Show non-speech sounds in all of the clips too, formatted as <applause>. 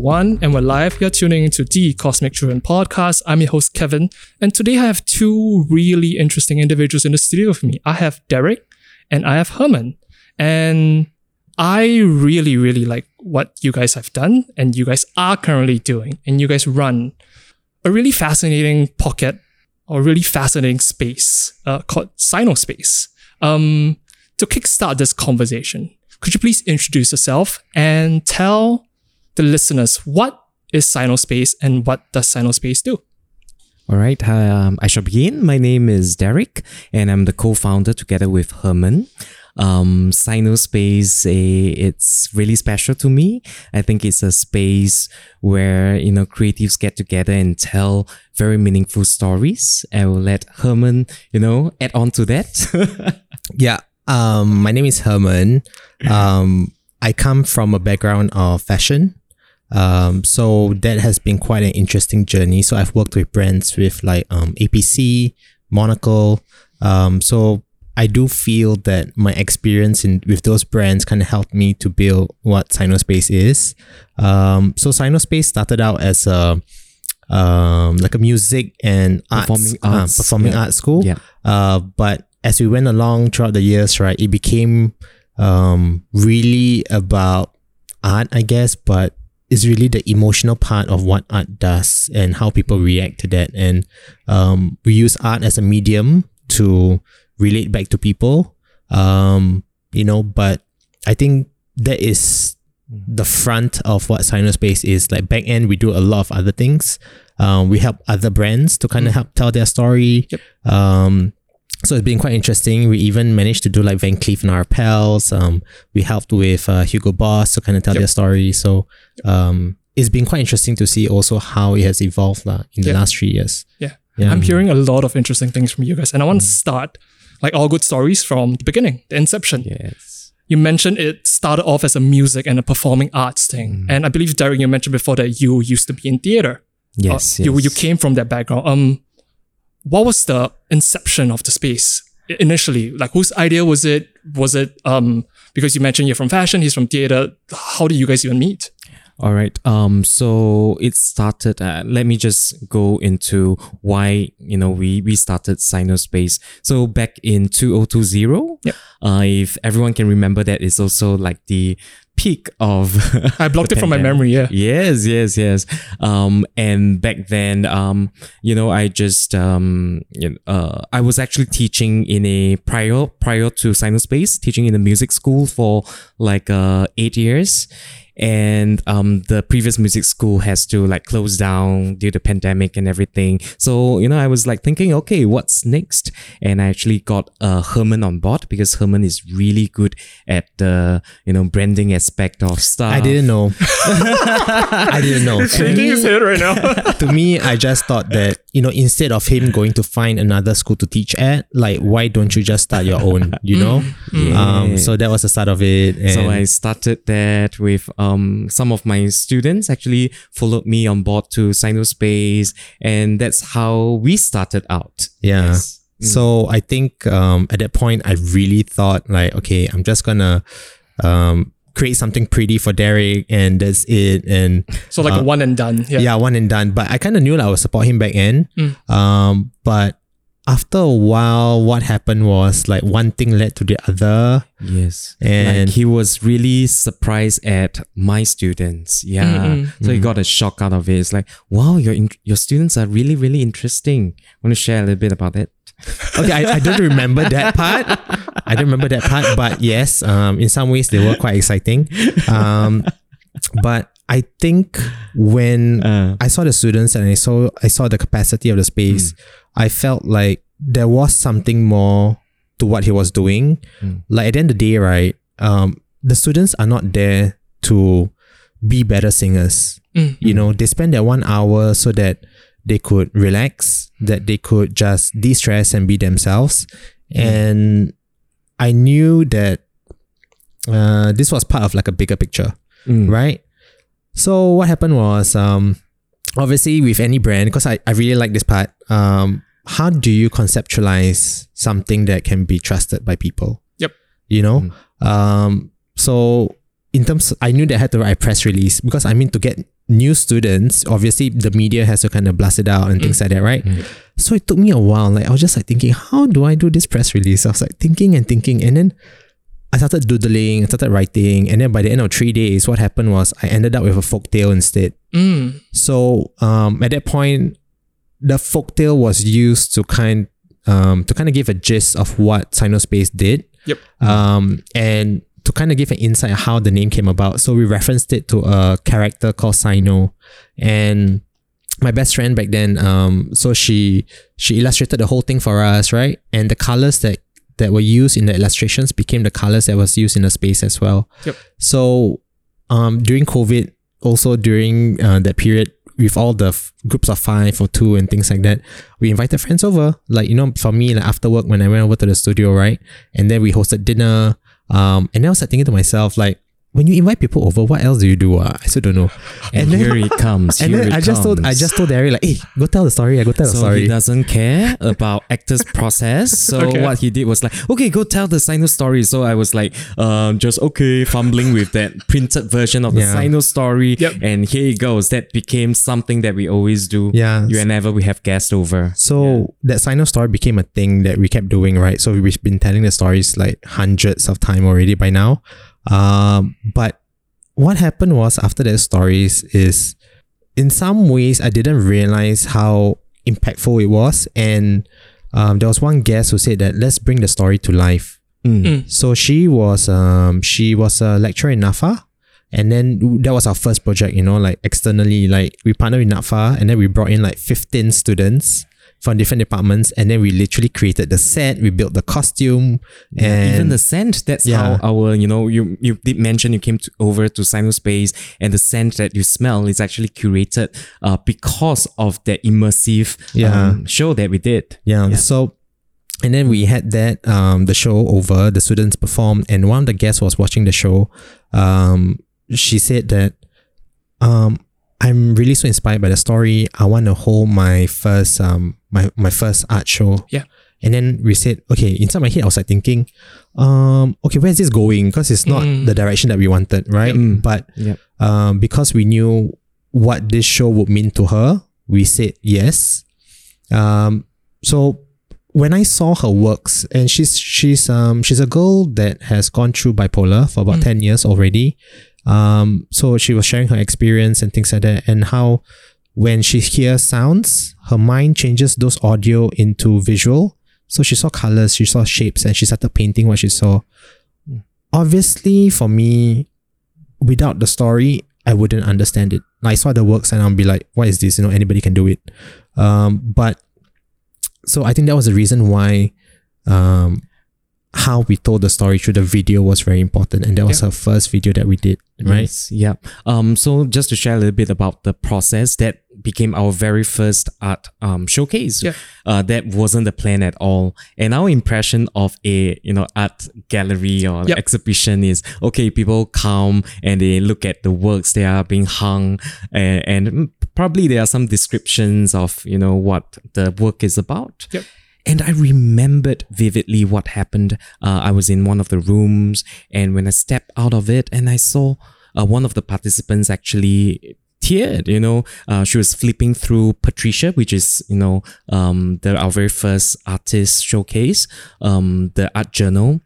one, and we're live. You're tuning into the Cosmic Children podcast. I'm your host, Kevin, and today I have two really interesting individuals in the studio with me. I have Derrick and I have Herman. And I really, really like what you guys have done and you guys are currently doing. And you guys run a really fascinating pocket or really fascinating space uh, called SainouSpace. Um, to kickstart this conversation, could you please introduce yourself and tell the listeners what is SainouSpace and what does SainouSpace do? All right, um, I shall begin. My name is Derrick, and I'm the co-founder together with Herman. Um, SainouSpace, a, it's really special to me. I think it's a space where you know creatives get together and tell very meaningful stories. I will let Herman, you know, add on to that. <laughs> yeah, um, my name is Herman. Um, I come from a background of fashion. Um, so that has been quite an interesting journey. So I've worked with brands with like um, APC, Monocle. Um, so I do feel that my experience in with those brands kind of helped me to build what SainouSpace is. Um, so SainouSpace started out as a um, like a music and Performing arts, uh, performing yeah. arts school. Yeah. Uh, but as we went along throughout the years, right, it became um, really about art, I guess, but it's really the emotional part of what art does and how people react to that. And um, we use art as a medium to relate back to people. Um, you know, but I think that is the front of what SainouSpace is. Like back end, we do a lot of other things. Um, we help other brands to kind of help tell their story. Yep. Um, so it's been quite interesting. We even managed to do like Van Cleef and Arpels. Um, we helped with uh, Hugo Boss to kind of tell Yep. their story. So um, it's been quite interesting to see also how it has evolved lah in the Yeah. last three years. Yeah. Yeah. I'm hearing a lot of interesting things from you guys. And I want to start, like all good stories, from the beginning, the inception. yes. You mentioned it started off as a music and a performing arts thing. And I believe, Derrick, you mentioned before that you used to be in theater. Yes. Uh, You, yes. you came from that background. Um, what was the inception of the space initially? Like, whose idea was it? Was it um because you mentioned you're from fashion, he's from theater? How did you guys even meet? All right. Um. So it started. Uh, let me just go into why you know we we started SainouSpace. So back in two thousand two zero. Yep. Uh, if everyone can remember that, it's also like the peak of. <laughs> I blocked it from my memory. Yeah. Yes, yes, yes. Um, and back then, um, you know, I just um, you know, uh, I was actually teaching in a prior prior to SainouSpace, teaching in a music school for like uh eight years. And um, the previous music school has to like close down due to pandemic and everything. So you know, I was like thinking, okay, what's next? And I actually got uh, Herman on board because Herman is really good at the you know branding aspect of stuff. I didn't know. <laughs> I didn't know. To Shaking his head right now. <laughs> to me, I just thought that, you know, instead of him going to find another school to teach at, like, why don't you just start your own, you know? <laughs> Um, so that was the start of it. And So I started that with um some of my students actually followed me on board to SainouSpace, and that's how we started out. Yeah. Yes. So I think um, at that point, I really thought like, okay, I'm just gonna um, create something pretty for Derrick, and that's it. And So like a one and done. Yeah. yeah, one and done. But I kind of knew that I would support him back then. Mm. Um, but after a while, what happened was like one thing led to the other, Yes. and like he was really surprised at my students. Yeah. Mm-hmm. So he got a shock out of it. It's like, wow, your in- your students are really really interesting. Want to share a little bit about it? okay, I, I don't remember that part. <laughs> I don't remember that part, but <laughs> yes, um, in some ways they were quite exciting. Um, but I think when Uh. I saw the students and I saw I saw the capacity of the space, I felt like there was something more to what he was doing. Like at the end of the day, right? Um, the students are not there to be better singers. Mm. You know, they spend that one hour so that they could relax, that they could just de-stress and be themselves. And I knew that uh, this was part of like a bigger picture, Mm. right? So what happened was, um, obviously with any brand, because I, I really like this part, um, how do you conceptualize something that can be trusted by people? Yep. You know? Um, so in terms, I knew that I had to write a press release because I mean to get new students, obviously the media has to kind of blast it out and things like that, right? So it took me a while. Like I was just like thinking, how do I do this press release? I was like thinking and thinking, and then I started doodling, I started writing, and then by the end of three days, what happened was I ended up with a folk tale instead. Mm. So um, at that point, the folktale was used to kind um, to kind of give a gist of what SainouSpace did. Yep. Um, and to kind of give an insight how the name came about. So we referenced it to a character called Sainou, and my best friend back then. Um, so she she illustrated the whole thing for us, right? And the colors that that were used in the illustrations became the colors that was used in the space as well. Yep. So um, during COVID, also during uh, that period, with all the f- groups of five or two and things like that, we invited friends over. Like you know, for me, like after work when I went over to the studio, right, and then we hosted dinner. Um, and I was like thinking to myself, like, when you invite people over, what else do you do? Uh? I still don't know. <laughs> And then, here it comes. and then I just told I just told Derry like, hey, go tell the story. I go tell the story. he doesn't care about actors' process. So <laughs> Okay. what he did was like, okay, go tell the Sainou story. So I was like, um, just okay, fumbling with that printed version of the Yeah. Sainou story. Yep. And here it goes. That became something that we always do. Yeah. Whenever we have guests over. So that Sainou story became a thing that we kept doing, right? So we've been telling the stories like hundreds of time already by now. Um, but what happened was after those stories is in some ways I didn't realize how impactful it was. And um, there was one guest who said that let's bring the story to life. Mm. Mm. So she was um she was a lecturer in NAFA. And then that was our first project, you know, like externally, like we partnered with NAFA and then we brought in like 15 students from different departments and then we literally created the set, we built the costume and Even the scent, that's Yeah. how our, you know, you you did mention you came to, over to SainouSpace and the scent that you smell is actually curated uh, because of that immersive Yeah. um, show that we did. Yeah, So, and then we had that um the show over. The students performed, and one of the guests was watching the show. Um, she said that um I'm really so inspired by the story. I want to hold my first um my my first art show. Yeah. And then we said, okay, inside my head, I was like thinking, um, okay, where's this going? Because it's not Mm. the direction that we wanted, right? Mm. But Yep. um, because we knew what this show would mean to her, we said yes. Um, so when I saw her works, and she's she's um she's a girl that has gone through bipolar for about Mm. ten years already. Um, so she was sharing her experience and things like that, and how when she hears sounds, her mind changes those audio into visual. So she saw colors, she saw shapes, and she started painting what she saw. Obviously, for me, without the story, I wouldn't understand it. I saw the works and I'll be like, what is this? You know, anybody can do it. Um, but so I think that was the reason why um how we told the story through the video was very important. And that was Yeah. her first video that we did, right? Yes, yeah. Um, so just to share a little bit about the process that became our very first art um showcase. Yeah. Uh, that wasn't the plan at all. And our impression of a you know art gallery or Yep. exhibition is okay. People come and they look at the works they are being hung, and, and probably there are some descriptions of you know what the work is about. Yep. And I remembered vividly what happened. Uh, I was in one of the rooms, and when I stepped out of it, and I saw uh, one of the participants actually teared. You know, uh, she was flipping through Patricia, which is you know um, the our very first artist showcase, um, the art journal.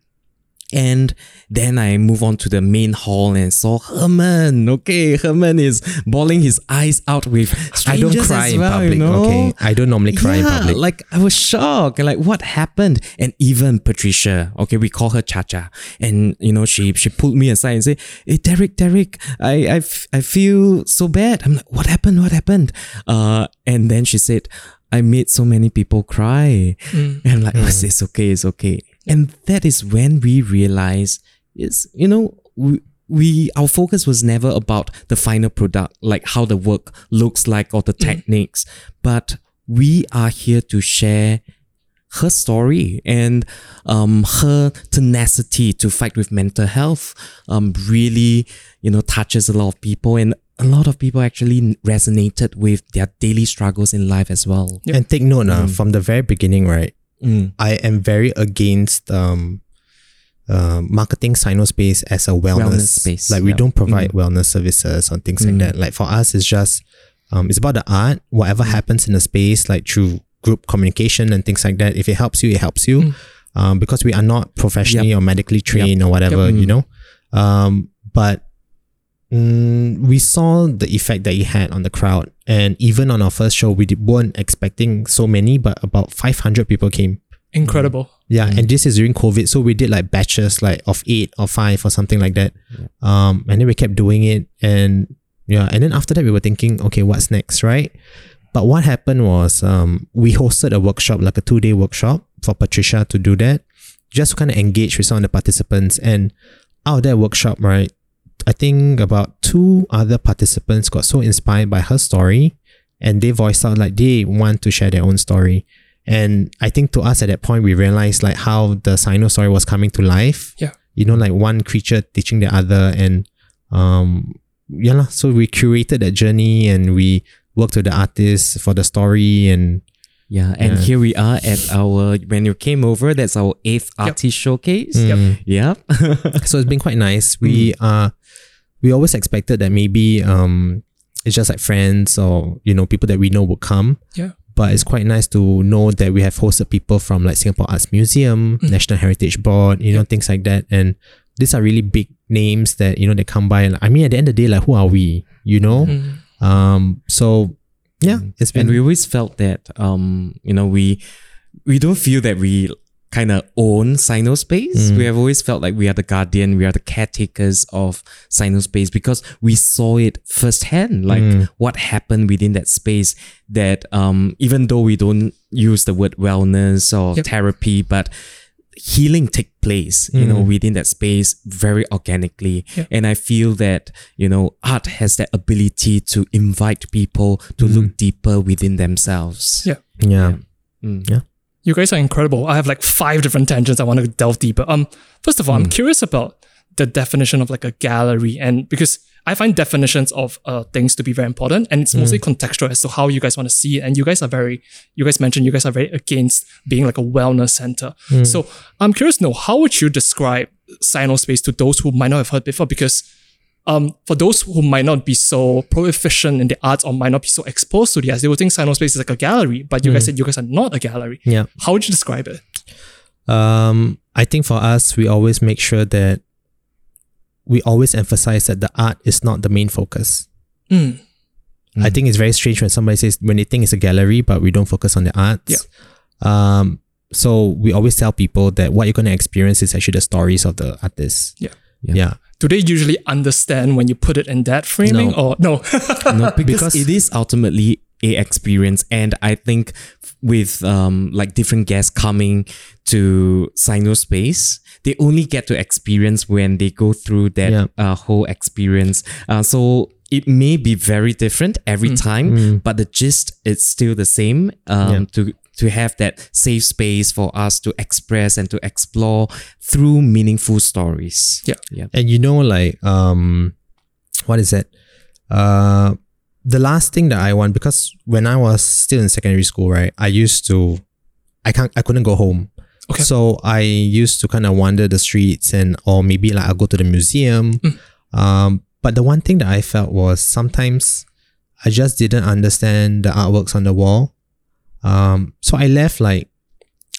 And then I move on to the main hall and saw Herman. Okay, Herman is bawling his eyes out with I don't cry as in well, public, you know? okay? I don't normally cry in Yeah, public. Like I was shocked. Like what happened? And even Patricia, okay, we call her Chacha, and you know she she pulled me aside and said, "Hey Derrick, Derrick, I I, f- I feel so bad." I'm like, "What happened? What happened?" Uh, and then she said, "I made so many people cry," Mm. and I'm like, oh, it's, it's okay, it's okay. And that is when we realize it's you know we. We our focus was never about the final product, like how the work looks like or the techniques, but we are here to share her story and um, her tenacity to fight with mental health um, really you know touches a lot of people and a lot of people actually resonated with their daily struggles in life as well Yep. And take note, uh, from the very beginning, right? Mm. I am very against um uh, marketing SainouSpace as a wellness, Wellness space, Like we yeah. don't provide wellness services or things like Mm. that. Like for us, it's just um, it's about the art. Whatever happens in the space, like through group communication and things like that. If it helps you, it helps you. Mm. Um, because we are not professionally or medically trained or whatever, Yep. you know. Um, but mm, we saw the effect that it had on the crowd, and even on our first show, we did, weren't expecting so many, but about five hundred people came. Incredible. Yeah, Mm. and this is during COVID, so we did like batches, like of eight or five or something like that. Um, and then we kept doing it, and yeah, and then after that we were thinking, okay, what's next, right? But what happened was, um, we hosted a workshop, like a two day workshop for Patricia to do that, just to kind of engage with some of the participants. And out of that workshop, right, I think about two other participants got so inspired by her story, and they voiced out like they want to share their own story. And I think to us at that point, we realized like how the Sainou story was coming to life. Yeah. You know, like one creature teaching the other. And um, yeah, lah. so we curated that journey and we worked with the artists for the story. And Yeah, and Yeah. here we are at our when you came over. That's our eighth artist showcase. Mm. Yep. <laughs> so it's been quite nice. We uh we always expected that maybe um it's just like friends or you know people that we know would come. Yeah. But it's quite nice to know that we have hosted people from like Singapore Arts Museum, Mm. National Heritage Board, you know, things like that. And these are really big names that, you know, they come by. I mean, at the end of the day, like who are we? You know? Mm. Um, so yeah, it's been and we always felt that um you know we we don't feel that we kind of own SainouSpace. Mm. We have always felt like we are the guardian, we are the caretakers of SainouSpace because we saw it firsthand, like Mm. what happened within that space. That um even though we don't use the word wellness or Yep. therapy, but healing take place you know Mm. within that space very organically Yeah. and i feel that you know art has that ability to invite people to look deeper within themselves Yeah. yeah. Mm. You guys are incredible. I have like five different tangents I want to delve deeper. Um, first of all, I'm curious about the definition of like a gallery, and because I find definitions of uh, things to be very important, and it's mostly contextual as to how you guys want to see it. And you guys are very, you guys mentioned you guys are very against being like a wellness center. So I'm curious to know how would you describe SainouSpace to those who might not have heard before? Because um, for those who might not be so proficient in the arts or might not be so exposed to the arts, they would think SainouSpace is like a gallery. But you guys said you guys are not a gallery. Yeah. How would you describe it? Um, I think for us, we always make sure that we always emphasize that the art is not the main focus. Mm. I think it's very strange when somebody says when they think it's a gallery, but we don't focus on the arts. Yeah. Um. So we always tell people that what you're going to experience is actually the stories of the artists. Yeah. Yeah. Yeah. Do they usually understand when you put it in that framing No. or no? <laughs> no <laughs> because, Because- it is ultimately a experience and i think with um like different guests coming to SainouSpace, they only get to experience when they go through that Yeah. uh, whole experience uh, so it may be very different every time Mm. but the gist is still the same um Yeah. to to have that safe space for us to express and to explore through meaningful stories Yeah. yeah And you know, like, um, what is it? Uh, the last thing that I want because when I was still in secondary school, right, I used to, I can't, I couldn't go home. Okay. So I used to kind of wander the streets and, or maybe like I'll go to the museum. Um, but the one thing that I felt was sometimes I just didn't understand the artworks on the wall. Um, so I left like,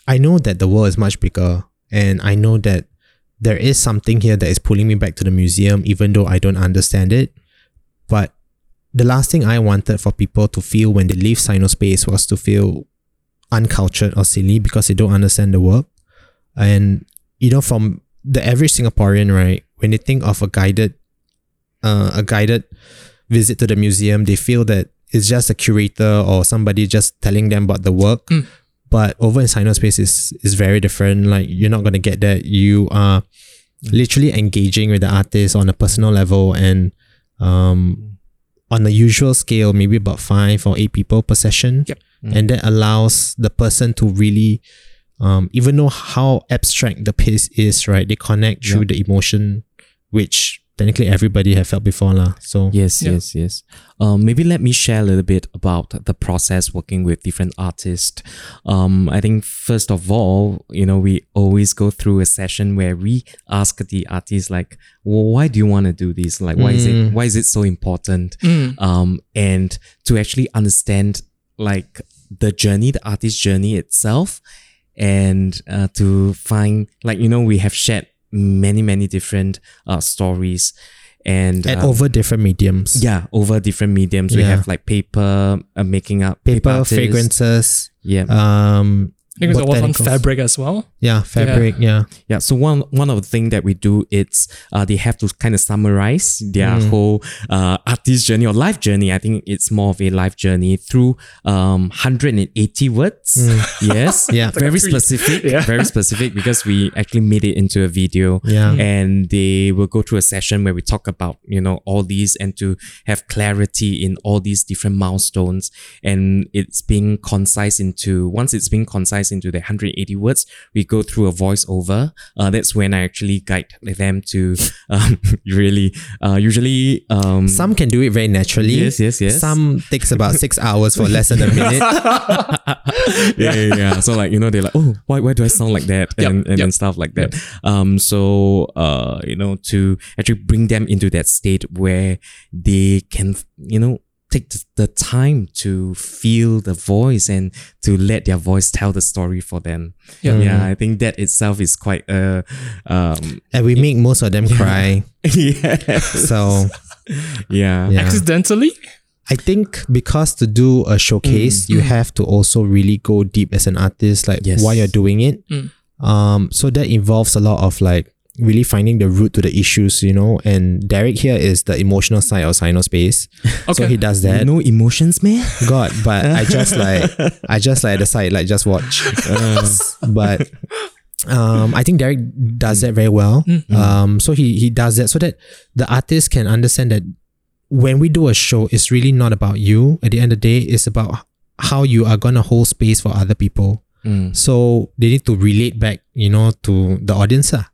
I know that the world is much bigger and I know that there is something here that is pulling me back to the museum, even though I don't understand it. But the last thing I wanted for people to feel when they leave SainouSpace was to feel uncultured or silly because they don't understand the work. And you know, from the average Singaporean, right, when they think of a guided, uh, a guided visit to the museum, they feel that it's just a curator or somebody just telling them about the work. Mm. But over in SainouSpace is is very different. Like you're not gonna get that. You are literally engaging with the artist on a personal level and um on a usual scale, maybe about five or eight people per session. Yep. And that allows the person to really um even know how abstract the piece is, right? They connect through the emotion, which technically everybody have felt before lah. So Yes, Yeah. yes, yes. Um, maybe let me share a little bit about the process working with different artists. Um, I think first of all, you know, we always go through a session where we ask the artist like, well, why do you want to do this? Like, why is it Mm. why is it so important? Mm. Um, and to actually understand like the journey, the artist journey itself, and uh, to find like you know we have shared many many different uh, stories and and um, over different mediums. yeah over different mediums we have like paper uh, making up Paper, artists. fragrances, yeah um I think it's all on fabric as well. Yeah, fabric, yeah. yeah so one one of the things that we do is uh, they have to kind of summarize their Mm. whole uh, artist journey or life journey i think it's more of a life journey through um 180 words <laughs> yes Mm. <laughs> Yeah. very specific <laughs> Yeah. very specific because we actually made it into a video Yeah. and they will go through a session where we talk about you know all these and to have clarity in all these different milestones and it's being concise into once it's being concise into the 180 words we go through a voiceover uh, that's when i actually guide them to <laughs> um, really uh, usually um Some can do it very naturally. Yes, yes, yes. Some takes about six <laughs> hours for less than a minute. <laughs> yeah, yeah, yeah. So like you know they're like, oh, why why do I sound like that Yep, and and, yep. and stuff like that. Um, so uh, you know to actually bring them into that state where they can you know take the- the time to feel the voice and to let their voice tell the story for them. Yeah. yeah. I think that itself is quite uh um and we make most of them cry. <laughs> yeah So yeah yeah. Accidentally? I think because to do a showcase, you have to also really go deep as an artist, like Yes. why you're doing it. Mm. Um, so that involves a lot of like really finding the root to the issues, you know. And Derrick here is the emotional side of SainouSpace, <laughs> so he does that. no emotions, man. <laughs> God, but I just like I just like at the side, like just watch. <laughs> but um, I think Derrick does that very well. Um, so he he does that so that the artist can understand that when we do a show, it's really not about you. At the end of the day, it's about how you are gonna hold space for other people. Mm, So they need to relate back, you know, to the audience. ah.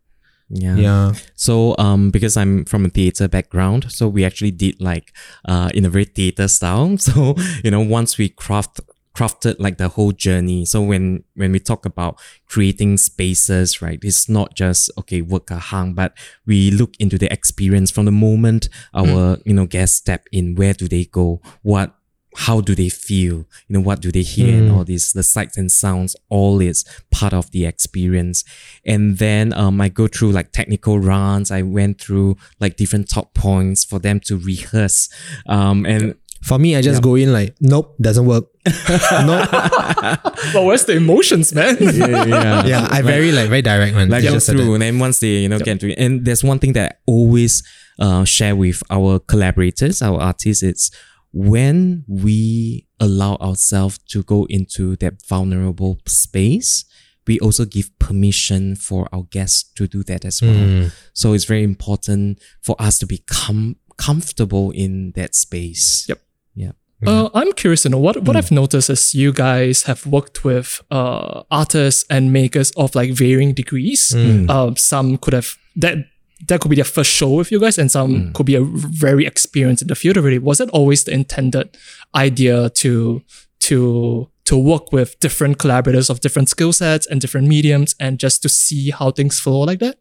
Yeah. Yeah. So um because I'm from a theater background, so we actually did like uh in a very theater style. <laughs> So you know once we craft crafted like the whole journey. So when when we talk about creating spaces, right, it's not just okay work a hang, but we look into the experience from the moment our you know guests step in. Where do they go? What how do they feel? You know, what do they hear and Mm. all these the sights and sounds, all is part of the experience. And then um, I go through like technical runs. I went through like different top points for them to rehearse. Um, and For me, I just go in like, nope, doesn't work. <laughs> nope. <laughs> but where's the emotions, man? yeah, yeah, Yeah, <laughs> I very like very direct man. like It's go just through and then once they you know get to it and there's one thing that I always uh, share with our collaborators our artists it's when we allow ourselves to go into that vulnerable space we also give permission for our guests to do that as well Mm. so it's very important for us to become comfortable in that space Yep. yeah Uh, I'm curious to know what what I've noticed is you guys have worked with uh, artists and makers of like varying degrees. Uh, some could have that that could be their first show with you guys, and some could be a very experienced in the field already. Was that always the intended idea to to to work with different collaborators of different skill sets and different mediums, and just to see how things flow like that?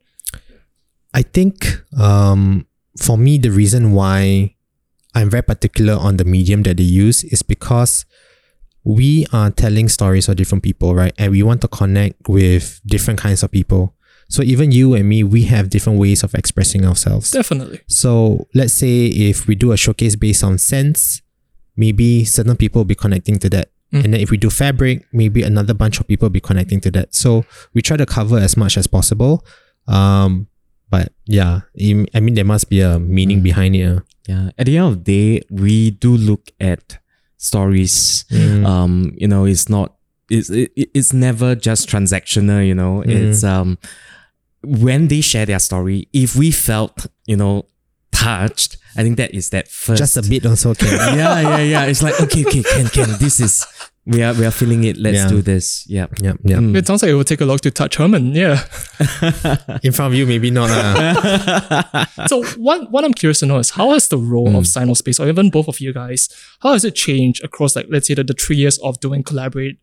I think um, for me, the reason why I'm very particular on the medium that they use is because we are telling stories of different people, right? And we want to connect with different kinds of people. So even you and me, we have different ways of expressing ourselves. Definitely. So let's say if we do a showcase based on scents, maybe certain people will be connecting to that. Mm. And then if we do fabric, maybe another bunch of people will be connecting to that. So we try to cover as much as possible. Um, but yeah, I mean, there must be a meaning behind it. uh. yeah at the end of the day we do look at stories Mm. um you know it's not it's it, it's never just transactional you know it's um when they share their story if we felt you know touched i think that is that first Just a bit also can. <laughs> yeah yeah yeah it's like okay okay can can this is we are we are feeling it. Let's Yeah. do this. Yeah. Yeah. Yeah. Mm. It sounds like it would take a lot to touch Herman. Yeah. <laughs> In front of you, maybe not. Uh. <laughs> so what what I'm curious to know is how has the role of SainouSpace or even both of you guys, how has it changed across like let's say the, the three years of doing collaborate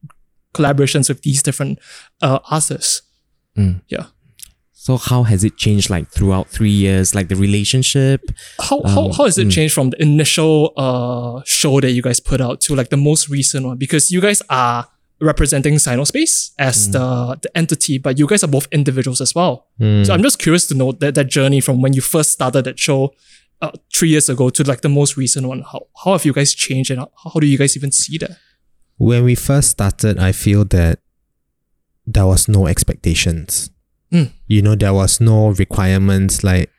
collaborations with these different uh, artists? Mm. Yeah. So how has it changed like throughout three years? Like the relationship? How, how, Um, how has it mm. changed from the initial uh, show that you guys put out to like the most recent one? Because you guys are representing SainouSpace as the, the entity, but you guys are both individuals as well. So I'm just curious to know that, that journey from when you first started that show uh, three years ago to like the most recent one. How, how have you guys changed and how, how do you guys even see that? when we first started, I feel that there was no expectations. Mm. You know, there was no requirements like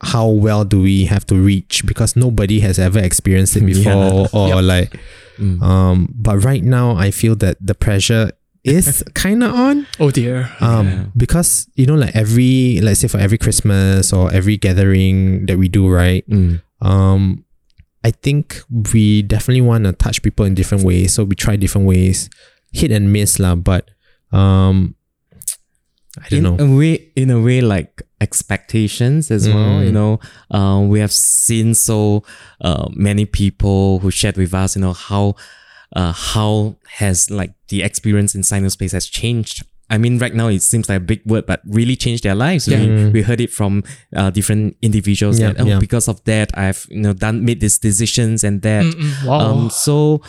how well do we have to reach because nobody has ever experienced it <laughs> Yeah. before <laughs> or Yep. like Mm. um but right now I feel that the pressure is <laughs> kind of on Oh dear. um Yeah. because you know like every let's say for every Christmas or every gathering that we do right Mm. um I think we definitely want to touch people in different ways. So we try different ways, hit and miss lah. But um, I don't in know. a way in a way like expectations as well you Mm. know uh, we have seen so uh, many people who shared with us you know how uh, how has like the experience in SainouSpace has changed I mean, right now it seems like a big word, but really changed their lives. Yeah. We, Mm. we heard it from uh, different individuals Yeah, that, oh, yeah. because of that, I've you know done made these decisions and that. Mm-mm. Wow. Um, so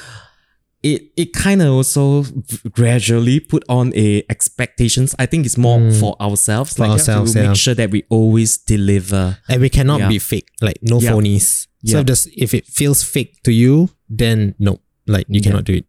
it it kind of also gradually put on a expectations. I think it's more Mm. for ourselves, For like ourselves, to yeah. make sure that we always deliver. and we cannot Yeah. be fake. Like no Yeah. phonies. So Yeah. if, this, if it feels fake to you, then no, like you Yeah. cannot do it.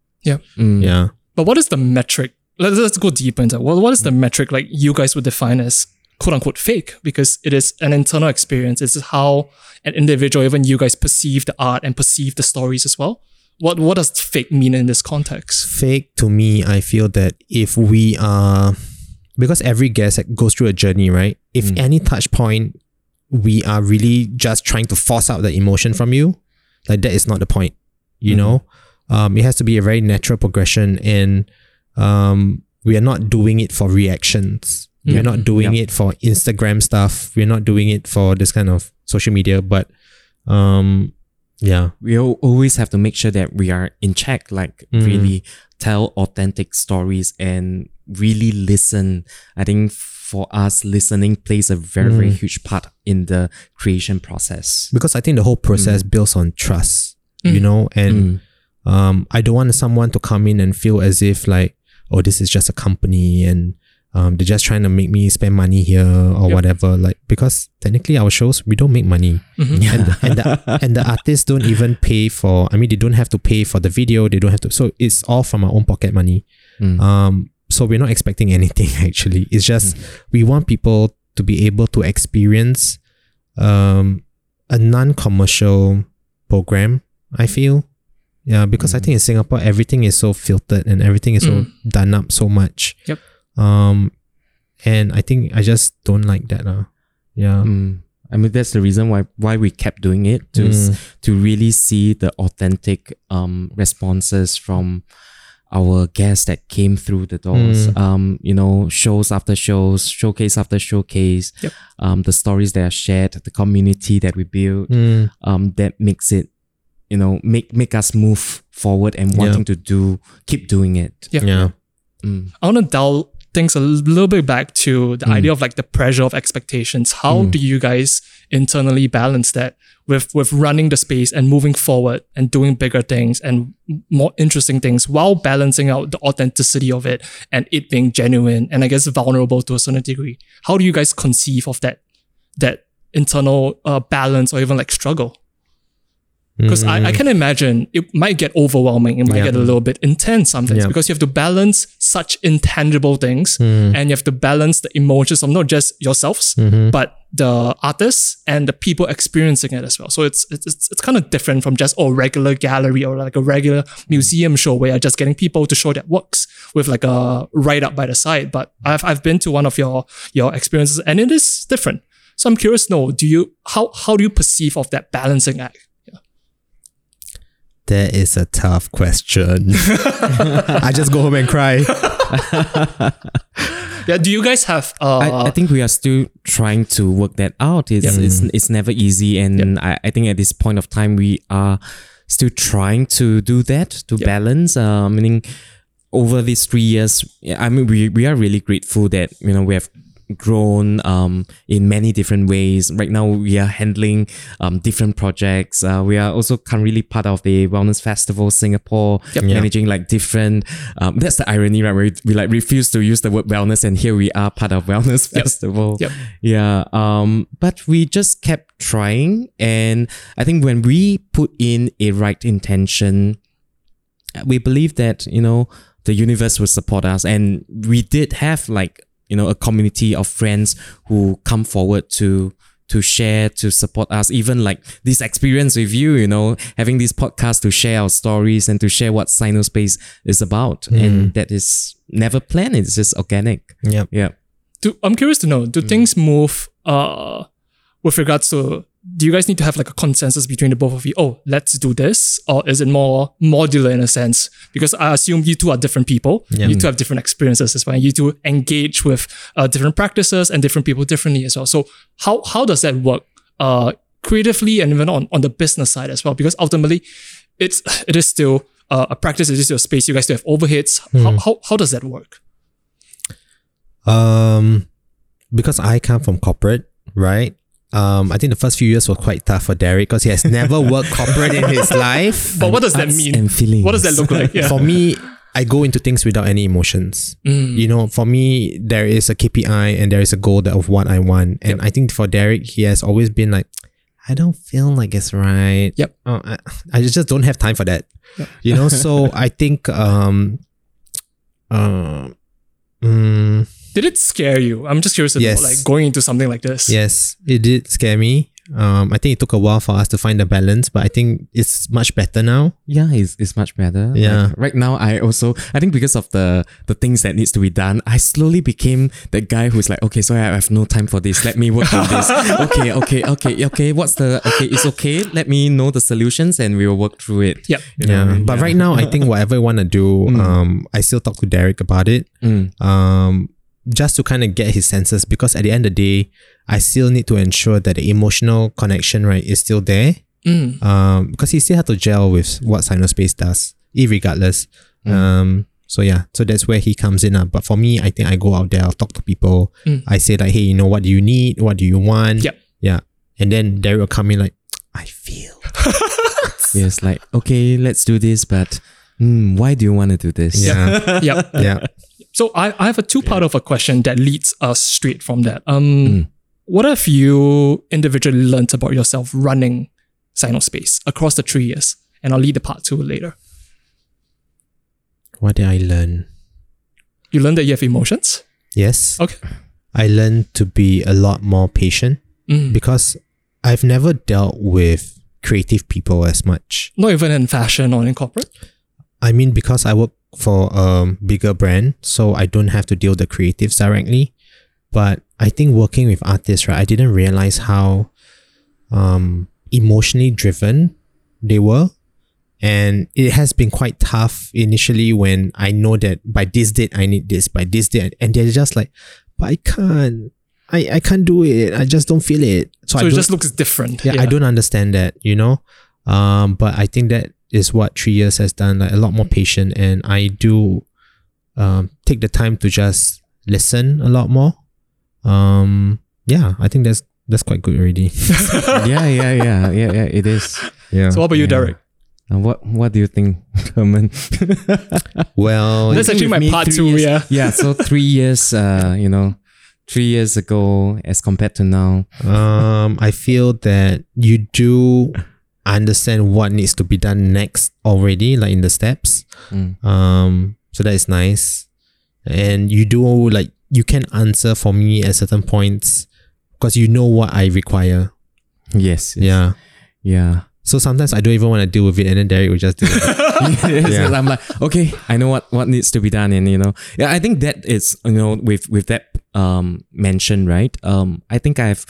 Mm. Yeah. But what is the metric? Let's, let's go deeper into what, what is the metric like you guys would define as quote unquote fake? Because it is an internal experience. It's how an individual, even you guys, perceive the art and perceive the stories as well. What what does fake mean in this context? Fake to me, I feel that if we are because every guest goes through a journey, right? If Mm. any touch point we are really just trying to force out the emotion from you, like that is not the point. You Mhm. know? Um, it has to be a very natural progression and um we are not doing it for reactions. We're not doing Yeah. it for Instagram stuff. We're not doing it for this kind of social media, but um yeah. We al- always have to make sure that we are in check, like Mm. really tell authentic stories and really listen. I think for us, listening plays a very very Mm. huge part in the creation process. Because I think the whole process builds on trust. You Mm. know, and Mm. um, I don't want someone to come in and feel as if like, oh, this is just a company and um, they're just trying to make me spend money here or Yep. whatever. Like because technically our shows we don't make money, Mhm. and the, and the <laughs> and the artists don't even pay for. I mean, they don't have to pay for the video. They don't have to. So it's all from our own pocket money. Mm. Um, so we're not expecting <laughs> anything actually. It's just we want people to be able to experience um a non-commercial program. I feel. Yeah, because I Mm. think in Singapore everything is so filtered and everything is so done up so much. Yep. Um, and I think I just don't like that. Uh. Yeah. Mm. I mean, that's the reason why why we kept doing it to s- Mm. to really see the authentic um responses from our guests that came through the doors. Mm. Um, you know, shows after shows, showcase after showcase. Yep. Um, the stories that are shared, the community that we build. Mm. Um, that makes it, you know, make make us move forward and Yeah. wanting to do keep doing it. Yeah. Yeah. Mm. I want to dial things a little bit back to the idea of like the pressure of expectations. How Mm. do you guys internally balance that with with running the space and moving forward and doing bigger things and more interesting things while balancing out the authenticity of it and it being genuine and I guess vulnerable to a certain degree? How do you guys conceive of that that internal uh, balance or even like struggle? Because I, I can imagine it might get overwhelming. It might Mm. Yeah. get a little bit intense sometimes Yeah. because you have to balance such intangible things Mm. and you have to balance the emotions of not just yourselves, Mhm. but the artists and the people experiencing it as well. So it's it's it's, it's kind of different from just oh regular gallery or like a regular museum show where you're just getting people to show their works with like a write up by the side. But I've I've been to one of your your experiences and it is different. So I'm curious to know, do you how how do you perceive of that balancing act? That is a tough question. <laughs> I just go home and cry. <laughs> Yeah. Do you guys have uh, I, I think we are still trying to work that out. It's it's, it's never easy, and I, I think at this point of time we are still trying to do that to balance. Uh, meaning over these three years, I mean we we are really grateful that you know we have grown um, in many different ways. Right now, we are handling um, different projects. Uh, we are also currently part of the Wellness Festival Singapore, Yep, managing like different. Um, that's the irony, right? We, we like refuse to use the word wellness, and here we are part of Wellness Festival. Yep. Yeah. Um, but we just kept trying, and I think when we put in a right intention, we believe that you know the universe will support us, and we did have like you know a community of friends who come forward to to share to support us even like this experience with you you know having this podcast to share our stories and to share what SainouSpace is about. And that is never planned. It's just organic. Yeah. yeah. Do, I'm curious to know, do things move uh with regards to do you guys need to have like a consensus between the both of you? Oh, let's do this, or is it more modular in a sense? Because I assume you two are different people. You two have different experiences as well. You two engage with uh, different practices and different people differently as well. So how how does that work? Uh, creatively and even on, on the business side as well. Because ultimately, it's it is still uh, a practice. It is still a space. You guys still have overheads. How, how how does that work? Um, because I come from corporate, right? Um, I think the first few years were quite tough for Derrick because he has never <laughs> worked corporate in his life. But what does that Arts mean? and feelings. What does that look like? <laughs> Yeah. For me, I go into things without any emotions. You know, for me, there is a KPI and there is a goal that of what I want. And I think for Derrick, he has always been like, I don't feel like it's right. Yep. Oh, I, <laughs> I just don't have time for that. You know, so I think um uh, mm, Did it scare you? I'm just curious to Yes. like going into something like this. yes, it did scare me. Um, I think it took a while for us to find the balance, but I think it's much better now. yeah it's, it's much better Yeah. Like, right now i also i think because of the the things that needs to be done i slowly became the guy who's like okay so i have no time for this let me work on this <laughs> okay okay okay okay what's the okay it's okay let me know the solutions and we will work through it Yep. You know what I Yeah, mean? but right now I think <laughs> whatever I want to do, um, I still talk to Derrick about it. Mm. Um, just to kind of get his senses because at the end of the day, I still need to ensure that the emotional connection right is still there. Mm. Um, because he still has to gel with what SainouSpace does, irregardless. Mm. Um, so yeah, so that's where he comes in. Uh. But for me, I think I go out there, I'll talk to people. Mm. I say like, hey, you know, what do you need? What do you want? Yep. Yeah. And then Derrick will come in like, I feel. <laughs> yes like okay let's do this but mm, why do you want to do this Yeah. <laughs> yep. yeah. So I, I have a two part of a question that leads us straight from that. Um, Mm. what have you individually learned about yourself running SainouSpace across the three years? And I'll lead the part two later. What did I learn? You learned that you have emotions. Yes. Okay. I learned to be a lot more patient Mm. because I've never dealt with creative people as much. Not even in fashion or in corporate. I mean, because I work for a bigger brand, so I don't have to deal with the creatives directly. But I think working with artists, right, I didn't realize how um, emotionally driven they were. And it has been quite tough initially when I know that by this date I need this, by this date, and they're just like, but I can't. I, I can't do it. I just don't feel it. So, So it just looks different. yeah, I don't understand that, you know. Um, but I think that is what three years has done, like a lot more patient, and I do um take the time to just listen a lot more. Um, yeah, I think that's that's quite good already. <laughs> yeah yeah yeah yeah yeah it is Yeah. So what about you, Derrick? Uh, what what do you think <laughs> Herman well, That's actually my part three two, years- yeah. <laughs> yeah so three years uh you know three years ago as compared to now um, I feel that you do understand what needs to be done next already, like in the steps. Mm. Um, so that is nice. And you do like you can answer for me at certain points because you know what I require. yes Yeah. yeah So sometimes I don't even want to deal with it, and then Derrick will just do it. <laughs> Yes, Yeah. I'm like, okay, I know what what needs to be done, and you know, yeah, I think that is you know with with that um mention, right? Um, I think I've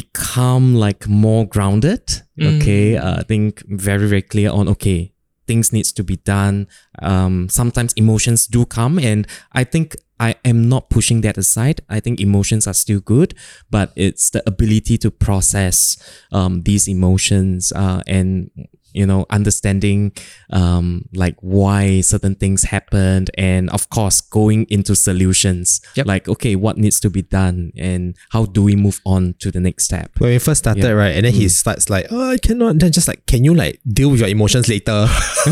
become like more grounded. Mm. Okay, uh, I think very very clear on okay things needs to be done. Um, sometimes emotions do come, and I think I am not pushing that aside. I think emotions are still good, but it's the ability to process um, these emotions uh, and you know understanding um, like why certain things happened and of course going into solutions Yep. like okay what needs to be done and how do we move on to the next step When we first started, Yeah. right, and then he mm. starts like, "Oh, I cannot." Then just like, "Can you like deal with your emotions later?" <laughs>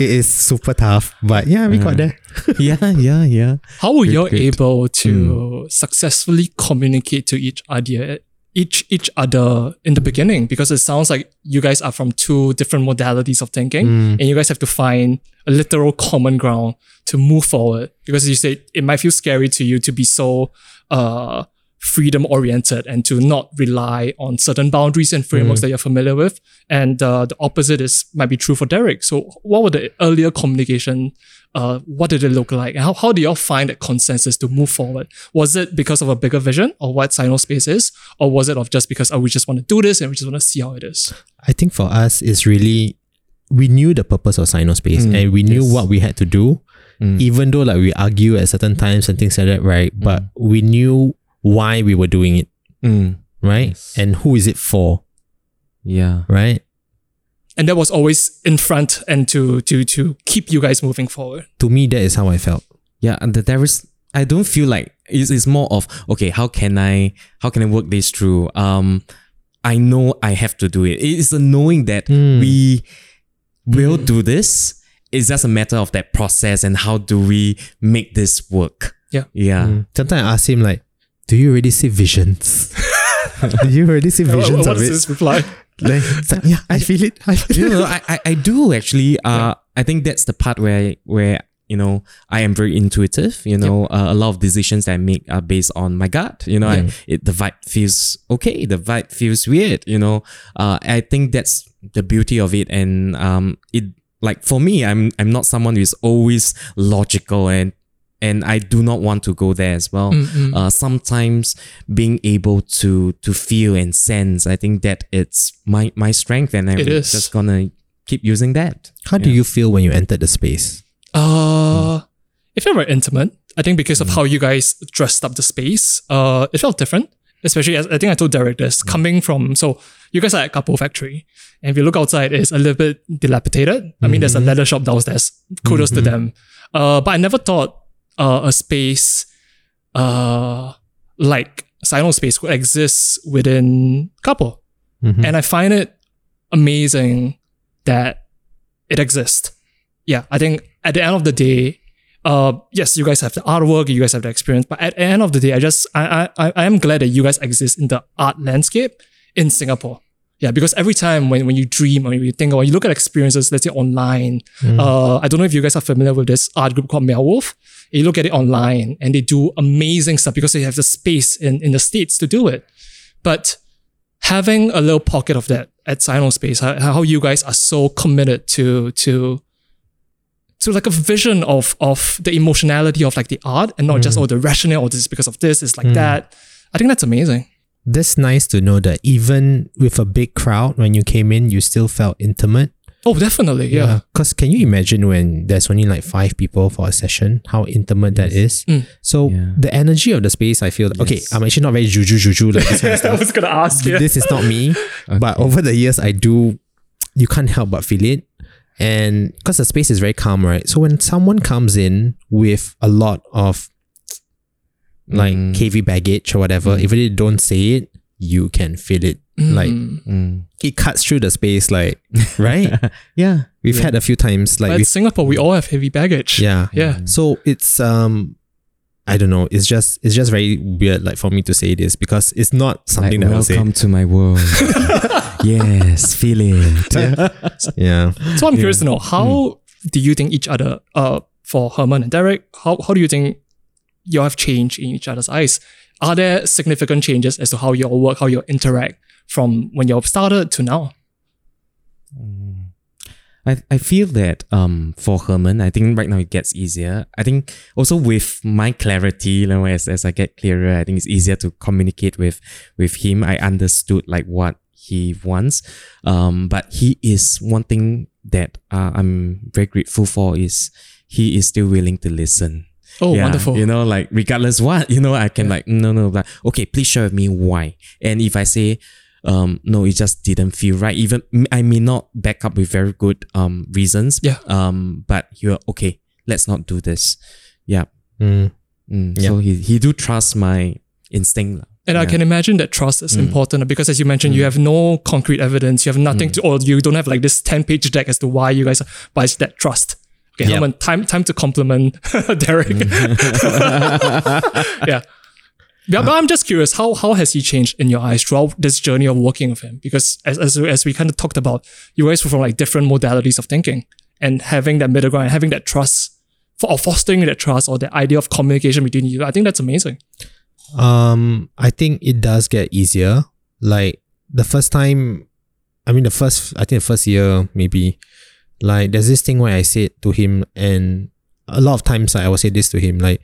it is super tough, but yeah, we got mm. there. <laughs> yeah yeah yeah How were you great. able to mm. successfully communicate to each other, each each other in the beginning? Because it sounds like you guys are from two different modalities of thinking, and you guys have to find a literal common ground to move forward. Because you said it might feel scary to you to be so uh, freedom oriented and to not rely on certain boundaries and frameworks that you're familiar with. And uh, the opposite is might be true for Derrick. So, what were the earlier communication? Uh, what did it look like? How, how do y'all find that consensus to move forward? Was it because of a bigger vision of what SainouSpace is? Or was it of just because, oh, we just want to do this and we just want to see how it is? I think for us, it's really we knew the purpose of SainouSpace Mm, and we knew yes. what we had to do. Mm. Even though like we argue at certain times and things like that, right? But Mm. we knew why we were doing it, Mm, right? Yes. And who is it for, yeah right? And that was always in front and to to to keep you guys moving forward. To me, that is how I felt. yeah and the, there is i don't feel like it's, it's more of okay how can i how can i work this through um i know i have to do it it's a knowing that Mm. we will do this it's just a matter of that process and how do we make this work Yeah. yeah Mm. Sometimes I ask him like, "Do you already see visions? <laughs> do you already see <laughs> visions what of is it?" his reply? Like, like, yeah, I feel it. I feel you know, I, I, I do actually. Uh, I think that's the part where where you know I am very intuitive. You know, uh, a lot of decisions that I make are based on my gut. You know, I, it the vibe feels okay. The vibe feels weird. You know, uh, I think that's the beauty of it, and um, it like for me, I'm I'm not someone who's always logical and. And I do not want to go there as well. Mm-mm. Uh, sometimes being able to to feel and sense, I think that it's my my strength, and I'm just gonna keep using that. How do you feel when you entered the space? Uh, it felt very intimate. I think because of how you guys dressed up the space, uh, it felt different. Especially as I think I told Derrick this coming from so you guys are at Couple Factory, and if you look outside, it's a little bit dilapidated. I mean, there's a leather shop downstairs. Kudos to them. Uh, but I never thought uh, a space uh like SainouSpace could exist within Couple, Mhm. and I find it amazing that it exists. Yeah, I think at the end of the day, uh, yes, you guys have the artwork, you guys have the experience, but at the end of the day, I just I I I am glad that you guys exist in the art landscape in Singapore. Yeah, because every time when, when you dream or you think or you look at experiences, let's say online, mm. uh, I don't know if you guys are familiar with this art group called Meow Wolf. You look at it online and they do amazing stuff because they have the space in, in the States to do it. But having a little pocket of that at SainouSpace, how, how you guys are so committed to to to like a vision of of the emotionality of like the art and not just mm. oh the rationale or this is because of this is like mm. that. I think that's amazing. That's nice to know that even with a big crowd, when you came in, you still felt intimate. Oh, definitely, yeah. Because can you imagine when there's only like five people for a session, how intimate that is? Mm. So Yeah. the energy of the space, I feel, okay, I'm actually not very juju juju like this kind of <laughs> I was gonna ask you. This is not me. <laughs> But over the years, I do, you can't help but feel it. And because the space is very calm, right? So when someone comes in with a lot of like Mm. heavy baggage or whatever, if they don't say it, you can feel it. Like Mm. Mm. it cuts through the space, like <laughs> right. Yeah. We've had a few times, like in Singapore, we all have heavy baggage. yeah, Yeah. So it's um, I don't know. It's just it's just very weird, like for me to say this because it's not something Like, that I would say. welcome to my world. <laughs> yes, feel it. <laughs> Yeah. So I'm curious to know how do you think each other, uh, for Herman and Derrick, how, how do you think you have changed in each other's eyes? Are there significant changes as to how you all work, how you interact from when you started to now? I, I feel that um for Herman, I think right now it gets easier. I think also with my clarity, you know, as, as I get clearer, I think it's easier to communicate with with him. I understood like what he wants. Um, but he is one thing that uh, I'm very grateful for is he is still willing to listen. Oh, Yeah, wonderful. You know, like regardless what, you know, I can like no no like okay, please share with me why. And if I say um no, it just didn't feel right. Even I may not back up with very good um reasons. Yeah. Um, but you're okay. Let's not do this. Yeah. Mm. Mm, Yeah. So he he do trust my instinct. lah. And I can imagine that trust is important because, as you mentioned, you have no concrete evidence. You have nothing to, or you don't have like this 10 page deck as to why you guys are, but it's that trust. Okay, Yep. Herman, time, time to compliment <laughs> Derrick. <laughs> yeah. Yeah, but I'm just curious, how how has he changed in your eyes throughout this journey of working with him? Because as, as, as we kind of talked about, you guys were from like different modalities of thinking and having that middle ground and having that trust for, or fostering that trust or the idea of communication between you. I think that's amazing. Um, I think it does get easier. Like the first time, I mean, the first, I think the first year, maybe, like, there's this thing where I said to him, and a lot of times like, I will say this to him, like,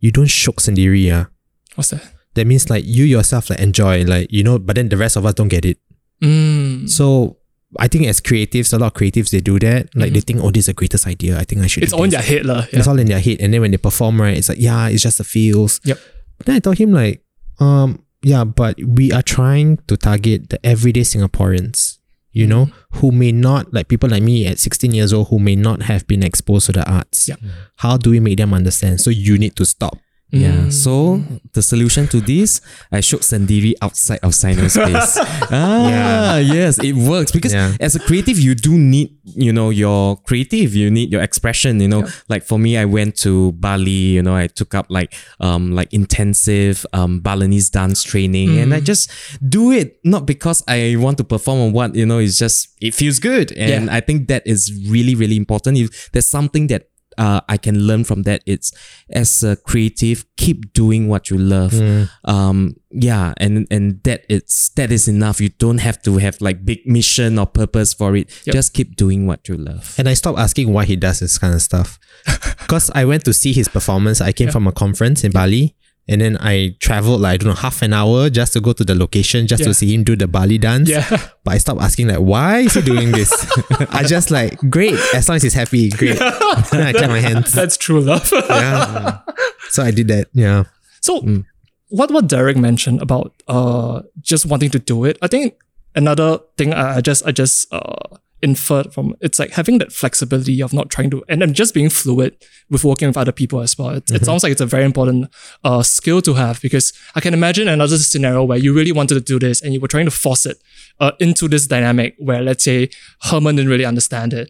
you don't syok sendiri, yeah. What's that? That means like you yourself like enjoy, like, you know, but then the rest of us don't get it. Mm. So I think as creatives, a lot of creatives they do that. Like they think, oh, this is the greatest idea. I think I should. It's in their head, lah. Yeah. It's all in their head. And then when they perform, right, it's like, yeah, it's just the feels. Yep. But then I told him like, um, yeah, but we are trying to target the everyday Singaporeans, you know, mm-hmm. who may not, like people like me at 16 years old, who may not have been exposed to the arts. Yep. How do we make them understand? So you need to stop. Yeah. Mm. So the solution to this, I syok sendiri outside of SainouSpace. <laughs> ah, yes, it works because Yeah. as a creative, you do need, you know, your creative, you need your expression. You know, like for me, I went to Bali. You know, I took up like um like intensive um Balinese dance training, and I just do it not because I want to perform or what. You know, it's just it feels good, and Yeah. I think that is really really important. If there's something that uh, I can learn from that. It's as a creative, keep doing what you love. Um, yeah, and and that it's that is enough. You don't have to have like big mission or purpose for it. Yep. Just keep doing what you love. And I stopped asking why he does this kind of stuff. <laughs> Because I went to see his performance. I came Yeah. from a conference in Bali. And then I traveled like, I don't know, half an hour just to go to the location, just Yeah. to see him do the Bali dance. Yeah. <laughs> But I stopped asking like, why is he doing this? <laughs> I just like, great, as long as he's happy, great. <laughs> I clap my hands. That's true love. Yeah. So I did that. Yeah. So Mm. what what Derrick mentioned about uh just wanting to do it, I think another thing I, I just I just uh inferred from it's like having that flexibility of not trying to and then just being fluid with working with other people as well. It, Mm-hmm. it sounds like it's a very important uh skill to have because I can imagine another scenario where you really wanted to do this and you were trying to force it uh, into this dynamic where let's say Herman didn't really understand it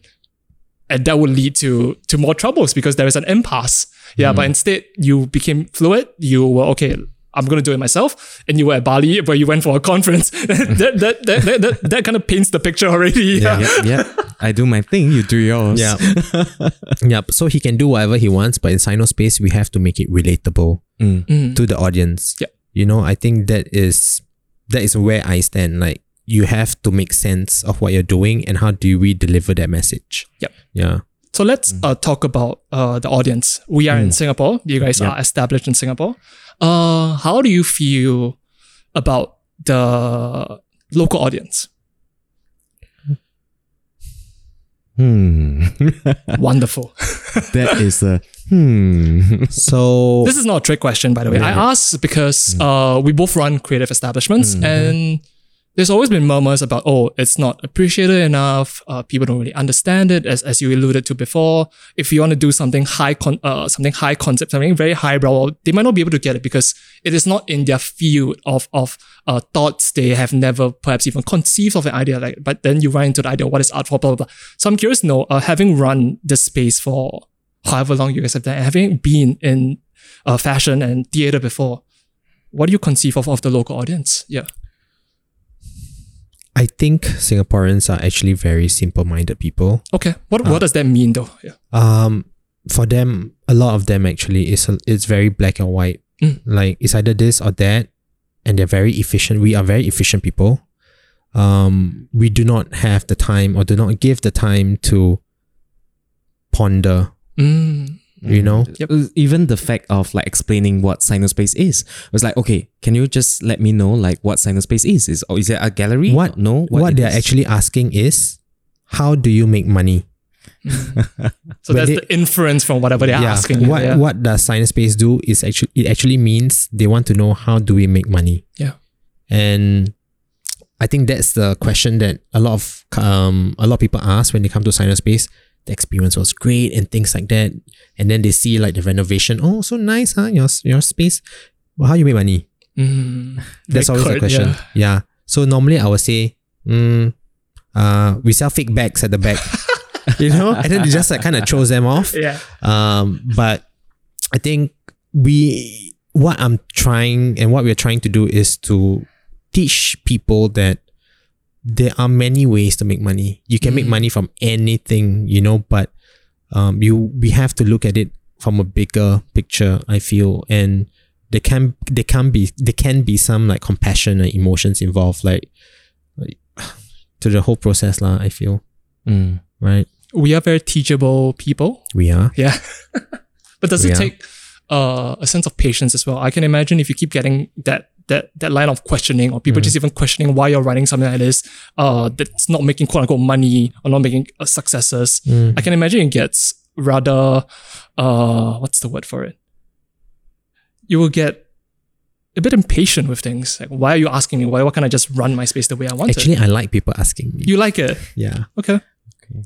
and that would lead to to more troubles because there is an impasse. Yeah, but instead you became fluid. You were okay. I'm gonna do it myself, and you were at Bali where you went for a conference. <laughs> that, that, that, that, that, that kind of paints the picture already. Yeah. yeah, <laughs> yeah. I do my thing. You do yours. Yeah. <laughs> yep. So he can do whatever he wants, but in SainouSpace, we have to make it relatable Mm. to the audience. Yeah. You know, I think that is that is where I stand. Like you have to make sense of what you're doing and how do we deliver that message. Yep. Yeah. So let's uh, talk about uh, the audience. We are in Singapore. You guys Yeah. are established in Singapore. Uh, how do you feel about the local audience? Hmm. <laughs> Wonderful. that is a hmm. So This is not a trick question, by the way. I asked because uh, we both run creative establishments, and there's always been murmurs about, oh, it's not appreciated enough. Uh, people don't really understand it, as, as you alluded to before. If you want to do something high, con- uh, something high concept, something very highbrow, they might not be able to get it because it is not in their field of of uh, thoughts. They have never perhaps even conceived of an idea. Like, but then you run into the idea, what is art for? Blah blah blah. So I'm curious to know, uh, having run this space for however long you guys have done, having been in uh, fashion and theater before, what do you conceive of of the local audience? Yeah. I think Singaporeans are actually very simple-minded people. Okay. What what does that mean though? Yeah. Um, for them, a lot of them actually is it's very black and white. Mm. Like it's either this or that, and they're very efficient. We are very efficient people. um, we do not have the time or do not give the time to ponder. Mm. You know? Yep. Even the fact of like explaining what SainouSpace is it was like, okay, can you just let me know like what SainouSpace is? Is or is it a gallery? What- No. What, it they're is? actually asking is, how do you make money? <laughs> So that's they- the inference from whatever they're asking you. What yeah. what does SainouSpace do is actually it actually means they want to know how do we make money. Yeah. And I think that's the question that a lot of um a lot of people ask when they come to SainouSpace. The experience was great and things like that. And then they see like the renovation. Oh, so nice, huh? Your your space. Well, how you make money? Mm. That's Very always the question. yeah. Yeah. So normally I would say, mm, uh, we sell fake bags at the back. <laughs> you know? And then it just like kind of throws them off. Yeah. Um, but I think we what I'm trying and what we're trying to do is to teach people that there are many ways to make money. You can make Mm. money from anything, you know, but um you we have to look at it from a bigger picture, I feel. And there can there can be there can be some like compassion and emotions involved, like, like <sighs> to the whole process, lah, I feel. Mm. Right? We are very teachable people. We are. Yeah. <laughs> but does it Yeah. take uh, a sense of patience as well? I can imagine if you keep getting that that that line of questioning or Mm. people just even questioning why you're running something like this, uh, that's not making quote unquote money or not making uh, successes. Mm. I can imagine it gets rather uh what's the word for it? You will get a bit impatient with things. Like why are you asking me? Why why can't I just run my space the way I want it? Actually I like people asking me. You like it. yeah. Okay. Okay.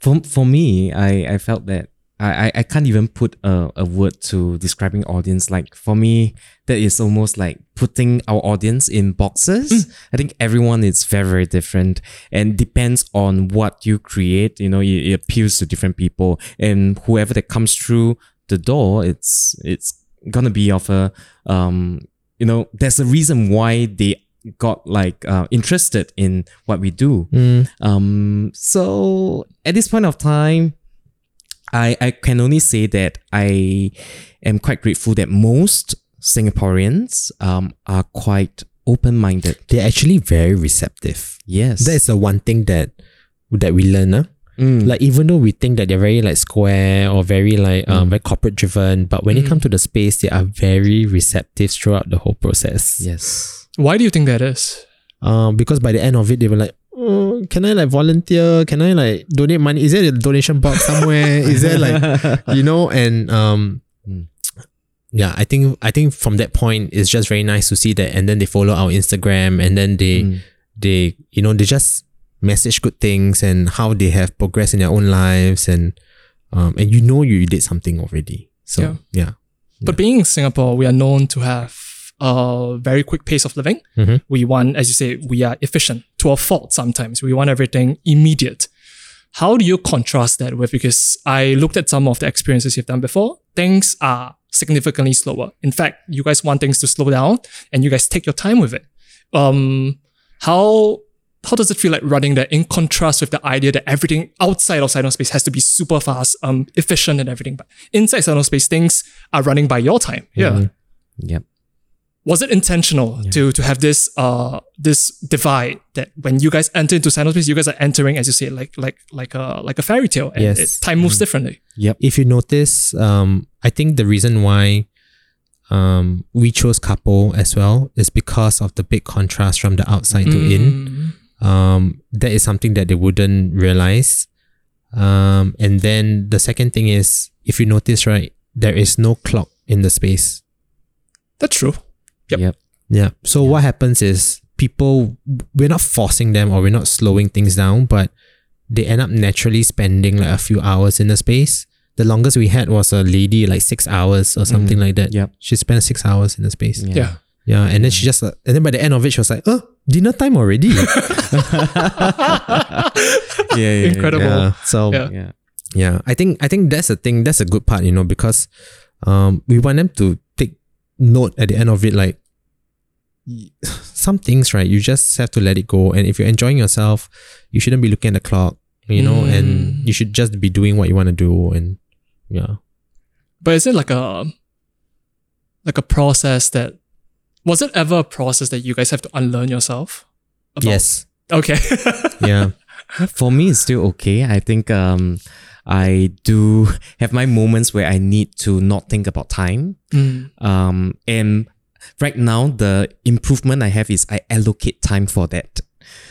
For for me, I, I felt that I, I, can't even put a, a word to describing audience. Like for me, that is almost like putting our audience in boxes. I think everyone is very, very different and depends on what you create. You know, it, it appeals to different people and whoever that comes through the door, it's it's gonna be of a um you know, there's a reason why they got like uh, interested in what we do. Mm. Um, so at this point of time, I I can only say that I am quite grateful that most Singaporeans um are quite open minded. They're actually very receptive. Yes, That is the one thing that that we learn. Huh? Mm. Like even though we think that they're very like square or very like um, very corporate driven, but when it Mm. comes to the space, they are very receptive throughout the whole process. yes. Why do you think that is? Um, because by the end of it, they were like, oh, can I like volunteer? Can I like donate money? Is there a donation box somewhere? Is there like <laughs> you know? And um, yeah, I think I think from that point, it's just very nice to see that. And then they follow our Instagram, and then they Mm. they you know they just message good things and how they have progressed in their own lives and um and you know you did something already. So Yeah. yeah. But being in Singapore, we are known to have a very quick pace of living. Mhm. We want, as you say, we are efficient to a fault sometimes. We want everything immediate. How do you contrast that with? Because I looked at some of the experiences you've done before. Things are significantly slower. In fact, you guys want things to slow down and you guys take your time with it. Um, how how does it feel like running that in contrast with the idea that everything outside of SainouSpace has to be super fast, um, efficient and everything, but inside SainouSpace things are running by your time. Yeah. Mhm. Yep. Was it intentional to to have this uh this divide that when you guys enter into SainouSpace, you guys are entering, as you say, like like like a like a fairy tale, and Yes. it, time moves differently. Yep. If you notice, um, I think the reason why um we chose couple as well is because of the big contrast from the outside to in. Mm. Um, that is something that they wouldn't realize. Um, and then the second thing is, if you notice, right, there is no clock in the space. That's true. Yep. Yep. Yeah. So what happens is people we're not forcing them or we're not slowing things down, but they end up naturally spending like a few hours in the space. The longest we had was a lady like six hours or something like that. Yep. She spent six hours in the space. Yeah. Yeah. and then she just uh, and then by the end of it she was like, oh, dinner time already. <laughs> Yeah. yeah, Incredible. yeah. So Yeah. Yeah. yeah, I think I think that's the thing. That's a good part, you know, because um we want them to take note at the end of it, like <laughs> some things, right? You just have to let it go. And if you're enjoying yourself, you shouldn't be looking at the clock, you know, Mm. and you should just be doing what you want to do. And yeah, But is it like a like a process that was it ever a process that you guys have to unlearn yourself? About? yes, Okay. <laughs> Yeah. For me, it's still okay. I think um, I do have my moments where I need to not think about time. Mm. Um, and right now, the improvement I have is I allocate time for that.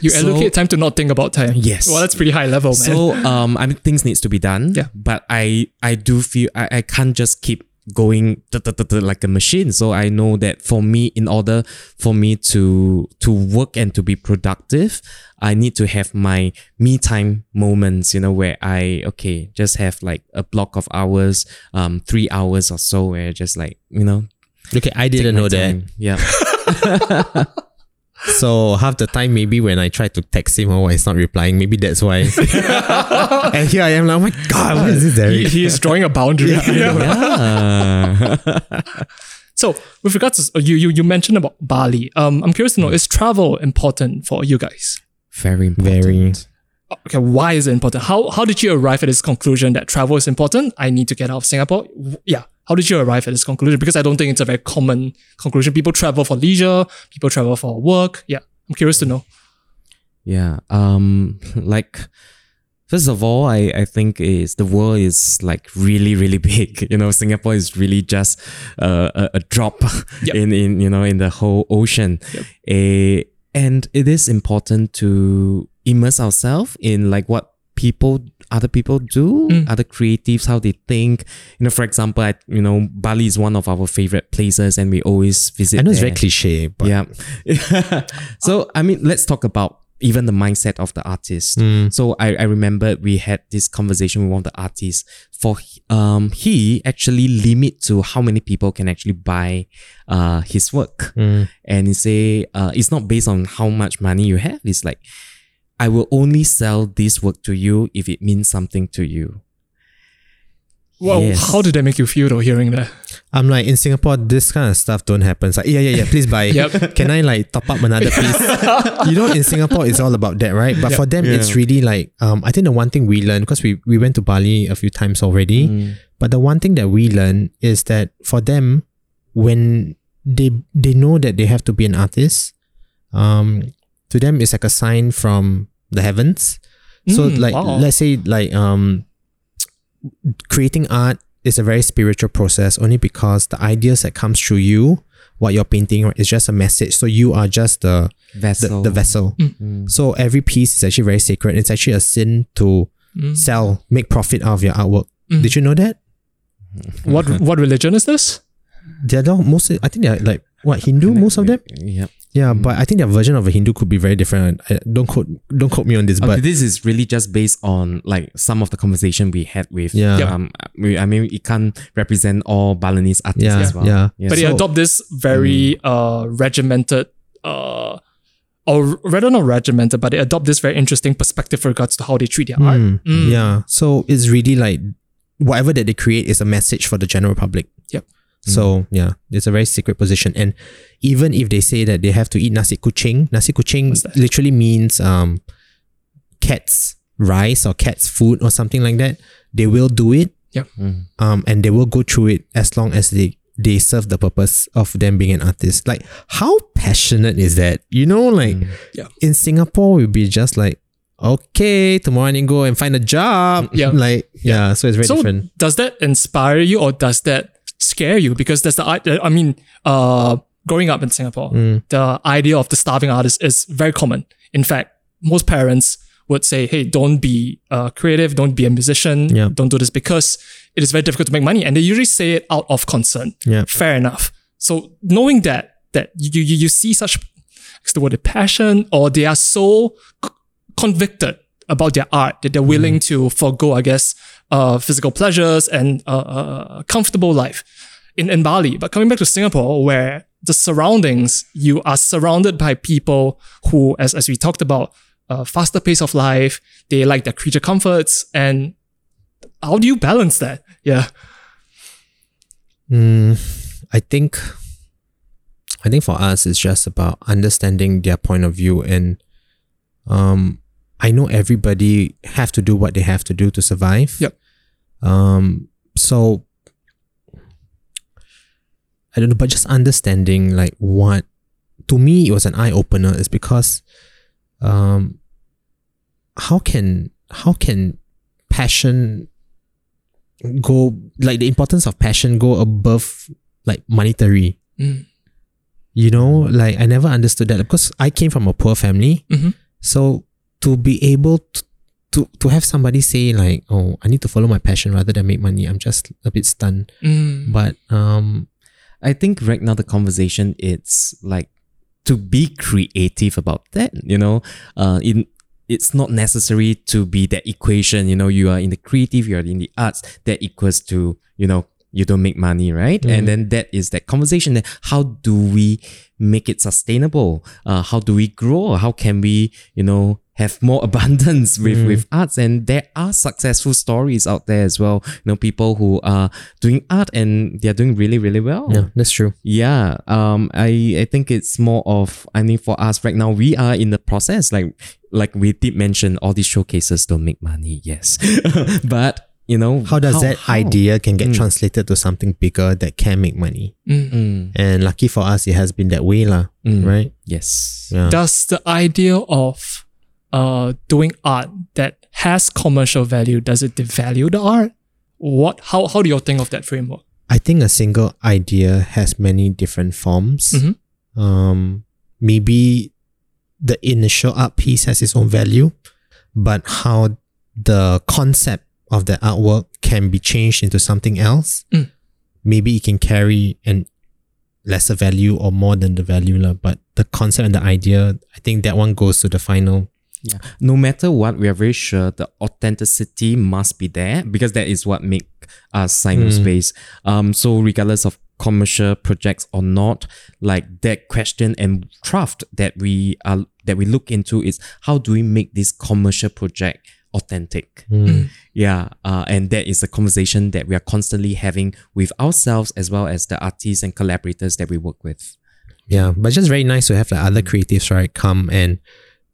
You So- allocate time to not think about time. Yes. Well, that's pretty high level, man. So um, I mean, things needs to be done. Yeah. But I I do feel I, I can't just keep going like a machine. So I know that for me, in order for me to to work and to be productive, I need to have my me time moments. You know, where I okay just have like a block of hours, um, three hours or so, where I just like you know. Okay, I didn't know that. Yeah. <laughs> <laughs> So half the time, maybe when I try to text him or why he's not replying, maybe that's why. <laughs> and here I am, like, oh my god, what is this, he, Derrick? he's drawing a boundary. yeah. <laughs> <laughs> So, with regards to you, you, you mentioned about Bali. Um, I'm curious to know: is travel important for you guys? Very important. Very. Okay, why is it important? How how did you arrive at this conclusion that travel is important? I need to get out of Singapore. Yeah, how did you arrive at this conclusion? Because I don't think it's a very common conclusion. People travel for leisure. People travel for work. Yeah, I'm curious to know. Yeah. Um <laughs> like first of all, I, I think is the world is like really, really <laughs> big. You know, Singapore is really just uh, a, a drop <laughs> Yep. in, in you know in the whole ocean. Yep. Eh, and it is important to immerse ourselves in like what people other people do, Mm. other creatives, how they think. You know, for example, I, you know, Bali is one of our favorite places and we always visit I know it's very cliche, but Yeah. <laughs> so, I mean, let's talk about even the mindset of the artist. Mm. So, I, I remember we had this conversation with one of the artists. For um, he actually limit to how many people can actually buy uh his work, Mm. and he say uh it's not based on how much money you have. It's like I will only sell this work to you if it means something to you. Well, Yes. how did that make you feel though, hearing that? I'm like in Singapore, this kind of stuff don't happen. It's like, yeah, yeah, yeah, please buy. <laughs> Yep. Can I like top up another piece? <laughs> you know, in Singapore, it's all about that, right? But Yep. for them, it's really like, um, I think the one thing we learned, because we, we went to Bali a few times already, Mm. but the one thing that we learned is that for them, when they they know that they have to be an artist, um, to them it's like a sign from the heavens. So Mm, like wow. let's say like um creating art is a very spiritual process only because the ideas that comes through you, what you're painting right, is just a message. So you are just the the, Vessel. the vessel. Mm. So every piece is actually very sacred. It's actually a sin to Mm. sell, make profit out of your artwork. Mm. Did you know that? What what religion is this? They're not most I think they're like what Hindu, most of them? Yep. Yeah, but I think their version of a Hindu could be very different. I, don't quote don't quote me on this, Okay, but this is really just based on like some of the conversation we had with. Yeah. Um. I mean, it can't represent all Balinese artists yeah, as well. yeah. Yeah. but they adopt this very uh regimented uh or rather not regimented, but they adopt this very interesting perspective with regards to how they treat their art. Mm, Mm. Yeah. So it's really like whatever that they create is a message for the general public. Yep. So yeah, it's a very secret position. And even if they say that they have to eat nasi kucing, nasi kucing literally means um cat's rice or cat's food or something like that. They will do it. Mm. Um and they will go through it as long as they they serve the purpose of them being an artist. Like how passionate is that? You know, like Mm. Yeah. in Singapore we'd be just like okay, tomorrow I need to go and find a job. Yeah. <laughs> Like, yeah, so it's very So different. does that inspire you or does that scare you? Because there's the i- I mean, uh, growing up in Singapore, Mm. the idea of the starving artist is very common. In fact, most parents would say, "Hey, don't be uh, creative, don't be a musician, Yeah. don't do this because it is very difficult to make money." And they usually say it out of concern. Yeah. Fair enough. So knowing that that you you, you see such what's the word passion or they are so c- convicted about their art that they're willing to forego, I guess, uh, physical pleasures and uh, uh, a comfortable life in, in Bali. But coming back to Singapore, where the surroundings, you are surrounded by people who, as, as we talked about, uh, faster pace of life, they like their creature comforts. And how do you balance that? Yeah. Mm, I think, I think for us, it's just about understanding their point of view. And um, I know everybody have to do what they have to do to survive. Yep. Um, so I don't know, but just understanding like what to me it was an eye opener is because um, how can how can passion go like the importance of passion go above like monetary? Mm. You know, like I never understood that because I came from a poor family. Mhm. So to be able to, to to have somebody say like, "Oh, I need to follow my passion rather than make money," I'm just a bit stunned. Mm. But um, I think right now the conversation it's like to be creative about that, you know, uh, in it's not necessary to be that equation, you know, you are in the creative, you are in the arts, that equals to, you know, you don't make money, right? And then that is that conversation that how do we make it sustainable? Uh, how do we grow? How can we, you know, have more <laughs> abundance with, with arts? And there are successful stories out there as well. You know, people who are doing art and they're doing really, really well. yeah, that's true. Yeah, um, I I think it's more of I mean for us right now we are in the process like like we did mention all these showcases don't make money yes, <laughs> but you know How does that how? idea can get Mm. translated to something bigger that can make money? Mm. Mm, And lucky for us, it has been that way, lah. mm, Right? Yes. Yeah. Does the idea of uh doing art that has commercial value does it devalue the art? What how how do you think of that framework? I think a single idea has many different forms. Mhm. Um, maybe the initial art piece has its own value, but how the concept of the artwork can be changed into something else, Mm. maybe it can carry an lesser value or more than the value. But the concept and the idea, I think that one goes to the final. Yeah. No matter what, we are very sure the authenticity must be there because that is what make us SainouSpace. Um, so regardless of commercial projects or not, like that question and craft that we are that we look into is how do we make this commercial project authentic? Yeah, uh, and that is a conversation that we are constantly having with ourselves as well as the artists and collaborators that we work with. Yeah, but just very nice to have like other creatives, right, come and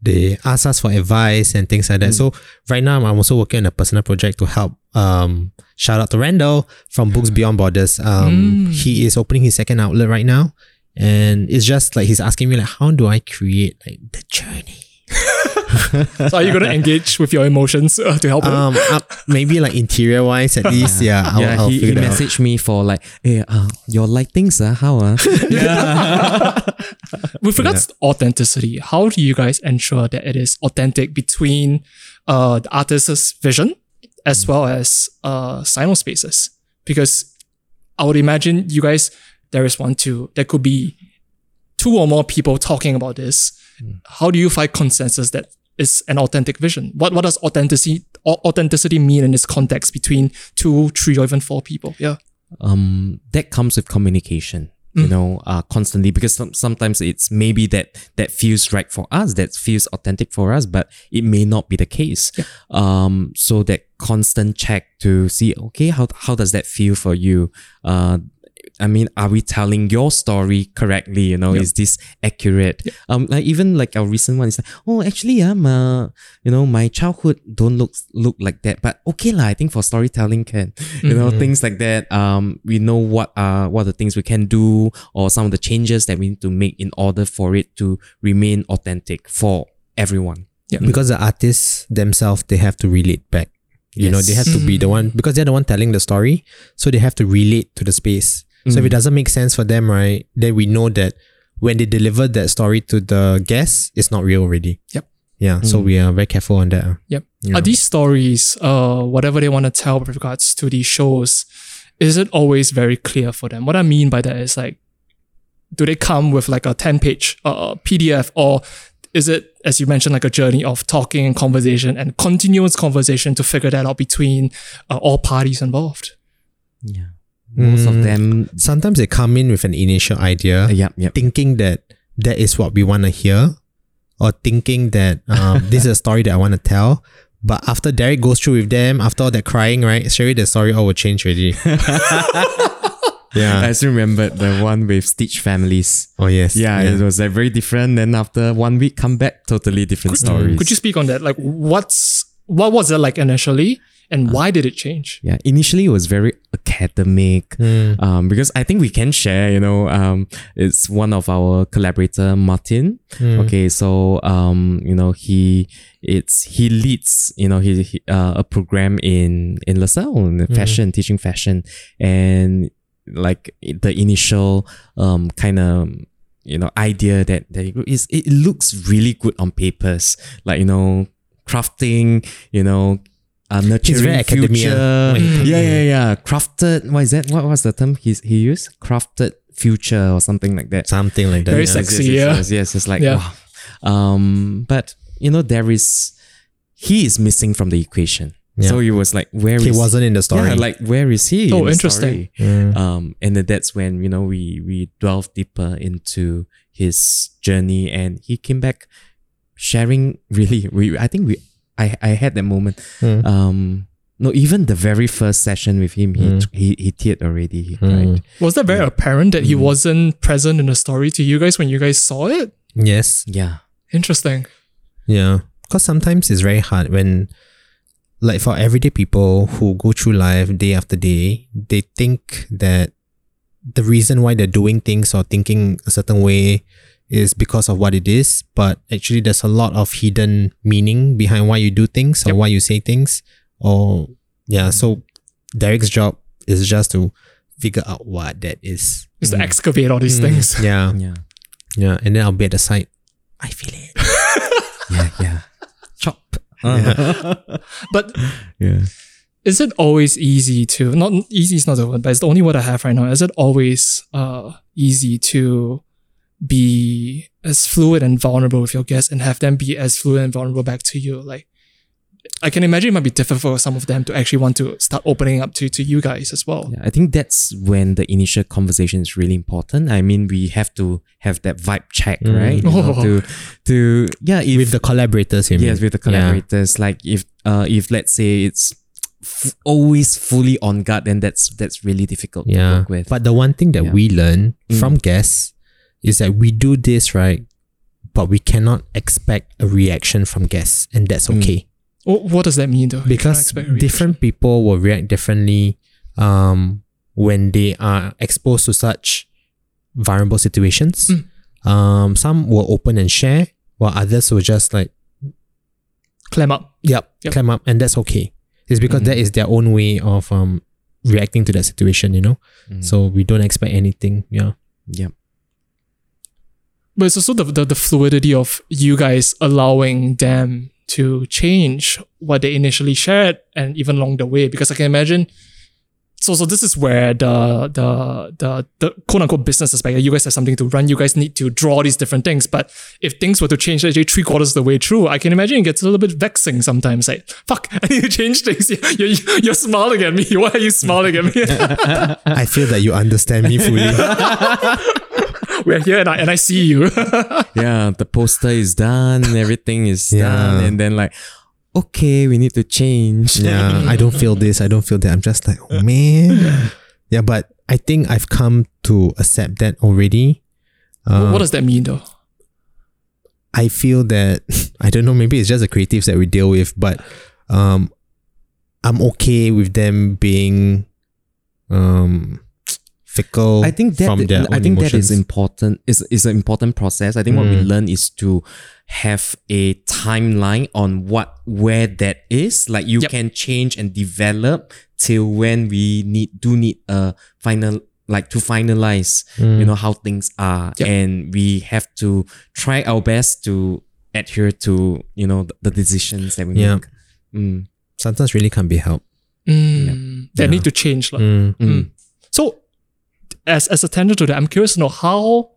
they ask us for advice and things like that. So right now I'm also working on a personal project to help um shout out to Randall from Books Beyond Borders. Um he is opening his second outlet right now. And it's just like he's asking me like how do I create like the journey? <laughs> <laughs> So are you gonna engage with your emotions uh, to help? Um uh, maybe like interior wise at least, yeah. I'll, yeah, I'll he, he figure it out. messaged me for like, hey, uh, your lightings, uh, how? Uh? <laughs> <laughs> with regards to authenticity, how do you guys ensure that it is authentic between uh, the artist's vision as well as uh, SainouSpace's? Because I would imagine you guys, there is one, two, there could be two or more people talking about this. How do you find consensus that is an authentic vision? What what does authenticity authenticity mean in this context between two, three, or even four people? Yeah. um, that comes with communication. You know, uh, constantly because some, sometimes it's maybe that that feels right for us, that feels authentic for us, but it may not be the case. Yeah. Um, so that constant check to see, okay, how how does that feel for you? Uh, I mean, are we telling your story correctly? You know, is this accurate? Um, like even like our recent one is like, oh, actually, um, uh, you know, my childhood don't look look like that, but okay lah. I think for storytelling can, you know, things like that. Um, we know what are what are the things we can do, or some of the changes that we need to make in order for it to remain authentic for everyone. Yeah, because the artists themselves they have to relate back you know they have to be the one because they're the one telling the story so they have to relate to the space so if it doesn't make sense for them right then we know that when they deliver that story to the guests it's not real already Yep. yeah so we are very careful on that uh. Yep. Yeah. Are these stories, uh, whatever they want to tell with regards to these shows, is it always very clear for them? What I mean by that is like, do they come with like a 10 page uh, PDF or is it, as you mentioned, like a journey of talking and conversation and continuous conversation to figure that out between uh, all parties involved? Yeah, most of Mm. them. sometimes they come in with an initial idea Uh, yep, yep. thinking that that is what we want to hear or thinking that um, <laughs> this is a story that I want to tell. But after Derrick goes through with them, after all that crying, right, surely the story all will change already. <laughs> <laughs> yeah. I still remember the one with Stitch families. Oh, yes. Yeah, it was like very different. Then after one week, come back, totally different stories. Could you speak on that? Like, what's what was it like initially, and why did it change? Yeah, initially it was very academic. Mm. Um, because I think we can share, you know, um, it's one of our collaborator, Martin. Mm. Okay, so um, you know, he it's he leads, you know, he, he uh, a program in in LaSalle in fashion, teaching fashion, and like the initial um kind of you know idea that that it is it looks really good on papers, like you know, crafting, you know. Uh, nurturing very academia future. Yeah, yeah, yeah. Crafted. What is that? What was the term he he used? Crafted future or something like that. Something like that. Very yeah. sexy. Yeah. yes, yes, yes. It's like Yeah. wow. Um, but you know there is he is missing from the equation. Yeah. So he was like, where is He wasn't in the story. Yeah, like where is he? Oh, in the interesting. story? Mm. Um, and then that's when you know we we delve deeper into his journey, and he came back sharing. Really, we I think we I I had that moment. Mm. Um, no, even the very first session with him, he Mm. he he teared already. He Mm. cried. Was that very apparent that he Mm. wasn't present in the story to you guys when you guys saw it? Yes. Yeah. Interesting. Yeah. Because sometimes it's very hard when, like, for everyday people who go through life day after day, they think that the reason why they're doing things or thinking a certain way is because of what it is. But actually, there's a lot of hidden meaning behind why you do things or Yep. why you say things. Or, yeah. So, Derrick's job is just to figure out what that is. Just to Mm. excavate all these Mm, things. <laughs> Yeah. Yeah. Yeah. And then I'll be at the site. I feel it. <laughs> Yeah. Yeah. Chop. <laughs> But yeah. is it always easy to not easy is not the word, but it's the only word I have right now. Is it always uh easy to be as fluid and vulnerable with your guests and have them be as fluid and vulnerable back to you? Like I can imagine it might be difficult for some of them to actually want to start opening up to, to you guys as well. Yeah, I think that's when the initial conversation is really important. I mean, we have to have that vibe check, Mm. right? You know, Oh. to <laughs> to yeah, if with the collaborators, you mean? yes, with the Yeah. collaborators. Like if uh if let's say it's f- always fully on guard, then that's that's really difficult to Yeah. work with. But the one thing that Yeah. we learn Mm. from guests is that we do this right, but we cannot expect a reaction from guests, and that's Mm. okay Wh- What does that mean though? Because expect a reaction. different people will react differently um, when they are exposed to such vulnerable situations. Mm. Um, some will open and share, while others will just like clam up. Yep, Yep. climb up, and that's okay. It's because Mhm. that is their own way of um reacting to that situation, you know. Mm. So we don't expect anything. Yeah. yeah, But it's also the, the, the fluidity of you guys allowing them to change what they initially shared and even along the way. Because I can imagine so so this is where the the the the quote unquote business aspect, you guys have something to run, you guys need to draw these different things. But if things were to change actually three quarters of the way through, I can imagine it gets a little bit vexing sometimes. Like, fuck, I need to change things. You're, you're, you're smiling at me. <laughs> Why are you smiling at me? <laughs> I feel that you understand me fully. <laughs> We're here and I, and I see you. <laughs> yeah. The poster is done, everything is Yeah. done, and then like, okay, we need to change. yeah, I don't feel this. I don't feel that. I'm just like, oh man. Yeah, but I think I've come to accept that already. Uh, what does that mean though? I feel that <laughs> I don't know. Maybe it's just the creatives that we deal with, but um, I'm okay with them being um fickle. I think that from their I own think that is important. is is an important process. I think what we Mm. learn is to have a timeline on what where that is. Like you Yep. can change and develop till when we need do need a final like to finalize. Mm. You know how things are, Yep. and we have to try our best to adhere to you know the, the decisions that we Yeah. make. Mm. sometimes really can't be helped. Mm, That Yeah. need to change. lah. Mm. Mm. So, as as a tangent to that, I'm curious to know how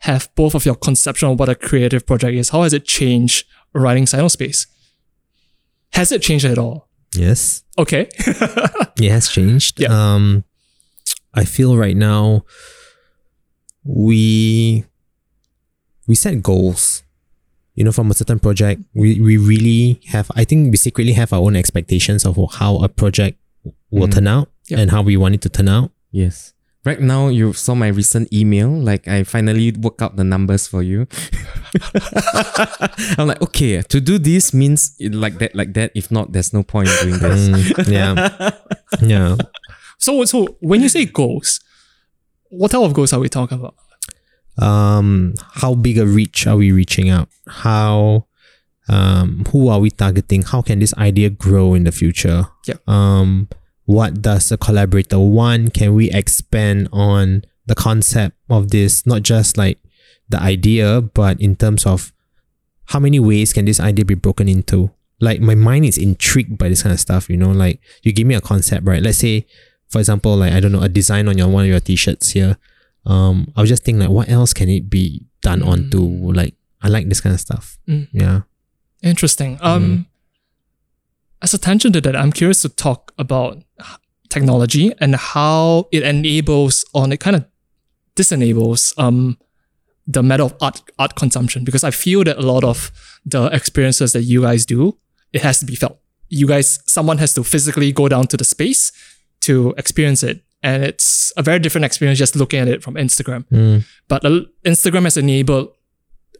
have both of your conception of what a creative project is, how has it changed writing SainouSpace? Has it changed at all? Yes. Okay. <laughs> it has changed. Yeah. Um, I feel right now we we set goals. You know, from a certain project, we, we really have. I think we secretly have our own expectations of how a project will Mm. turn out Yep. and how we want it to turn out. Yes. Right now, you saw my recent email. Like, I finally work out the numbers for you. <laughs> I'm like, okay, to do this means like that, like that. If not, there's no point in doing this. Mm, yeah, yeah. <laughs> So so when you say goals, what type of goals are we talking about? um how big a reach are we reaching out how um who are we targeting how can this idea grow in the future Yeah. um what does a collaborator want? Can we expand on the concept of this not just like the idea but in terms of how many ways can this idea be broken into? Like my mind is intrigued by this kind of stuff you know? Like you give me a concept right? Let's say for example like i don't know a design on your one of your t-shirts here. Um i was just think like what else can it be done onto? Like i like this kind of stuff. Mm. yeah. Interesting. Um, as a tangent to that, I'm curious to talk about technology and how it enables or it kind of disenables um the matter of art art consumption because I feel that a lot of the experiences that you guys do, it has to be felt. You guys, someone has to physically go down to the space to experience it. And it's a very different experience just looking at it from Instagram. Mm. But uh, Instagram has enabled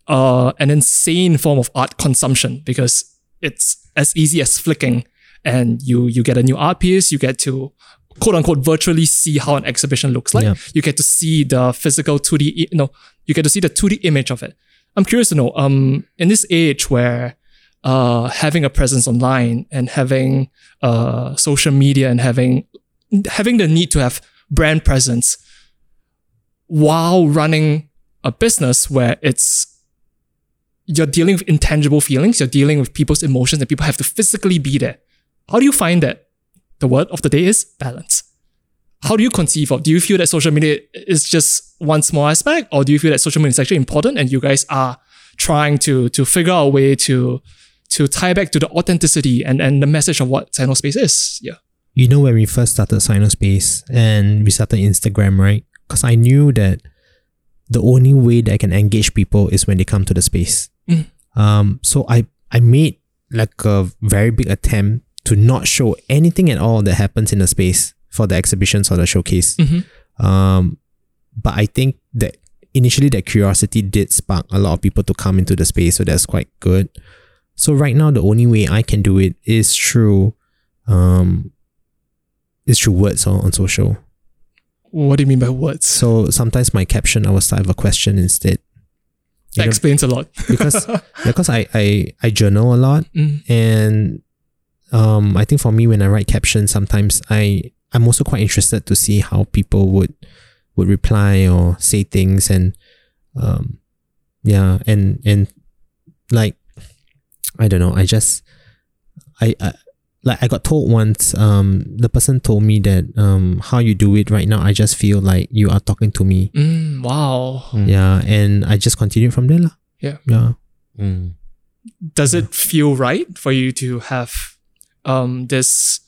uh, an insane form of art consumption because it's as easy as flicking and you you get a new art piece, you get to quote unquote virtually see how an exhibition looks like. Yeah. You get to see the physical 2D, you no, you get to see the 2D image of it. I'm curious to know, um, in this age where uh, having a presence online and having uh, social media and having having the need to have brand presence while running a business where it's you're dealing with intangible feelings, you're dealing with people's emotions, and people have to physically be there. How do you find that? The word of the day is balance. How do you conceive of? Do you feel that social media is just one small aspect, or do you feel that social media is actually important, and you guys are trying to to figure out a way to to tie back to the authenticity and and the message of what SainouSpace is? Yeah. you know when we first started SainouSpace and we started Instagram, right? Because I knew that the only way that I can engage people is when they come to the space. Mm. Um, so I I made like a very big attempt to not show anything at all that happens in the space for the exhibitions or the showcase. Mhm. Um, but I think that initially that curiosity did spark a lot of people to come into the space, so that's quite good. So right now, the only way I can do it is through, um, is through words on, on social. What do you mean by words? So sometimes my caption I will start with a question instead. That You know, explains a lot. because <laughs> because I, I I journal a lot Mm. and um I think for me when I write captions sometimes I I'm also quite interested to see how people would would reply or say things and um yeah and and like I don't know I just I, I like I got told once um the person told me that um how you do it right now I just feel like you are talking to me Mm, wow. Mm. yeah and I just continued from there lah. Yeah. yeah Mm. does it feel right for you to have um this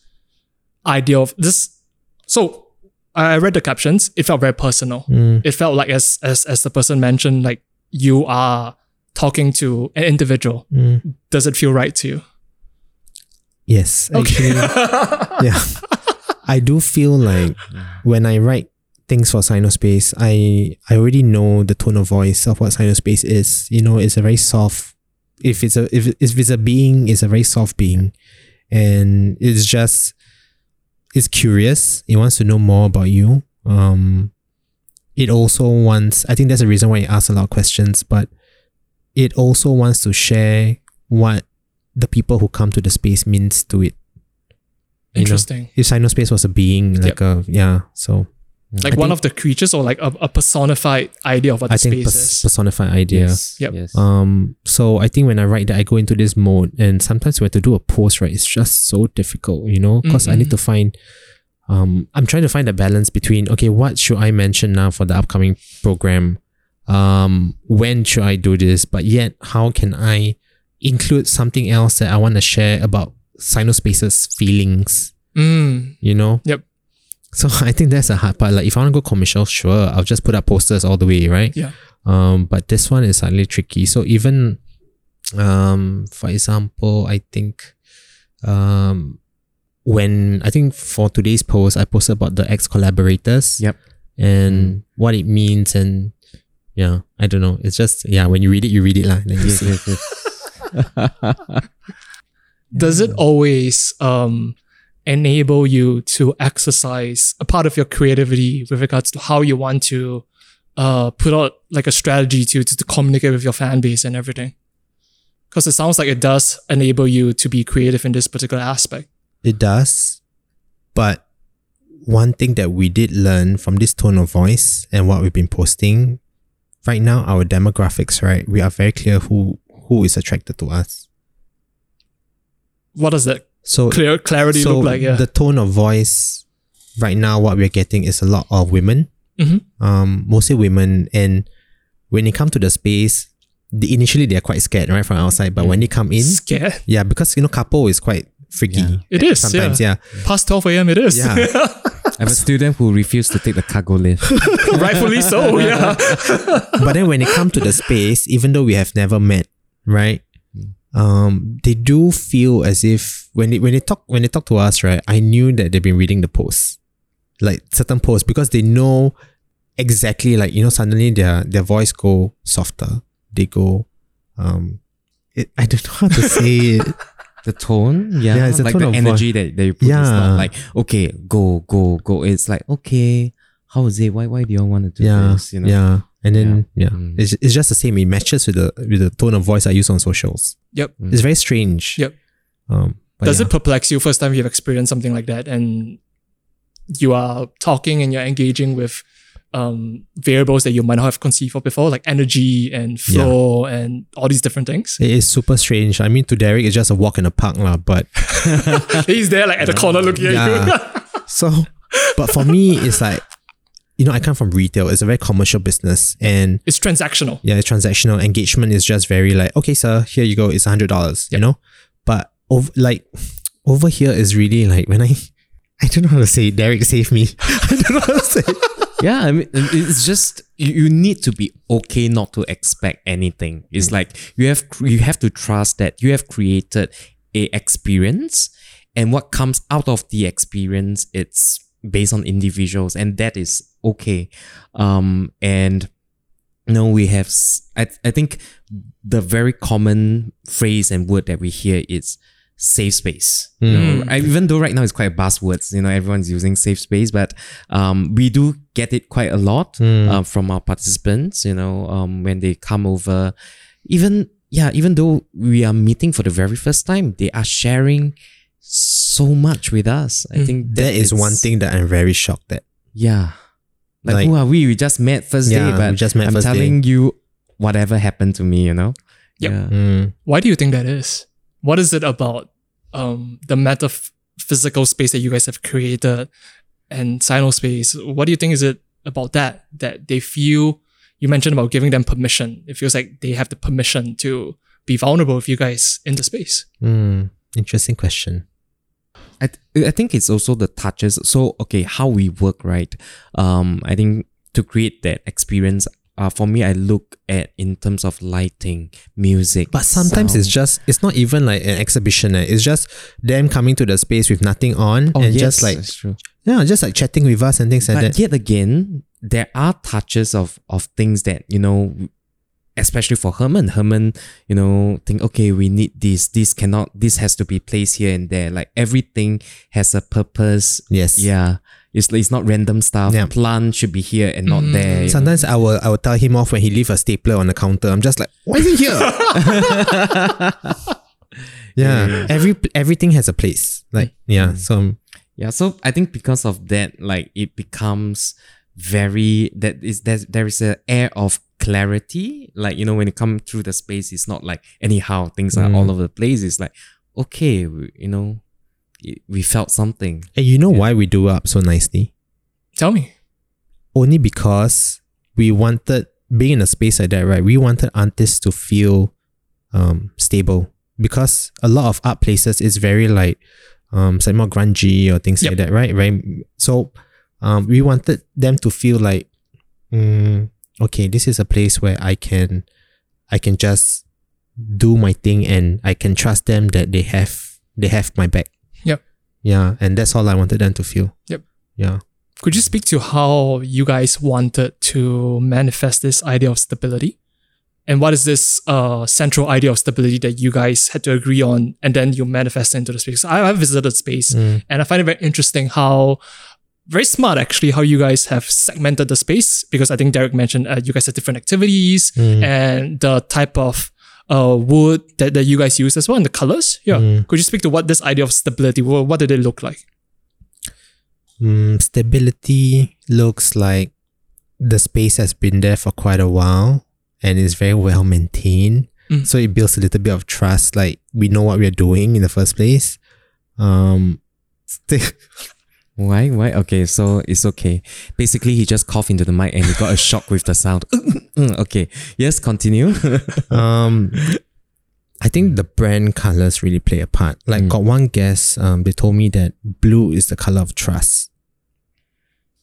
idea of this so i read the captions it felt very personal Mm. it felt like as as as the person mentioned like you are talking to an individual Mm. does it feel right to you Yes, actually, <laughs> yeah. I do feel like when I write things for SainouSpace, I I already know the tone of voice of what SainouSpace is. You know, it's a very soft. If it's a if if it's a being, it's a very soft being, and it's just it's curious. It wants to know more about you. Um, it also wants. I think that's the reason why it asks a lot of questions, but it also wants to share what the people who come to the space means to it. You know, interesting if SainouSpace was a being, like a yeah, so like I one think- of the creatures or like a, a personified idea of what the I think space pers- is personified idea. Yes. Yep. Yes. Um, so I think when I write that, I go into this mode, and sometimes when I have to do a post, right, it's just so difficult, you know, because I need to find. Um, I'm trying to find a balance between okay, what should I mention now for the upcoming program? Um, when should I do this? But yet, how can I include something else that I want to share about SainouSpace's feelings? Mm, You know. Yep. So <laughs> I think that's a hard part. Like if I want to go commercial, sure, I'll just put up posters all the way, right? Yeah. Um, but this one is slightly tricky. So even, um, for example, I think, um, when I think for today's post, I posted about the ex collaborators. Yep. And what it means and yeah, I don't know. It's just yeah, when you read it, you read it lah. Then you yes, see. yes, <laughs> yes. <laughs> does it always um enable you to exercise a part of your creativity with regards to how you want to uh, put out like a strategy to, to, to communicate with your fan base and everything? Because it sounds like it does enable you to be creative in this particular aspect. It does. But one thing that we did learn from this tone of voice and what we've been posting, right now our demographics, right? We are very clear who who is attracted to us. What does that So clear clarity so look like? Yeah. the tone of voice right now what we're getting is a lot of women. Mhm. Um mostly women and when they come to the space, the, initially they're quite scared, right, from outside. But when they come in, Scared. yeah, because you know, couple is quite freaky. Yeah. It is. Sometimes, yeah. yeah. Past 12 a.m. it is. Yeah. <laughs> I have a student who refused to take the cargo lift. <laughs> Rightfully so. Yeah. <laughs> but then when they come to the space, even though we have never met, right? Um, they do feel as if when they when they talk when they talk to us, right? I knew that they've been reading the posts, like certain posts, because they know exactly like you know suddenly their their voice go softer. They go, um, it, I don't know how to say <laughs> it. The tone, yeah, Yeah, it's like the energy that, that you put. Yeah. not like okay, go, go, go. It's like okay, how is it? Why, why do you all want to do yeah, this? You know, yeah. And then yeah, Mm. it's, it's just the same. It matches with the with the tone of voice I use on socials. Yep. It's very strange. Yep. Um, but Does yeah. it perplex you first time you've experienced something like that and you are talking and you're engaging with um, variables that you might not have conceived of before, like energy and flow and all these different things? It is super strange. I mean, to Derrick, it's just a walk in the park, lah. But <laughs> He's there like at the corner looking at you. yeah, so, but for me, it's like, you know, I come from retail. It's a very commercial business, and it's transactional. yeah, it's transactional engagement is just very like, okay, sir, here you go. It's a hundred dollars. You know, but over like over here is really like when I. I don't know how to say it. Derrick, save me. <laughs> I don't know how to say it. yeah. I mean, it's just you, you need to be okay not to expect anything. It's mm. like you have you have to trust that you have created a experience, and what comes out of the experience, it's based on individuals, and that is okay. Um, and no, we have. I, I think the very common phrase and word that we hear is safe space. You know, I- even though right now it's quite buzzwords, you know, everyone's using safe space, but um, we do get it quite a lot uh, from our participants. You know, um, when they come over, even yeah, even though we are meeting for the very first time, they are sharing so much with us. I think That is one thing that I'm very shocked at. yeah. Like, Like- who are we? We just met first Yeah, day, but we just met I'm first day. telling you whatever happened to me, you know? Yep. Yeah. Mm. Why do you think that is? What is it about um, the metaphysical space that you guys have created and SainouSpace? What do you think is it about that that they feel? You mentioned about giving them permission. It feels like they have the permission to be vulnerable with you guys in the space. Mm. Interesting question. I, th- I think it's also the touches. So, okay, how we work, right? Um, I think to create that experience, uh, for me, I look at in terms of lighting, music. But sometimes it's just it's not even like an exhibition. eh. It's just them coming to the space with nothing on oh, and yes, just like that's true. yeah, just like chatting with us and things like that. but that. yet again, there are touches of of things that you know, especially for Herman. Herman, you know, think okay, we need this. This cannot. This has to be placed here and there. Like everything has a purpose. Yes. Yeah. It's, it's not random stuff. Yeah. Plant should be here and not Mm. there. you know. Sometimes I will I will tell him off when he leave a stapler on the counter. I'm just like, why is he here? <laughs> yeah, every everything has a place. Like yeah, so Yeah, so I think because of that, like it becomes very that is there's there is a air of clarity. Like you know, when you come through the space, it's not like anyhow things are Mm. all over the place. It's like okay, we, you know, it- we felt something. and you know why we do up so nicely? Tell me. Only because we wanted being in a space like that, right? We wanted artists to feel um stable because a lot of art places is very like um it's like more grungy or things like that, right? Right. So um we wanted them to feel like mm, okay, this is a place where I can I can just do my thing and I can trust them that they have they have my back. Yep. Yeah, and that's all I wanted them to feel. Yep. Yeah. Could you speak to how you guys wanted to manifest this idea of stability? and what is this uh, central idea of stability that you guys had to agree on, and then you manifest into the space. I have visited the space, Mm. and I find it very interesting how very smart actually how you guys have segmented the space because I think Derrick mentioned uh, you guys have different activities Mm. and the type of uh, wood that, that you guys use as well and the colors. Yeah, Mm. could you speak to what this idea of stability? What, what did it look like? Mm, stability looks like the space has been there for quite a while and is very well maintained. Mm. So it builds a little bit of trust, like we know what we're doing in the first place. Um, <laughs> st- Why? Why? Okay, so it's okay. Basically, he just coughed into the mic and he got a <laughs> shock with the sound. <laughs> Mm, okay, yes, continue. <laughs> um, I think the brand colors really play a part. Like, Mm. got one guest, um, they told me that blue is the color of trust.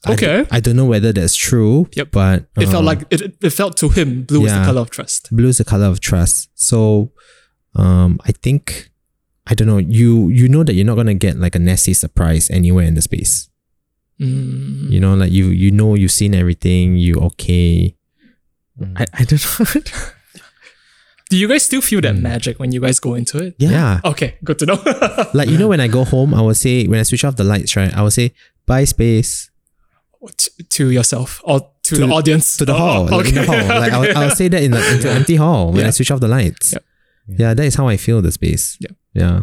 Okay. I don't know whether that's true. Yep. But It felt um, like it, it- it felt to him blue is the color of trust. blue is the color of trust. So, um, I think I don't know. You you know that you're not gonna get like a nasty surprise anywhere in the space. Mm. You know, like you you know you've seen everything. You okay. Mm. I, I don't know. <laughs> Do you guys still feel that Mm. magic when you guys go into it? yeah. Okay, good to know. <laughs> Like you know, when I go home, I will say when I switch off the lights, right? I will say bye space to, to yourself or to, To- the audience? to the Oh, hall, like in the hall. Like I'll, I'll say that in the into <laughs> empty hall when Yeah. I switch off the lights. Yep. Yeah, that is how I feel the space. Yeah. Yeah.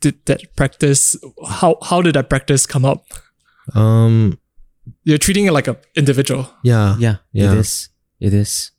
Did that practice? How how did that practice come up? Um. You're treating it like a individual. Yeah. yeah, Yeah. it is. It is.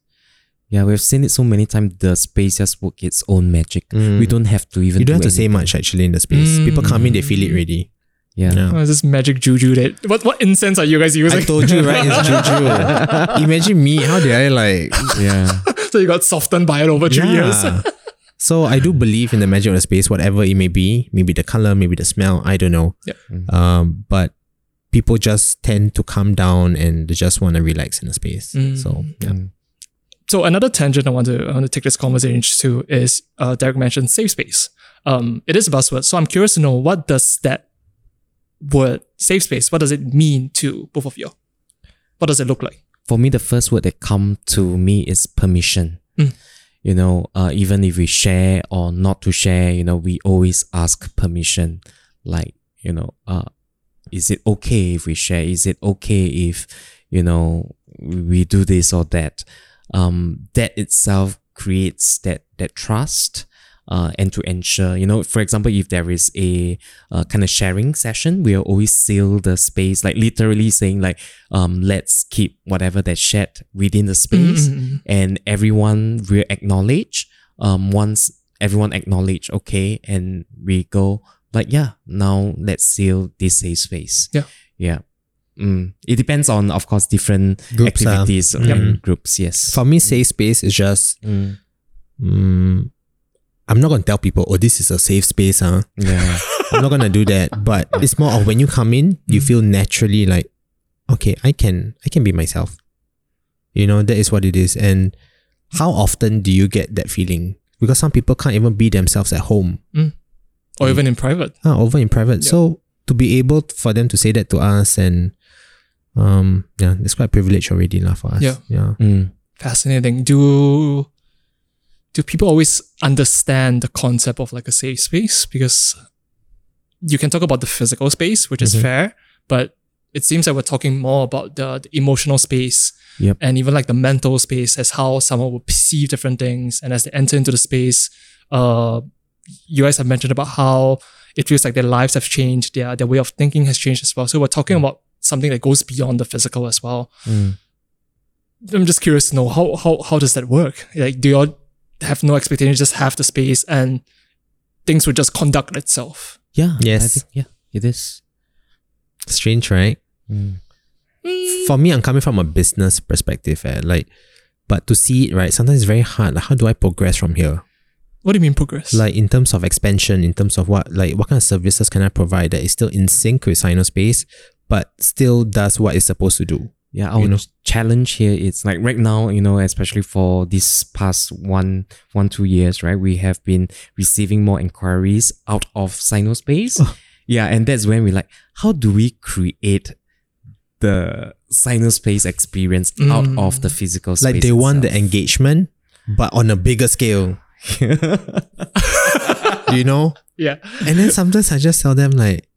Yeah, we've seen it so many times. The space just work its own magic. Mm. We don't have to even. You don't have do to say much actually in the space. People come in, they feel it already. Yeah. Yeah. Oh, this magic juju that what what incense are you guys using? I told you, right? It's juju. <laughs> Imagine me. How did I like? yeah. <laughs> so you got softened by it over three years. <laughs> Yeah. so I do believe in the magic of the space, whatever it may be. Maybe the color, maybe the smell. I don't know. Yep. Um, but people just tend to calm down and they just want to relax in the space. Mm. So yeah. Mm. So another tangent I want to I want to take this conversation to is uh, Derrick mentioned safe space. Um, it is a buzzword, so I'm curious to know what does that word safe space? What does it mean to both of you? What does it look like? For me, the first word that come to me is permission. Mm. You know, uh, even if we share or not to share, you know, we always ask permission. Like, you know, uh, is it okay if we share? Is it okay if, you know, we do this or that? Um, that itself creates that that trust. Uh, and to ensure, you know, for example, if there is a uh, kind of sharing session, we'll always seal the space, like literally saying like, um, let's keep whatever that's shared within the space, Mm, and everyone will acknowledge. Um, once everyone acknowledge, okay, and we go like, yeah, now let's seal this safe space. Yeah. yeah. Mm. It depends on, of course, different Groups, uh, activities, mm. um, groups. Yes. For me, safe space is just. Mm. Mm, I'm not gonna tell people, oh, this is a safe space, huh? Yeah. <laughs> I'm not gonna do that. But it's more of when you come in, you feel naturally like, okay, I can, I can be myself. You know, that is what it is. And how often do you get that feeling? Because some people can't even be themselves at home, or even in private. ah, over in private. Yeah. So to be able for them to say that to us, and um, yeah, it's quite privilege already, lah, for us. Yeah. yeah. Mm. Fascinating. Do do people always understand the concept of like a safe space? Because you can talk about the physical space, which is Mhm. fair, but it seems like we're talking more about the, the emotional space Yep. and even like the mental space as how someone will perceive different things and as they enter into the space uh you guys have mentioned about how it feels like their lives have changed their their way of thinking has changed as well so we're talking about something that goes beyond the physical as well Mm. i'm just curious to know how how, how does that work like do you all have no expectation just have the space and things would just conduct itself Yeah. Yes. I think, yeah, it is. Strange, right? Mm. for me, I'm coming from a business perspective, eh, like, but to see it, right, sometimes it's very hard. Like, how do I progress from here? what do you mean progress Like, in terms of expansion, in terms of what, like, what kind of services can I provide that is still in sync with SainouSpace, but still does what it's supposed to do? Yeah, our You know? challenge here is like right now, you know, especially for this past one, one, two years, right? We have been receiving more inquiries out of SainouSpace. Oh. Yeah, and that's when we like, how do we create the SainouSpace experience out Mm. of the physical space? Like, they want the engagement, but on a bigger scale. <laughs> Do you know? Yeah. And then sometimes I just tell them like,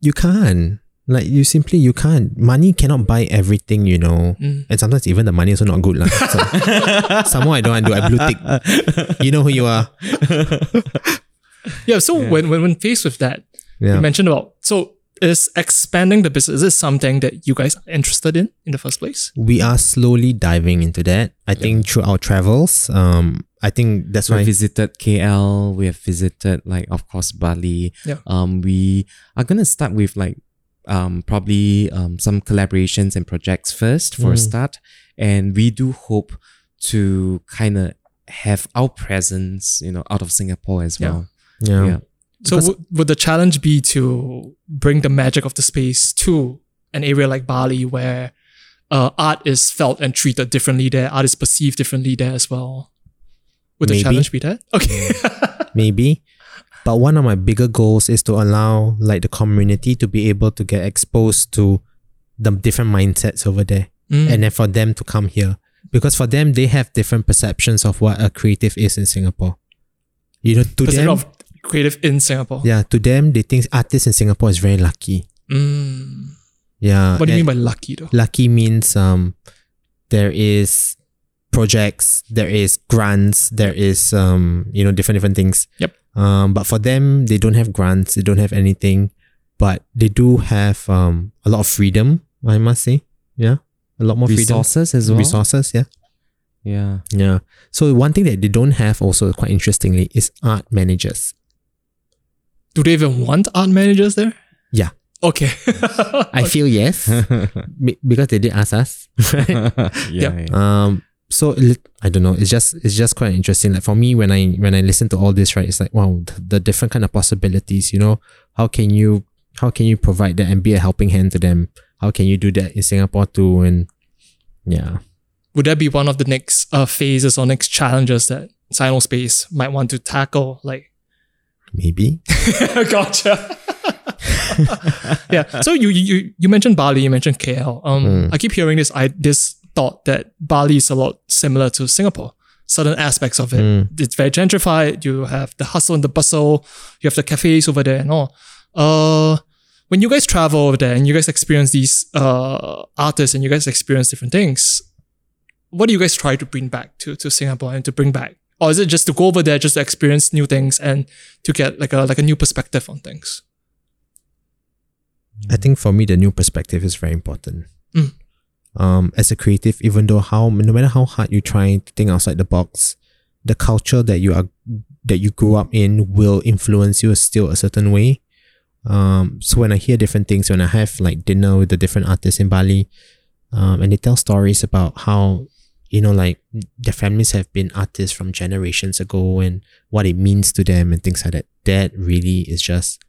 you can't. Like you simply you can't. Money cannot buy everything, you know. Mm. And sometimes even the money also not good. lah. So, <laughs> somehow I don't want to do I blue tick. You know who you are. <laughs> Yeah. So when, when when faced with that, you mentioned about so is expanding the business is this something that you guys are interested in in the first place? We are slowly diving into that. I think through our travels. Um I think that's why we visited KL. We have visited like of course Bali. Yeah. Um, we are gonna start with like um probably um some collaborations and projects first for a Mm. start, and we do hope to kind of have our presence, you know, out of Singapore as Yeah. well. yeah. Yeah. So w- would the challenge be to bring the magic of the space to an area like Bali where uh, art is felt and treated differently there, art is perceived differently there as well? Would the Maybe. challenge be that? Okay. maybe. But one of my bigger goals is to allow like the community to be able to get exposed to the different mindsets over there. Mm. And then for them to come here. Because for them they have different perceptions of what a creative is in Singapore. You know, to Percent them of creative in Singapore. Yeah, to them they think artists in Singapore is very lucky. Mm. Yeah. What do you mean by lucky though? lucky means um there is projects, there is grants, there is um, you know, different different things. Yep. Um, but for them, they don't have grants, they don't have anything, but they do have um a lot of freedom, I must say. Yeah. A lot more freedom. Resources as well. Resources, yeah. Yeah. Yeah. So one thing that they don't have also quite interestingly is art managers. Do they even want art managers there? Yeah. Okay. <laughs> I feel yes. <laughs> because they did ask us. Right? <laughs> yeah. yeah. Um, so I don't know. It's just it's just quite interesting. Like for me, when I when I listen to all this, right, it's like wow, the, the different kind of possibilities. You know, how can you how can you provide that and be a helping hand to them? How can you do that in Singapore too? And yeah, Would that be one of the next uh, phases or next challenges that SainouSpace might want to tackle? Like, maybe. <laughs> <laughs> gotcha. <laughs> yeah. So you you you mentioned Bali, you mentioned KL. Um, Mm. I keep hearing this I this thought that Bali is a lot similar to Singapore. Certain aspects of it. Mm. It's very gentrified. You have the hustle and the bustle. You have the cafes over there and all. Uh, when you guys travel over there and you guys experience these uh artists and you guys experience different things, what do you guys try to bring back to to Singapore and to bring back? Or is it just to go over there just to experience new things and to get like a like a new perspective on things? I think for me, the new perspective is very important. Mm. Um, as a creative, even though how no matter how hard you try to think outside the box, the culture that you are that you grew up in will influence you still a certain way. Um, so when I hear different things, when I have like dinner with the different artists in Bali, um, and they tell stories about how you know like their families have been artists from generations ago and what it means to them and things like that. That really is just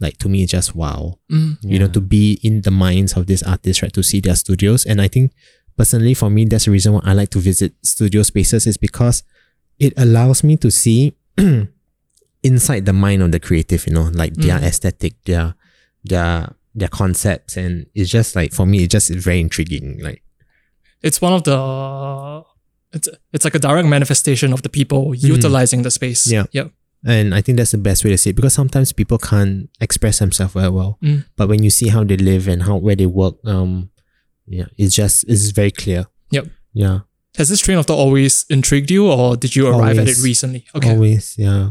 like to me, it's just wow Mm. you know, to be in the minds of these artists, right? To see their studios. And I think personally for me, that's the reason why I like to visit studio spaces is because it allows me to see <clears throat> inside the mind of the creative, you know, like their Mm. aesthetic, their their their concepts. And it's just like for me, it just is very intriguing. Like It's one of the it's it's like a direct manifestation of the people utilizing the space. Mm. Yeah. Yeah. And I think that's the best way to see it because sometimes people can't express themselves very well. Mm. But when you see how they live and how where they work, um yeah, it's just it's very clear. Yep. Yeah. Has this train of thought always intrigued you or did you arrive at it recently? Okay. Always, yeah.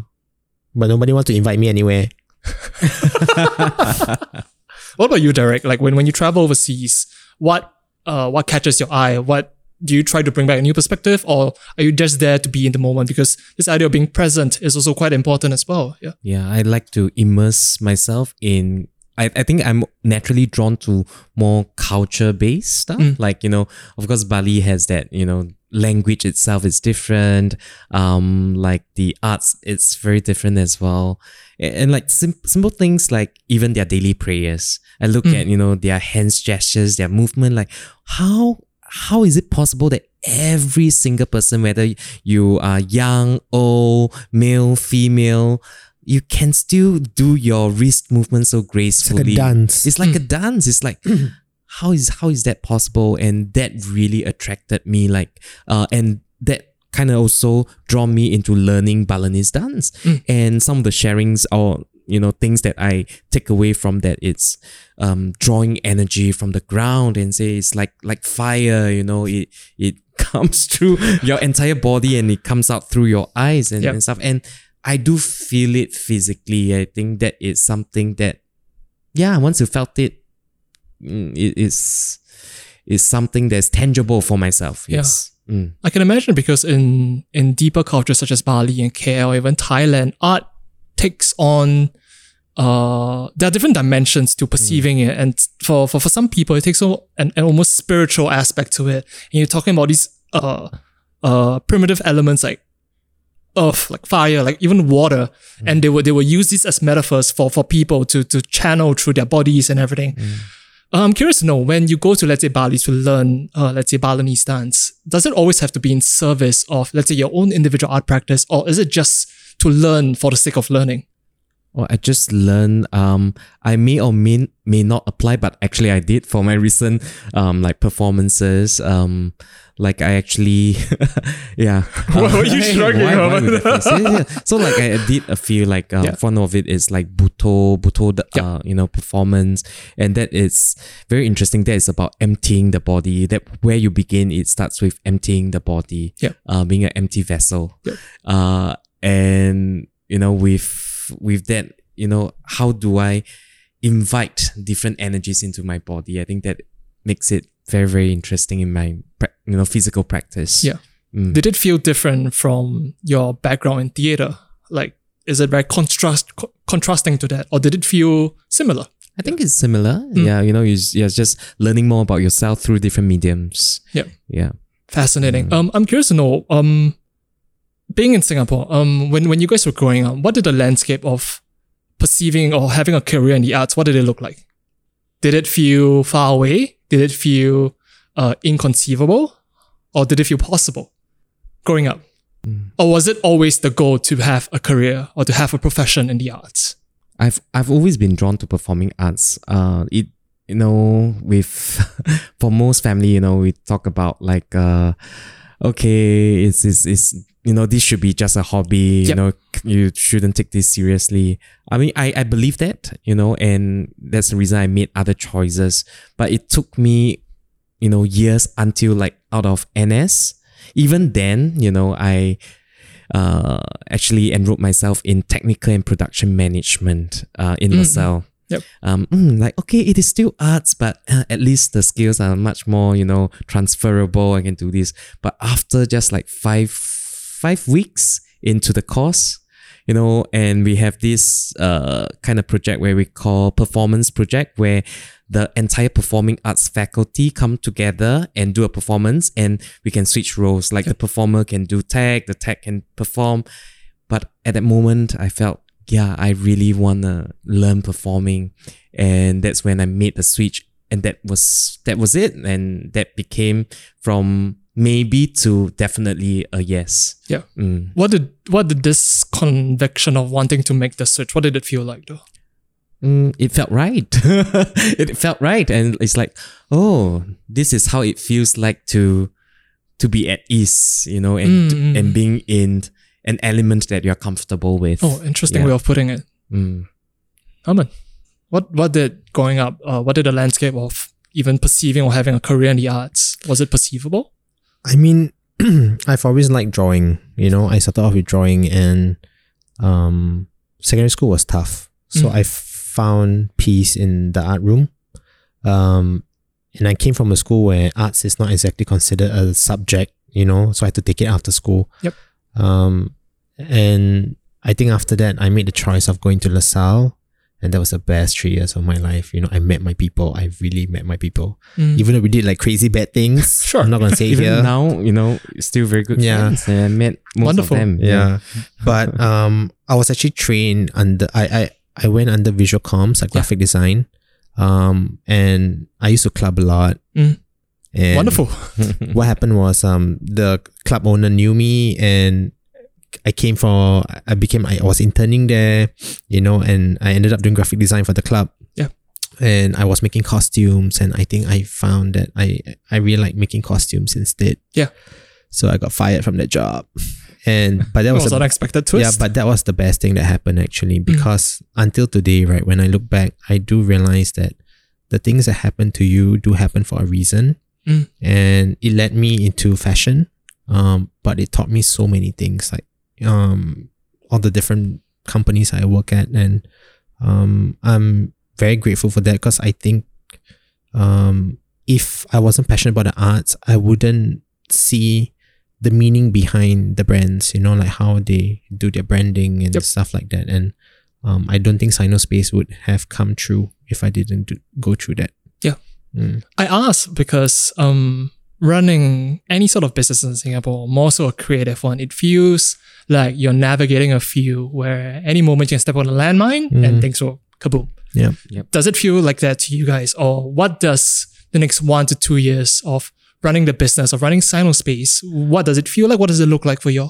But nobody wants to invite me anywhere. <laughs> <laughs> What about you, Derrick? Like when, when you travel overseas, what uh what catches your eye? What do you try to bring back a new perspective or are you just there to be in the moment? Because this idea of being present is also quite important as well. Yeah. Yeah, I like to immerse myself in. I, I think I'm naturally drawn to more culture based stuff. Mm. Like, you know, of course, Bali has that, you know, language itself is different. Um, like the arts, it's very different as well. And, and like sim- simple things like even their daily prayers. I look Mm. at, you know, their hands gestures, their movement, like how how is it possible that every single person, whether you are young, old, male, female, you can still do your wrist movement so gracefully. It's gracefully. like a dance. It's like a hmm. dance. It's like hmm. <clears throat> how is how is that possible? And that really attracted me. Like uh, and that kind of also drawn me into learning Balinese dance. Hmm. And some of the sharings or you know things that I take away from that it's um, drawing energy from the ground and say it's like like fire. You know, it it <laughs> comes through your entire body and it comes out through your eyes and, Yep. and stuff. And I do feel it physically. I think that is something that yeah, once you felt it, mm, it is is something that's tangible for myself. Yeah. Yes. Mm. I can imagine because in in deeper cultures such as Bali and KL, even Thailand, art takes on uh there are different dimensions to perceiving it. And for, for for some people it takes on an, an almost spiritual aspect to it. And you're talking about these uh uh primitive elements like earth, like fire, like even water. And they would they will use these as metaphors for for people to to channel through their bodies and everything. Uh, I'm curious to know when you go to let's say Bali to learn uh, let's say Balinese dance, does it always have to be in service of let's say your own individual art practice, or is it just to learn for the sake of learning? Well, I just learned. Um, I may or may may not apply, but actually I did for my recent um like performances. Um, like I actually, <laughs> yeah. <laughs> Why are you shrugging, why- why Herman? would I say- yeah, yeah. So like I did a few like uh, Yeah. one of it is like butoh butoh uh, you know performance, and that is very interesting. That is about emptying the body. That where you begin, it starts with emptying the body. Yeah. Uh, being an empty vessel. Yeah. Uh, and you know with with that you know how do i invite different energies into my body i think that makes it very very interesting in my you know physical practice Yeah. Mm. Did it feel different from your background in theater? Like, is it very contrast co- contrasting to that, or did it feel similar? i think it's similar Mm. yeah you know you you're just learning more about yourself through different mediums Yeah. yeah Fascinating. Um, I'm curious to know. Um, being in Singapore, um, when when you guys were growing up, what did the landscape of perceiving or having a career in the arts, what did it look like? Did it feel far away? Did it feel uh, inconceivable, or did it feel possible growing up? Or was it always the goal to have a career or to have a profession in the arts? I've I've always been drawn to performing arts. Uh, it you know with <laughs> for most family, you know, we talk about like uh, okay, it's it's, it's you know this should be just a hobby. You know, you shouldn't take this seriously. I mean, I I believe that you know, and that's the reason I made other choices. But it took me, you know, years until like out of NS. Even then, you know, I uh, actually enrolled myself in technical and production management uh, in Mm, LaSalle. Yep. Um, mm, like okay, it is still arts, but uh, at least the skills are much more, you know, transferable. I can do this. But after just like five five weeks into the course, you know, and we have this uh kind of project where we call performance project, where the entire performing arts faculty come together and do a performance and we can switch roles. Like the performer can do tech the tech can perform. But at that moment i felt yeah i really want to learn performing. And that's when i made the switch and that was that was it. And that became from maybe to definitely a yes Yeah. Mm. What did what did this conviction of wanting to make the switch? What did it feel like though? Mm, it felt right. <laughs> it felt right, and it's like, oh, this is how it feels like to to be at ease, you know, and Mm, mm. and being in an element that you're comfortable with. Oh, interesting Yeah. way of putting it. Mm. Herman, what what did growing up? Uh, what did the landscape of even perceiving or having a career in the arts was it perceivable? I mean, <clears throat> I've always liked drawing. You know, I started off with drawing, and um, secondary school was tough. So Mm. I found peace in the art room. Um, and I came from a school where arts is not exactly considered a subject. You know, so I had to take it after school. Yep. Um, and I think after that, I made the choice of going to LaSalle. And that was the best three years of my life. You know, I met my people. I really met my people. Mm. Even though we did like crazy bad things. <laughs> Sure. I'm not gonna say <laughs> Even here. now, you know, still very good Yeah. friends. And I met most Wonderful. of them. yeah. but <laughs> um I was actually trained under I I, I went under visual comms like Yeah. graphic design. Um and I used to club a lot. Mm. And Wonderful. What happened was um the club owner knew me and I came for I became I was interning there, you know, and I ended up doing graphic design for the club. Yeah. And I was making costumes and I think I found that I I really like making costumes instead. Yeah. So I got fired from that job. And but that <laughs> was, was a- an unexpected twist. yeah, but that was the best thing that happened actually because until today, right, when I look back, I do realize that the things that happen to you do happen for a reason. Mm. And it led me into fashion. Um, but it taught me so many things like um all the different companies I work at and um I'm very grateful for that because I think um if I wasn't passionate about the arts, I wouldn't see the meaning behind the brands, you know, like how they do their branding and Yep. stuff like that. And um, I don't think SainouSpace would have come true if I didn't do, go through that. Yeah. Mm. I ask because um, running any sort of business in Singapore, more so a creative one, it feels like you're navigating a field where any moment you can step on a landmine and Mhm. things will kaboom. Yeah. Yep. Does it feel like that to you guys? Or what does the next one to two years of running the business, of running SainouSpace, what does it feel like? What does it look like for you?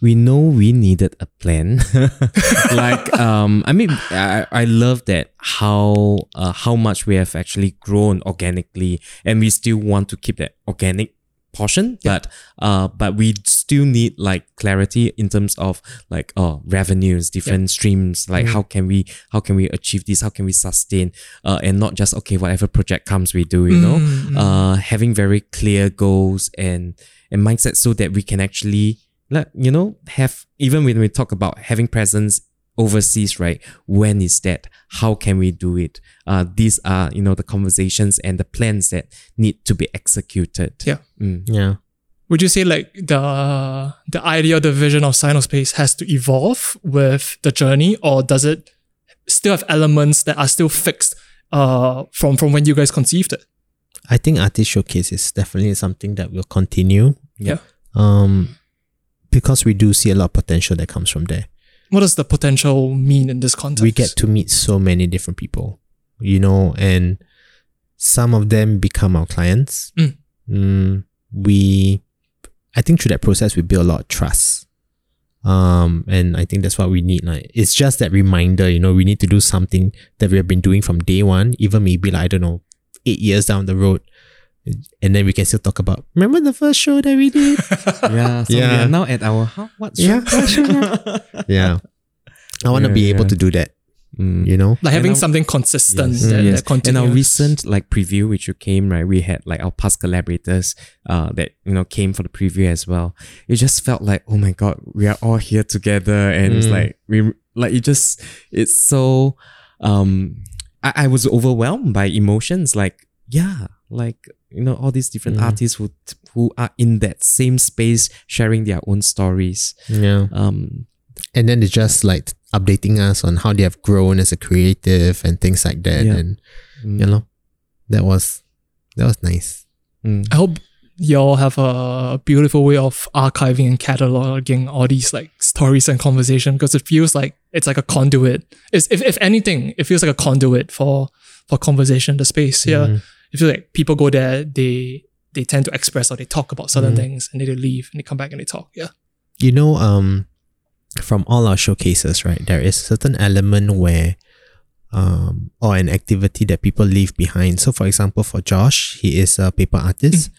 We know we needed a plan. <laughs> like, um, I mean, I, I love that how uh, how much we have actually grown organically, and we still want to keep that organic portion. But uh, but we still need like clarity in terms of like oh revenues, different streams. Like how can we how can we achieve this? How can we sustain? Uh, and not just okay whatever project comes we do. You know, Mm, mm. uh, having very clear goals and and mindset so that we can actually like you know have even when we talk about having presence overseas right when is that how can we do it uh these are you know the conversations and the plans that need to be executed Yeah. Mm. Yeah. Would you say like the the idea, the vision of SainouSpace has to evolve with the journey, or does it still have elements that are still fixed uh, from from when you guys conceived it? I think Artist Showcase is definitely something that will continue. Yeah. Um, because we do see a lot of potential that comes from there. What does the potential mean in this context? we get to meet so many different people, you know, and some of them become our clients. Mm. Mm, we, I think through that process, we build a lot of trust. Um, and I think that's what we need. Like, it's just that reminder, you know, we need to do something that we have been doing from day one, even maybe like, I don't know, eight years down the road. And then we can still talk about, remember the first show that we did? <laughs> yeah so we Yeah. are now at our how what Yeah, show? yeah. <laughs> I want to Yeah, be able yeah. to do that, Mm. you know? like having our- something consistent Yes. that, yes. that continues. And our recent like preview, which you came, right? We had like our past collaborators uh that you know came for the preview as well. It just felt like, oh my god, we are all here together and it's Mm. like we like it just it's so um I, I was overwhelmed by emotions like yeah, like you know, all these different Mm. artists who who are in that same space sharing their own stories. Yeah. Um and then they're just like updating us on how they have grown as a creative and things like that Yeah. and mm, you know that was that was nice mm. I hope y'all have a beautiful way of archiving and cataloging all these like stories and conversation because it feels like it's like a conduit. It's, if, if anything, it feels like a conduit for for conversation, the space here. Mhm. I feel like people go there, they they tend to express or they talk about certain Mhm. things and then they leave and they come back and they talk. Yeah. you know um from all our showcases right there is a certain element where um or an activity that people leave behind so for example for josh he is a paper artist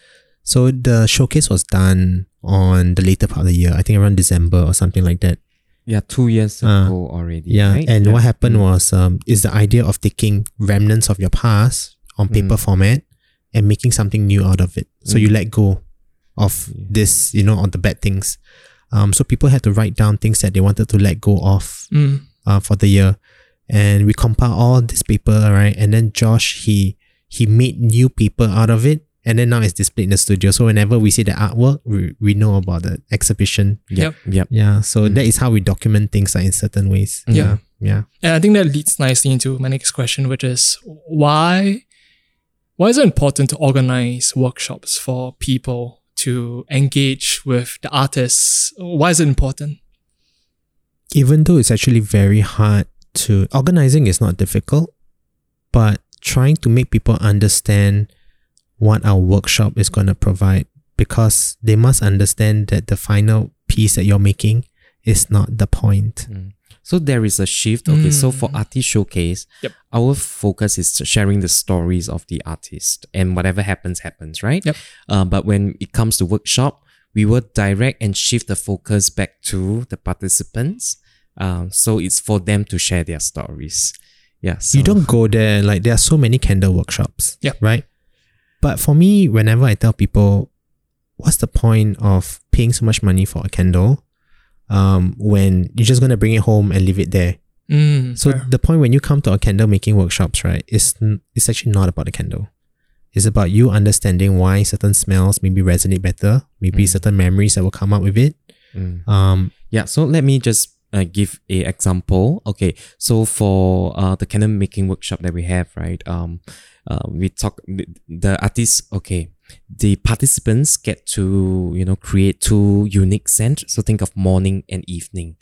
so the showcase was done on the later part of the year i think around december or something like that Yeah, two years Uh, ago already. Yeah, right? and Yeah. what happened Mm. was um is the idea of taking remnants of your past on paper Mm. format and making something new out of it. So you Mm. let go of Yeah. this, you know, on the bad things. Um, so people had to write down things that they wanted to let go of Mm. uh, for the year, and we compiled all this paper, right? And then Josh he he made new paper out of it, and then now it's displayed in the studio. So whenever we see the artwork, we, we know about the exhibition. Yep. Yep. Yeah, so Mm. that is how we document things like in certain ways. Yeah. yeah. And I think that leads nicely into my next question, which is why why is it important to organize workshops for people to engage with the artists? Why is it important? even though it's actually very hard to organizing is not difficult, but trying to make people understand what our workshop is going to provide because they must understand that the final piece that you're making is not the point. Mm. So there is a shift. Okay, so for Mm. artist showcase, Yep. our focus is sharing the stories of the artist, and whatever happens, happens, right? Yep. Uh, but when it comes to workshop, we will direct and shift the focus back to the participants. Um, so it's for them to share their stories. Yeah. So, you don't go there like there are so many candle workshops Yeah. right but for me whenever i tell people what's the point of paying so much money for a candle um when you're just going to bring it home and leave it there Mm, so fair. the point when you come to a candle making workshops right is n- it's actually not about the candle it's about you understanding why certain smells maybe resonate better maybe Mm. certain memories that will come up with it Mm. um Yeah, so let me just uh, give a example. Okay, so for uh, the candle making workshop that we have, right? Um, uh, we talk the, artist. Okay, the participants get to you know create two unique scents. So think of morning and evening.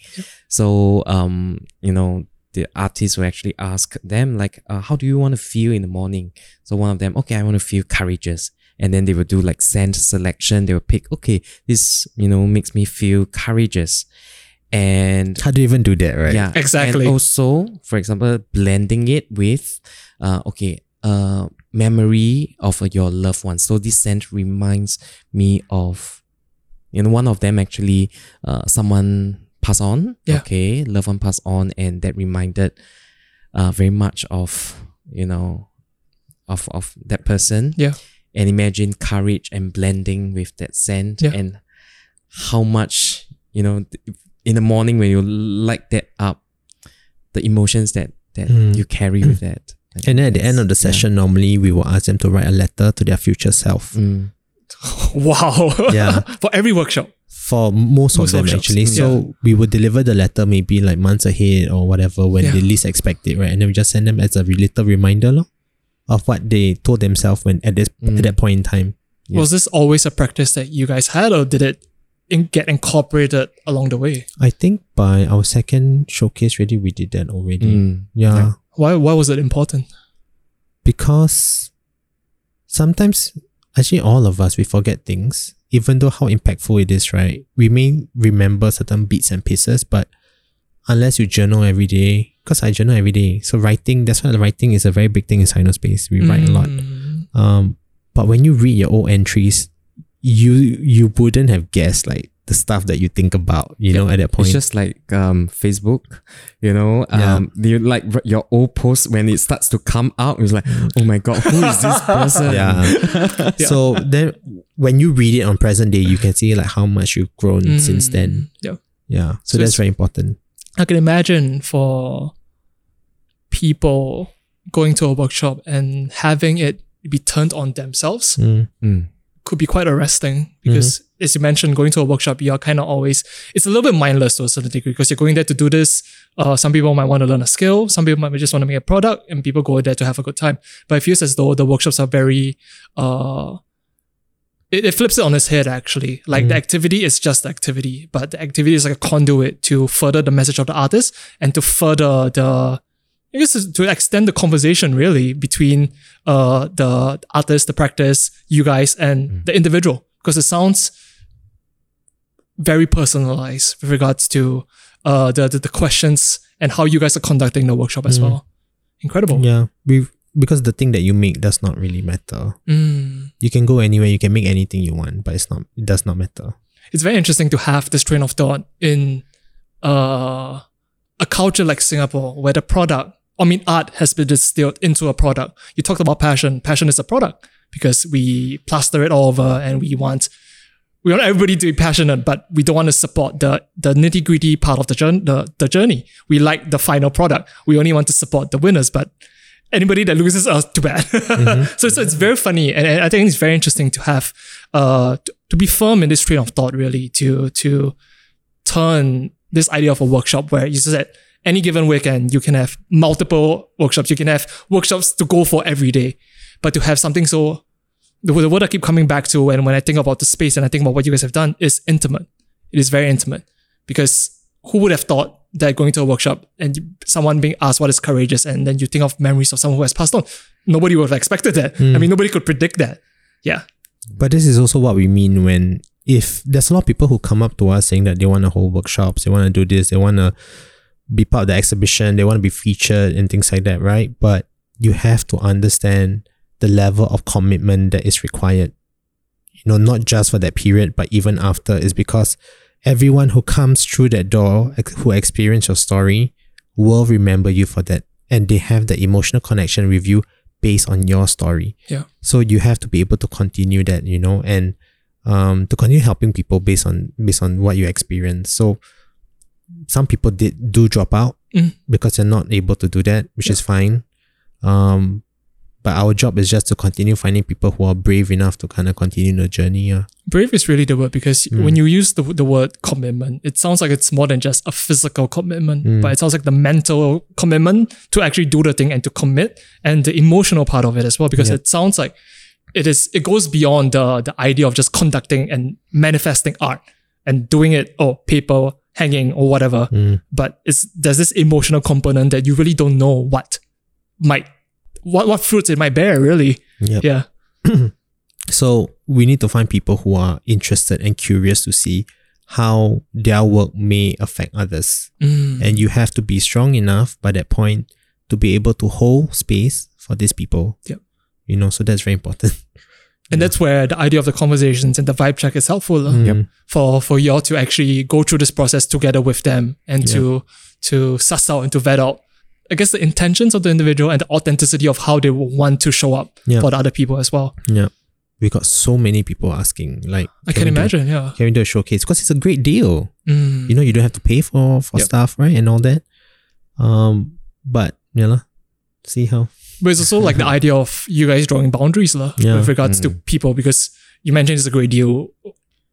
So um, you know the artist will actually ask them like, uh, how do you want to feel in the morning? So one of them, okay, I want to feel courageous. And then they will do like scent selection. They will pick, okay, this, you know, makes me feel courageous. And how do you even do that right yeah, Exactly. And also, for example, blending it with, uh, okay, uh, memory of uh, your loved one. So this scent reminds me of, you know, one of them actually, uh, someone passed on. Yeah. Okay, loved one passed on, and that reminded, uh, very much of, you know, of of that person. Yeah. And imagine courage and blending with that scent Yeah. and how much you know in the morning when you light that up, the emotions that that Mm. you carry with <clears throat> that. And then at the end of the Yeah. session normally we will ask them to write a letter to their future self Mm. <laughs> wow. Yeah. <laughs> For every workshop. for most, Most of them workshops, actually. mm. So we would deliver the letter maybe like months ahead or whatever when Yeah. they least expect it, right? And then we just send them as a re- little reminder lor, of what they told themselves when at this Mm. at that point in time. Yeah. Was this always a practice that you guys had, or did it in- get incorporated along the way? I think by our second showcase really we did that already. Mm. Yeah. Why? Why was it important? Because sometimes actually all of us we forget things. Even though how impactful it is, right? We may remember certain bits and pieces, but unless you journal every day, because I journal every day. So writing, that's why writing is a very big thing in SainouSpace. We write a lot. Mm, Um, but when you read your old entries, you you wouldn't have guessed like the stuff that you think about, you know, at that point. It's just like um Facebook, you know. Yeah. Um, you like your old post when it starts to come out. It's like, oh my god, who is this <laughs> person? <laughs> yeah. So then when you read it on present day, you can see like how much you've grown since then. mm, Yeah. Yeah. So, So that's very important. I can imagine for people going to a workshop and having it be turned on themselves Mm. Mm. Could be quite arresting because as you mentioned going to a workshop you're kind of always it's a little bit mindless to a certain degree because you're going there to do this. Uh, some people might want to learn a skill some people might just want to make a product and people go there to have a good time. But it feels as though the workshops are very uh, it, it flips it on its head actually. Like the activity is just the activity but the activity is like a conduit to further the message of the artist and to further the I guess to extend the conversation really between uh the artist, the practice, you guys, and the individual, because it sounds very personalized with regards to uh the, the the questions and how you guys are conducting the workshop as well. Incredible. Yeah. We because the thing that you make does not really matter. Mm. You can go anywhere, you can make anything you want, but it's not it does not matter. It's very interesting to have this train of thought in uh a culture like Singapore where the product, I mean, art has been distilled into a product. You talked about passion. Passion is a product because we plaster it all over and we want we want everybody to be passionate, but we don't want to support the the nitty gritty part of the journey. The, the journey. We like the final product. We only want to support the winners, but anybody that loses, uh, too bad. <laughs> so, so it's very funny, and, and I think it's very interesting to have uh to, to be firm in this train of thought, really, to to turn this idea of a workshop where you said any given weekend you can have multiple workshops, you can have workshops to go for every day, but to have something so the, the word I keep coming back to when, when I think about the space and I think about what you guys have done is intimate. It is very intimate because who would have thought that going to a workshop and someone being asked what is courageous and then you think of memories of someone who has passed on. Nobody would have expected that. I hmm. mean, nobody could predict that. Yeah. But this is also what we mean when if there's a lot of people who come up to us saying that they want to hold workshops, they want to do this, they want to be part of the exhibition, they want to be featured and things like that, right? But you have to understand the level of commitment that is required. you know, not just for that period, but even after, is because everyone who comes through that door, who experience your story, will remember you for that. And they have the emotional connection with you based on your story. Yeah. So you have to be able to continue that, you know, and um, to continue helping people based on based on what you experience. So some people did do drop out Mm. because they're not able to do that, which Yeah. is fine. Um, but our job is just to continue finding people who are brave enough to kind of continue the journey. Yeah. Brave is really the word because Mm. when you use the, the word commitment, it sounds like it's more than just a physical commitment, Mm. but it sounds like the mental commitment to actually do the thing and to commit and the emotional part of it as well, because Yeah. it sounds like it is, it goes beyond the, the idea of just conducting and manifesting art and doing it, or paper, hanging or whatever. Mm. But it's, there's this emotional component that you really don't know what might, what, what fruits it might bear, really. Yep. Yeah. <clears throat> So we need to find people who are interested and curious to see how their work may affect others. Mm. And you have to be strong enough by that point to be able to hold space for these people. Yep. You know, so that's very important. <laughs> And that's where the idea of the conversations and the vibe check is helpful lah, Mm. for for y'all to actually go through this process together with them and to to suss out and to vet out, I guess the intentions of the individual and the authenticity of how they want to show up Yeah. for the other people as well. Yeah. We got so many people asking, like, I can we do- imagine, yeah. can we do a showcase? Because it's a great deal. Mm. You know, you don't have to pay for for Yep. stuff, right? And all that. Um, but yeah, lah, see how. But it's also like the <laughs> idea of you guys drawing boundaries lah, Yeah. with regards to mm. people because you mentioned it's a great deal.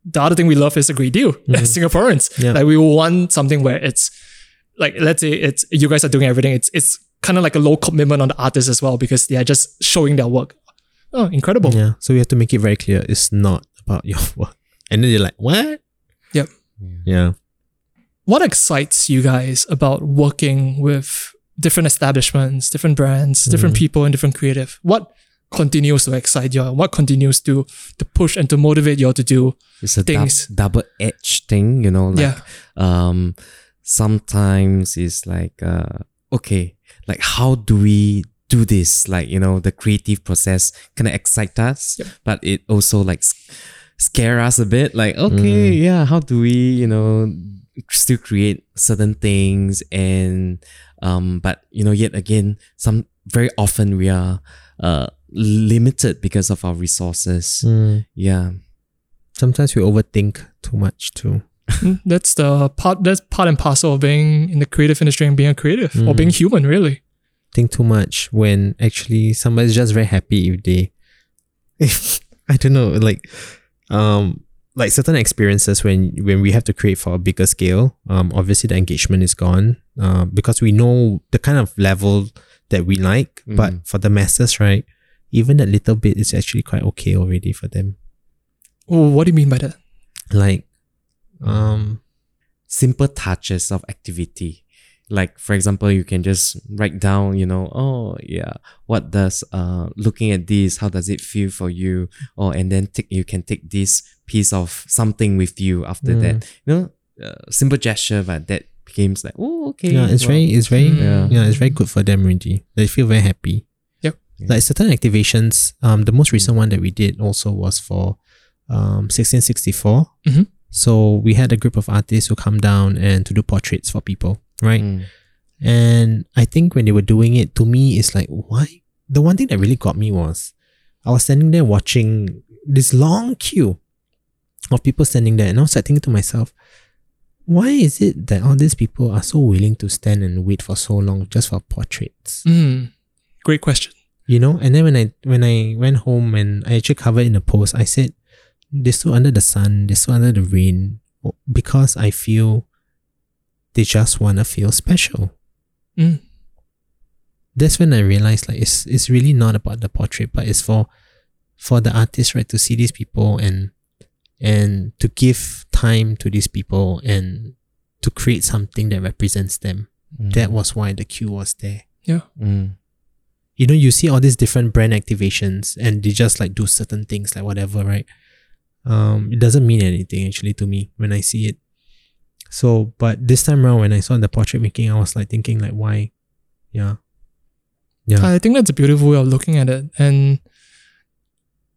The other thing we love is a great deal as <laughs> mm-hmm. Singaporeans. Yeah. Like we want something where it's like let's say it's you guys are doing everything. It's it's kind of like a low commitment on the artist as well because they are just showing their work. Oh, incredible. Yeah. So we have to make it very clear it's not about your <laughs> work. And then they're like, what? Yep. Yeah. What excites you guys about working with different establishments, different brands, different people, and different creative? What continues to excite you? What continues to to push and to motivate you all to do? It's a Things. double edged thing, you know. Like, Yeah. Um, sometimes it's like, uh, okay, like how do we do this? Like you know, the creative process kind of excite us, Yep. but it also like scare us a bit. Like okay, yeah, how do we you know still create certain things and um, but you know, yet again, some very often we are uh limited because of our resources. Mm. Yeah. Sometimes we overthink too much too. Mm, That's the part. That's part and parcel of being in the creative industry and being a creative or Mm. being human, really. Think too much when actually somebody's just very happy if they <laughs> If, I don't know, like um like certain experiences when when we have to create for a bigger scale, um obviously the engagement is gone. Uh, because we know the kind of level that we like, but Mm. for the masses, right? Even that little bit is actually quite okay already for them. Oh, what do you mean by that? Like um simple touches of activity. Like for example, you can just write down, you know, oh yeah, what does uh looking at this, how does it feel for you? Or and then take you can take this piece of something with you after Mm. that. You know, uh, simple gesture, but that becomes like, oh okay. yeah, it's well, very it's very Mm. yeah. it's very good for them really. They feel very happy. Yep. Like certain activations, um the most recent one that we did also was for um 1664. Mhm. So we had a group of artists who come down and to do portraits for people, right? Mm. And I think when they were doing it, to me, it's like, why? The one thing that really got me was I was standing there watching this long queue of people standing there, and I was like thinking to myself, why is it that all these people are so willing to stand and wait for so long just for portraits? Mm, great question. You know? And then when I when I went home and I actually covered in a post, I said, they stood under the sun, they stood under the rain because I feel they just want to feel special. Mm. that's when I realized like it's it's really not about the portrait, but it's for for the artist, right, to see these people and and to give time to these people and to create something that represents them. Mm. That was why the queue was there. Mm. You know, you see all these different brand activations and they just like do certain things like whatever, right? Um, it doesn't mean anything actually to me when I see it. So, but this time around when I saw the portrait making, I was like thinking like why? Yeah. Yeah. I think that's a beautiful way of looking at it. And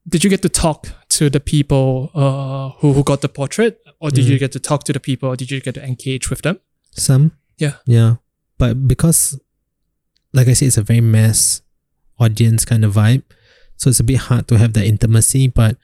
did you get to talk to the people uh, who, who got the portrait, or did Mm. you get to talk to the people, or did you get to engage with them? Some. Yeah. Yeah. But because, like I said, it's a very mass audience kind of vibe. So it's a bit hard to have that intimacy. But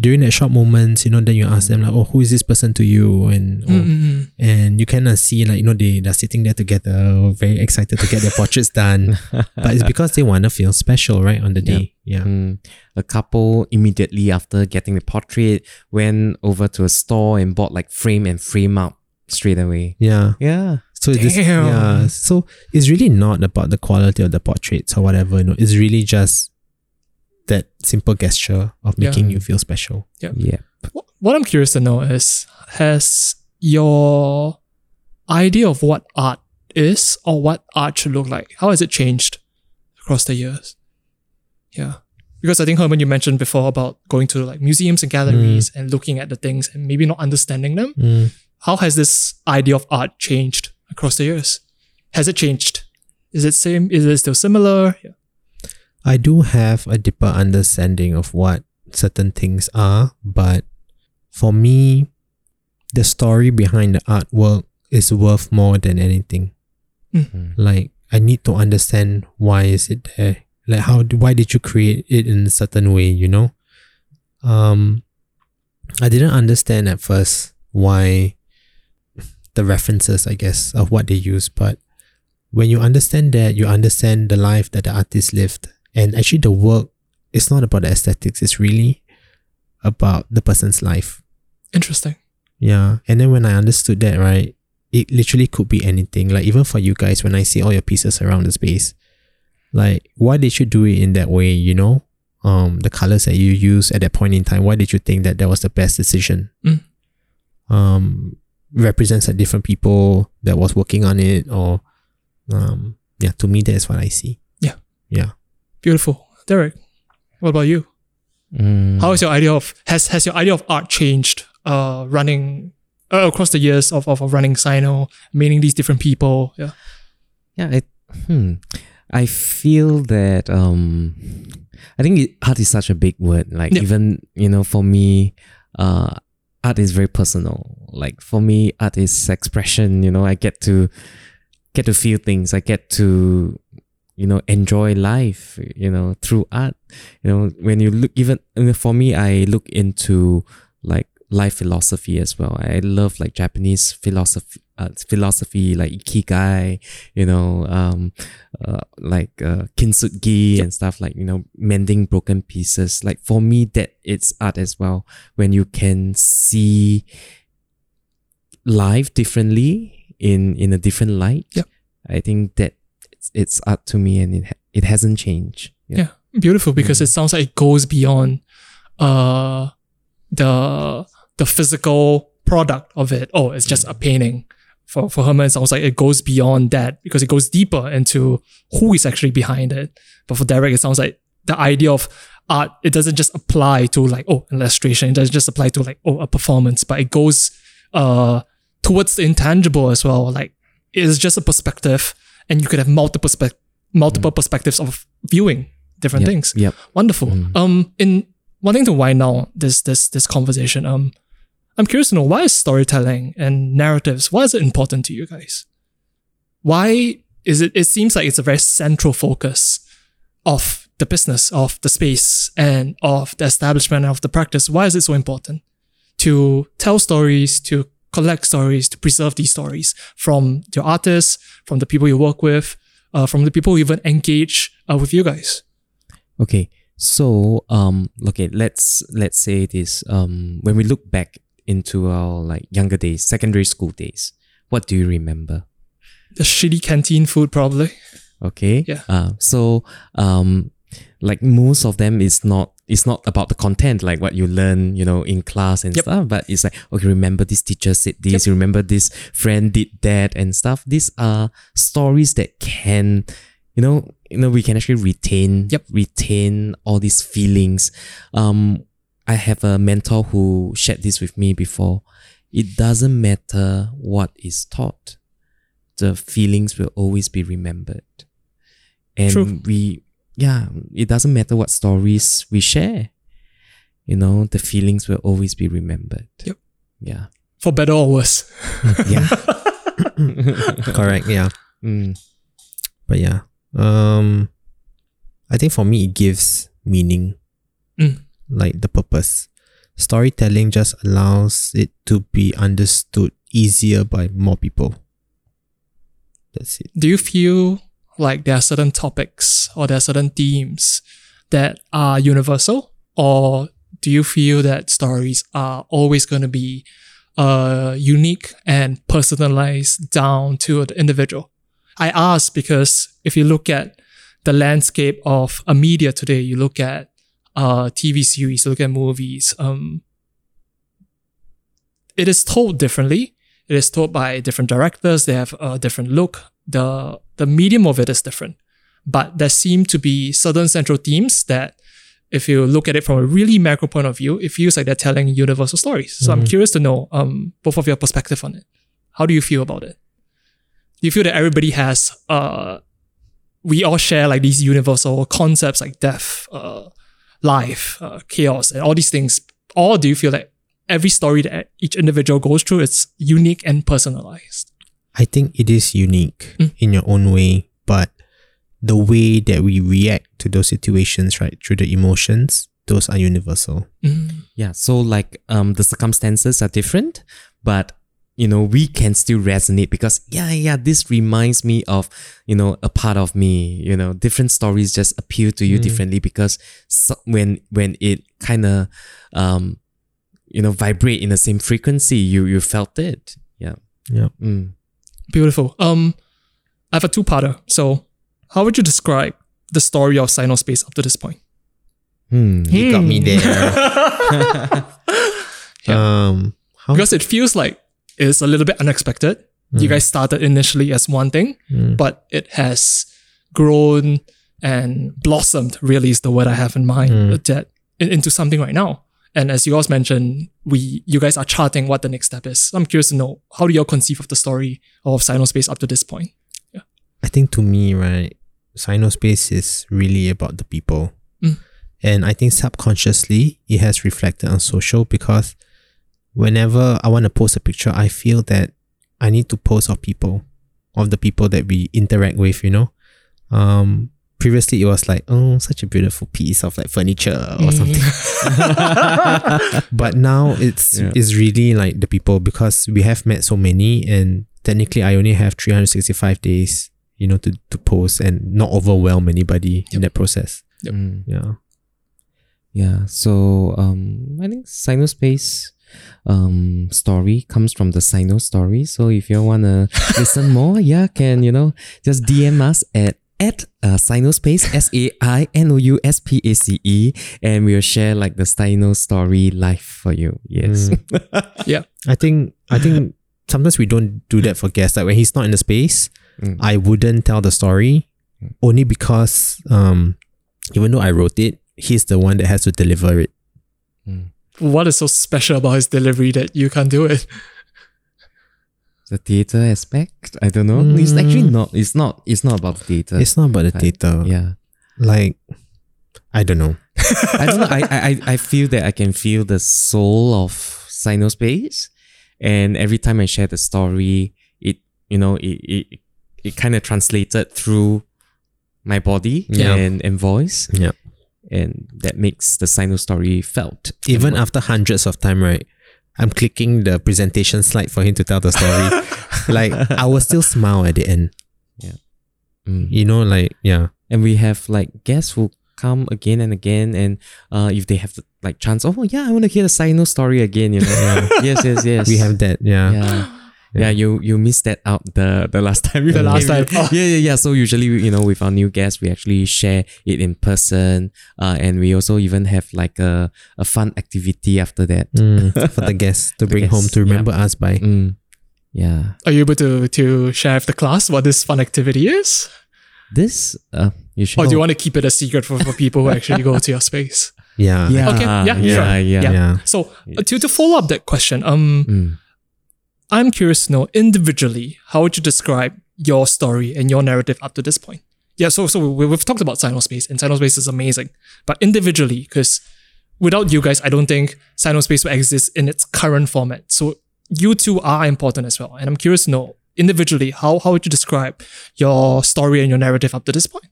during that short moments, you know, then you ask them like, oh, who is this person to you? And oh, Mm-mm. and you kind of see like, you know, they, they're sitting there together, very excited to get their portraits done. <laughs> But it's because they want to feel special, right, on the Yeah. day. Yeah. Mm. A couple immediately after getting the portrait went over to a store and bought like frame and frame up straight away. Yeah. Yeah. So Damn. yeah, so it's really not about the quality of the portraits or whatever. You know, it's really just that simple gesture of Yeah. making you feel special. Yeah. Wh- What I'm curious to know is has your idea of what art is or what art should look like, how has it changed across the years? Yeah. Because I think Herman, you mentioned before about going to like museums and galleries and looking at the things and maybe not understanding them. Mm. How has this idea of art changed across the years? Has it changed? Is it same? Is it still similar? Yeah. I do have a deeper understanding of what certain things are, but for me, the story behind the artwork is worth more than anything. Mm. Like I need to understand why is it there. Like how why did you create it in a certain way, you know? Um I didn't understand at first why the references, I guess, of what they use, but when you understand that, you understand the life that the artist lived. And actually the work is not about the aesthetics, it's really about the person's life. Interesting. Yeah. And then when I understood that, right, it literally could be anything. Like even for you guys, when I see all your pieces around the space, like why did you do it in that way, you know? Um, the colors that you use at that point in time, why did you think that that was the best decision? Mm. Um, represents a different people that was working on it or um yeah, to me that's what I see. Yeah. Yeah. Beautiful. Derrick, what about you? Mm. How is your idea of has has your idea of art changed? Uh, running uh, across the years of, of, of running Sainou, meeting these different people. Yeah. Yeah, I, hmm. I feel that um, I think it, art is such a big word. Like Yeah. even you know, for me, uh, art is very personal. Like for me, art is expression. You know, I get to get to feel things. I get to you know enjoy life. You know, through art. You know, when you look, even for me, I look into like life philosophy as well. I love like Japanese philosophy, uh, philosophy like ikigai, you know, um, uh, like uh, kintsugi and stuff like you know, mending broken pieces. Like for me, that it's art as well. When you can see life differently in in a different light. Yep. I think that it's, it's art to me, and it it hasn't changed. Yeah. Beautiful because it sounds like it goes beyond uh the the physical product of it. Oh, it's just a painting. For for Herman, it sounds like it goes beyond that because it goes deeper into who is actually behind it. But for Derrick, it sounds like the idea of art, it doesn't just apply to like, oh, illustration. It doesn't just apply to like, oh, a performance, but it goes uh towards the intangible as well. Like it is just a perspective and you could have multiple spec- multiple perspectives of viewing different Yep, things. Yep. Wonderful. Um, in wanting to wind down this this this conversation, um, I'm curious to know why is storytelling and narratives why is it important to you guys? Why is it? It seems like it's a very central focus of the business, of the space, and of the establishment of the practice. Why is it so important to tell stories, to collect stories, to preserve these stories from your artists, from the people you work with, uh, from the people who even engage uh, with you guys? Okay, so um, okay, let's let's say this. Um, when we look back into our like younger days, secondary school days, what do you remember? The shitty canteen food, probably. Okay. Yeah. Uh, so um, like most of them is not it's not about the content like what you learn you know in class and Yep. stuff but it's like okay remember this teacher said this you remember this friend did that and stuff these are stories that can you know you know we can actually retain Yep. retain all these feelings um i have a mentor who shared this with me before it doesn't matter what is taught the feelings will always be remembered and True. we yeah it doesn't matter what stories we share you know, the feelings will always be remembered. Yep. Yeah. For better or worse. <laughs> Yeah. <laughs> Correct. Yeah. Mm. But yeah. Um I think for me it gives meaning. Mm. Like the purpose. Storytelling just allows it to be understood easier by more people. That's it. Do you feel like there are certain topics or there are certain themes that are universal? Or do you feel that stories are always going to be uh, unique and personalized down to the individual? I ask because if you look at the landscape of a media today, you look at uh, TV series, you look at movies, um, it is told differently. It is told by different directors. They have a different look. The the medium of it is different, but there seem to be certain central themes that, if you look at it from a really macro point of view, it feels like they're telling universal stories. So I'm curious to know um, both of your perspective on it. How do you feel about it? Do you feel that everybody has uh, we all share like these universal concepts like death, uh, life, uh, chaos, and all these things? Or do you feel like every story that each individual goes through is unique and personalized? I think it is unique Mm. in your own way, but the way that we react to those situations, right, through the emotions, those are universal. Mm. Yeah. So like um the circumstances are different, but you know, we can still resonate because yeah, yeah, this reminds me of, you know, a part of me, you know, different stories just appeal to you Mm. differently because so, when when it kind of um you know vibrate in the same frequency, you you felt it. Yeah. Yeah. Mm. Beautiful. Um, I have a two-parter. So, how would you describe the story of SainouSpace up to this point? Hmm. You got me there. <laughs> Um, how? because it feels like it's a little bit unexpected. You guys started initially as one thing, Mm. but it has grown and blossomed. Really, is the word I have in mind. Mm. That into something right now. And as you guys mentioned, we you guys are charting what the next step is. I'm curious to know how do you all conceive of the story of SainouSpace up to this point? Yeah. I think to me, right, SainouSpace is really about the people. Mm. And I think subconsciously it has reflected on social because whenever I want to post a picture, I feel that I need to post of people, of the people that we interact with, you know. Um previously it was like, oh, such a beautiful piece of like furniture or something. <laughs> but now it's Yeah. it's really like the people because we have met so many and technically I only have 365 days, you know, to, to post and not overwhelm anybody in that process. Yep. Mm. Yeah. Yeah, so um, I think SainouSpace um story comes from the Sainou story. So if you wanna <laughs> listen more, yeah, can you know just DM us at at uh, SainouSpace S A I N O U S P A C E, and we'll share like the Sainou story live for you. Yes. Mm. <laughs> I think I think sometimes we don't do that for guests. Like when he's not in the space, Mm. I wouldn't tell the story only because um even though I wrote it, he's the one that has to deliver it. What is so special about his delivery that you can't do it? The theater aspect, I don't know. It's actually mm. not. It's not. It's not about theater. It's not about the Like, theater. yeah. Like I don't know. <laughs> I don't know. I, I I feel that I can feel the soul of SainouSpace, and every time I share the story, it you know it it, it kind of translated through my body Yeah. and and voice, Yeah. and that makes the Sainou story felt. Even after hundreds of time, right? I'm clicking the presentation slide for him to tell the story. <laughs> like I will still smile at the end. Mm. You know, like yeah. and we have like guests who come again and again, and uh, if they have the, like chance, oh yeah, I want to hear the Sainou story again. You know, <laughs> yes, yes, yes. We have that. Yeah. yeah. Yeah, you you missed that out the the last <laughs> time. The last time. Oh. Yeah, yeah, yeah. So usually, you know, with our new guests, we actually share it in person, uh, and we also even have like a a fun activity after that. Mm, <laughs> for the guests to bring home to remember us by. Mm. Yeah, Are you able to to share with the class what this fun activity is? this uh, you should. Or do you want to keep it a secret for, for people who actually go to your space? Yeah. <laughs> Yeah, Okay, yeah, yeah, sure. yeah. Yeah. Yeah. So uh, to, to follow up that question, um, Mm. I'm curious to know individually, how would you describe your story and your narrative up to this point? Yeah, so so we, we've talked about SainouSpace, and SainouSpace is amazing. But individually, because without you guys, I don't think SainouSpace will exist in its current format. So you two are important as well. And I'm curious to know individually, how, how would you describe your story and your narrative up to this point?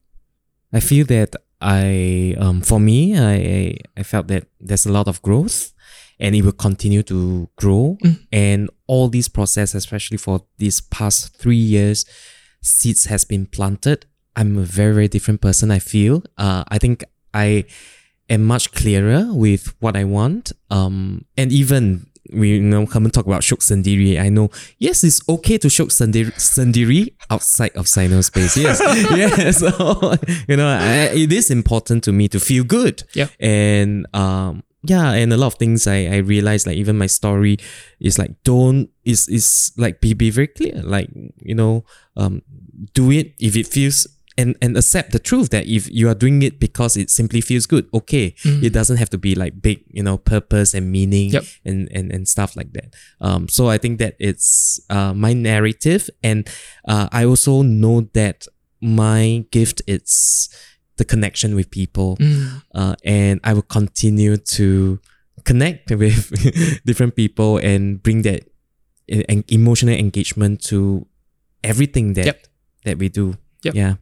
I feel that I, um, for me, I, I felt that there's a lot of growth and it will continue to grow. And all these process, especially for these past three years, seeds has been planted. I'm a very, very different person. I feel, uh, I think I am much clearer with what I want. Um, and even we you know come and talk about Syok Sendiri. I know yes, it's okay to Syok Sendiri, Sendiri outside of SainouSpace. <laughs> Yes, yes. <laughs> So, you know, I, it is important to me to feel good. Yeah. And um, yeah, and a lot of things I I realized like even my story is like don't is is like be be very clear. Like you know, um, do it if it feels and and accept the truth that if you are doing it because it simply feels good, okay, it doesn't have to be like big, you know, purpose and meaning Yep. and and and stuff like that. Um, so I think that it's uh my narrative, and uh, I also know that my gift is the connection with people, uh, and I will continue to connect <laughs> with <laughs> different people and bring that en- emotional engagement to everything that Yep. that we do. Yep. Yeah.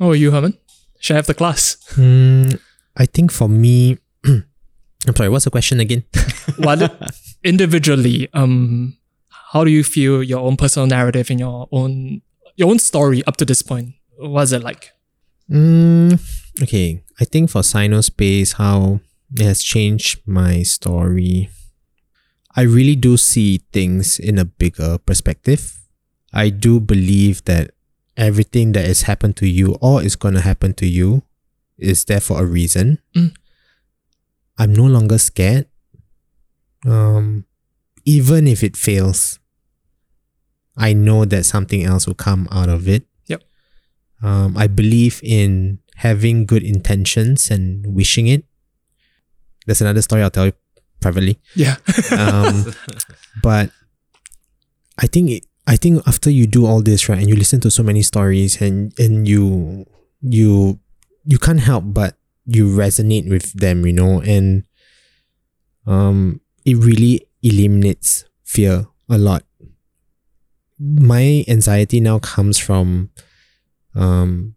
Oh, you, Herman? Should I have the class? Hmm, I think for me, <clears throat> I'm sorry. What's the question again? <laughs> What individually, um, how do you feel your own personal narrative and your own your own story up to this point? What's it like? Mm, okay, I think for SainouSpace, how it has changed my story. I really do see things in a bigger perspective. I do believe that everything that has happened to you or is going to happen to you is there for a reason. Mm. I'm no longer scared. Um, even if it fails, I know that something else will come out of it. Um, I believe in having good intentions and wishing it. That's another story I'll tell you privately. Yeah. Um, <laughs> but I think it, I think after you do all this right, and you listen to so many stories, and and you you you can't help but you resonate with them, you know, and um, it really eliminates fear a lot. My anxiety now comes from um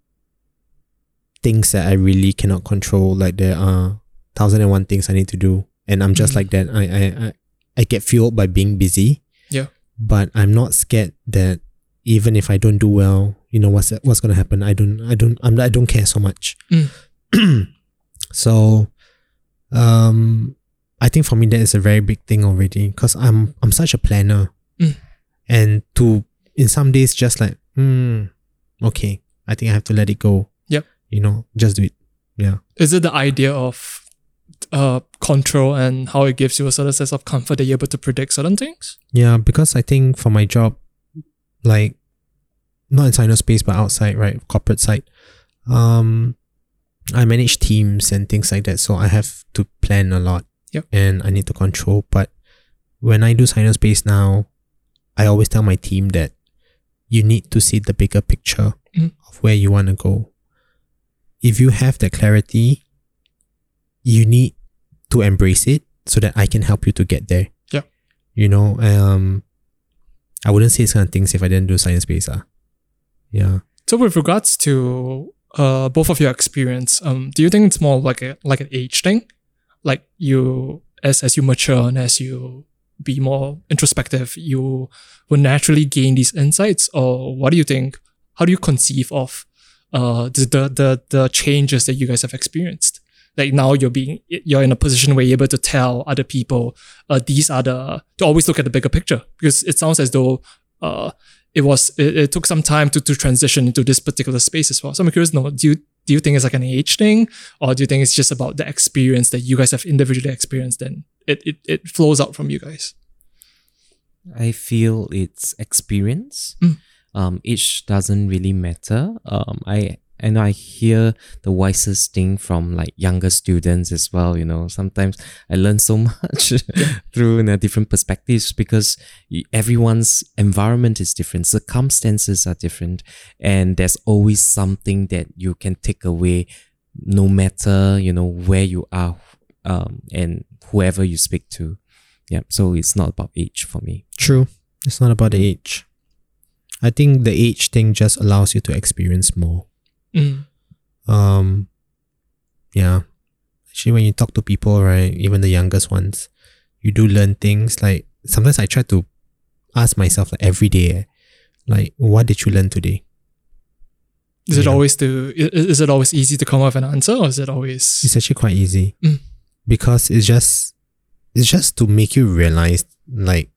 things that I really cannot control. Like there are thousand and one things I need to do, and I'm just Mhm. like that. I I I, I get fueled by being busy. Yeah. But I'm not scared that even if I don't do well, you know what's what's gonna happen. I don't I don't I'm, I don't care so much. <clears throat> so, um, I think for me that is a very big thing already because I'm I'm such a planner, Mm. and to in some days just like hmm okay I think I have to let it go. Yep. You know, just do it. Yeah. Is it the idea of uh control and how it gives you a certain sense of comfort that you're able to predict certain things? Yeah, because I think for my job, like not in SainouSpace but outside, right, corporate side, um, I manage teams and things like that. So I have to plan a lot. Yep. And I need to control. But when I do SainouSpace now, I always tell my team that you need to see the bigger picture Of where you want to go. If you have that clarity, you need to embrace it so that I can help you to get there. Yeah. You know, um, I wouldn't say these kind of things if I didn't do SainouSpace. Uh. Yeah. So with regards to uh both of your experience, um, do you think it's more like a like an age thing? Like you as as you mature and as you be more introspective, you will naturally gain these insights, or what do you think? How do you conceive of uh the the the, the changes that you guys have experienced? Like now you're being you're in a position where you're able to tell other people uh these are the to always look at the bigger picture because it sounds as though uh it was it, it took some time to, to transition into this particular space as well. So I'm curious, no, do you do you think it's like an age thing, or do you think it's just about the experience that you guys have individually experienced and it it, it flows out from you guys? I feel it's experience. Mm. Um, age doesn't really matter. Um, I know I hear the wisest thing from like younger students as well. You know, sometimes I learn so <laughs> much through you know, different perspectives because everyone's environment is different, circumstances are different, and there's always something that you can take away, no matter you know where you are. um, and whoever you speak to. Yeah, so it's not about age for me. True. It's not about age. I think the age thing just allows you to experience more. Mm. Um, yeah. Actually, when you talk to people, right, even the youngest ones, you do learn things. Like sometimes I try to ask myself like every day, eh, like, what did you learn today? Is it always to is it always easy to come up with an answer, or is it always It's actually quite easy Mm. because it's just it's just to make you realize like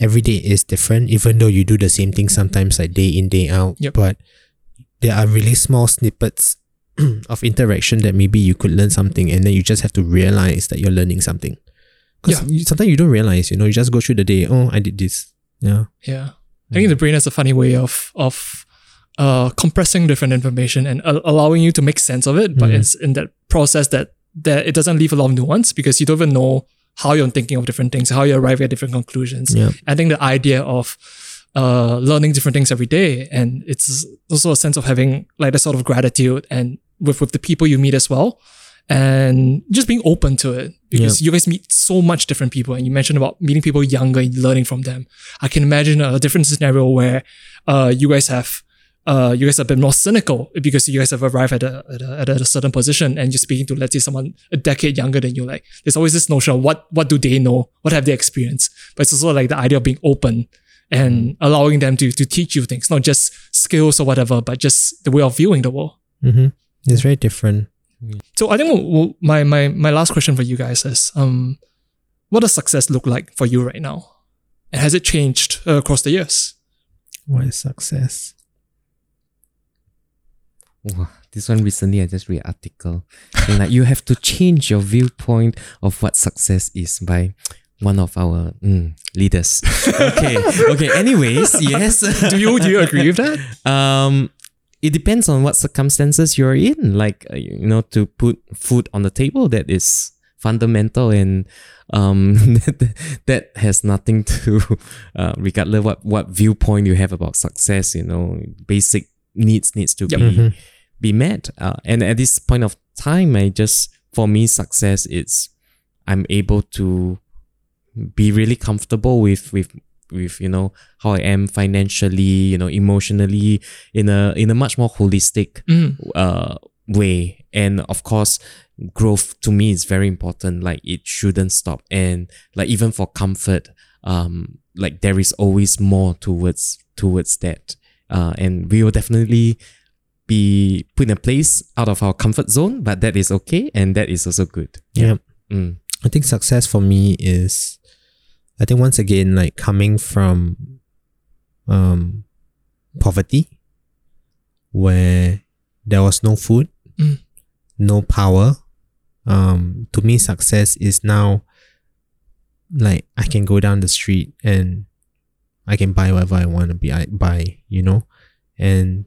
every day is different, even though you do the same thing sometimes like day in day out. Yep. But there are really small snippets <clears throat> of interaction that maybe you could learn something, and then you just have to realize that you're learning something. Because sometimes you don't realize, you know, you just go through the day. Oh, I did this. Yeah. Yeah. I think the brain has a funny way of of uh, compressing different information and a- allowing you to make sense of it. But Mhm. it's in that process that that it doesn't leave a lot of nuance because you don't even know how you're thinking of different things, how you arrive at different conclusions. Yeah. I think the idea of uh, learning different things every day and it's also a sense of having like a sort of gratitude and with with the people you meet as well and just being open to it because you guys meet so much different people and you mentioned about meeting people younger and learning from them i can imagine a different scenario where uh, you guys have uh, you guys are a bit more cynical because you guys have arrived at a, at a, at a certain position and you're speaking to let's say someone a decade younger than you like there's always this notion of what what do they know what have they experienced but it's also like the idea of being open and allowing them to to teach you things not just skills or whatever but just the way of viewing the world Mm-hmm. It's very different. so I think we'll- my my my last question for you guys is um, what does success look like for you right now, and has it changed uh, across the years? What is success? Wow, this one recently I just read an article saying like you have to change your viewpoint of what success is by one of our mm, leaders. Okay, okay. Anyways, <laughs> yes. Do you do you agree with that? Um, it depends on what circumstances you're in. Like uh, you know, to put food on the table, that is fundamental, and um, <laughs> that, has nothing to, <laughs> uh, regardless what what viewpoint you have about success. You know, basic needs needs to Yep. be Mhm. Be met. Uh, and at this point of time, I just for me success is I'm able to be really comfortable with with with you know how I am financially, you know, emotionally in a in a much more holistic Mm, uh way. And of course, growth to me is very important. Like it shouldn't stop. And like even for comfort, um, like there is always more towards towards that. Uh, and we will definitely be put in a place out of our comfort zone, but that is okay, and that is also good. Yeah. Mm. I think success for me is, I think once again, like coming from um, poverty, where there was no food, Mm. no power. Um, to me, success is now like I can go down the street and I can buy whatever I want to be I buy, you know, and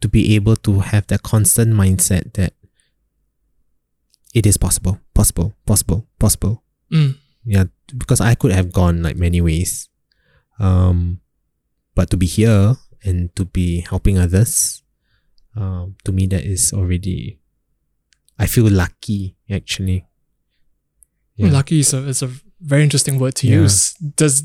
to be able to have that constant mindset that it is possible, possible, possible, possible. mm, Yeah, because I could have gone like many ways. Um, but to be here and to be helping others, um, to me that is already. I feel lucky actually. Yeah. Lucky is a is a very interesting word to Yeah. use. Does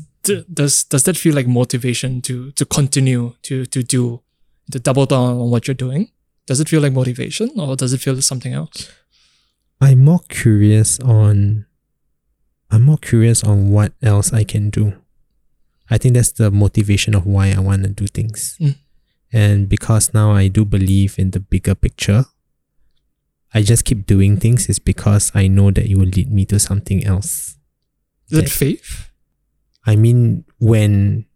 does does that feel like motivation to to continue to to do to double down on what you're doing? Does it feel like motivation, or does it feel like something else? I'm more curious on. I'm more curious on what else I can do. I think that's the motivation of why I want to do things. Mm. And because now I do believe in the bigger picture, I just keep doing things is because I know that it will lead me to something else. Is it faith? I mean, when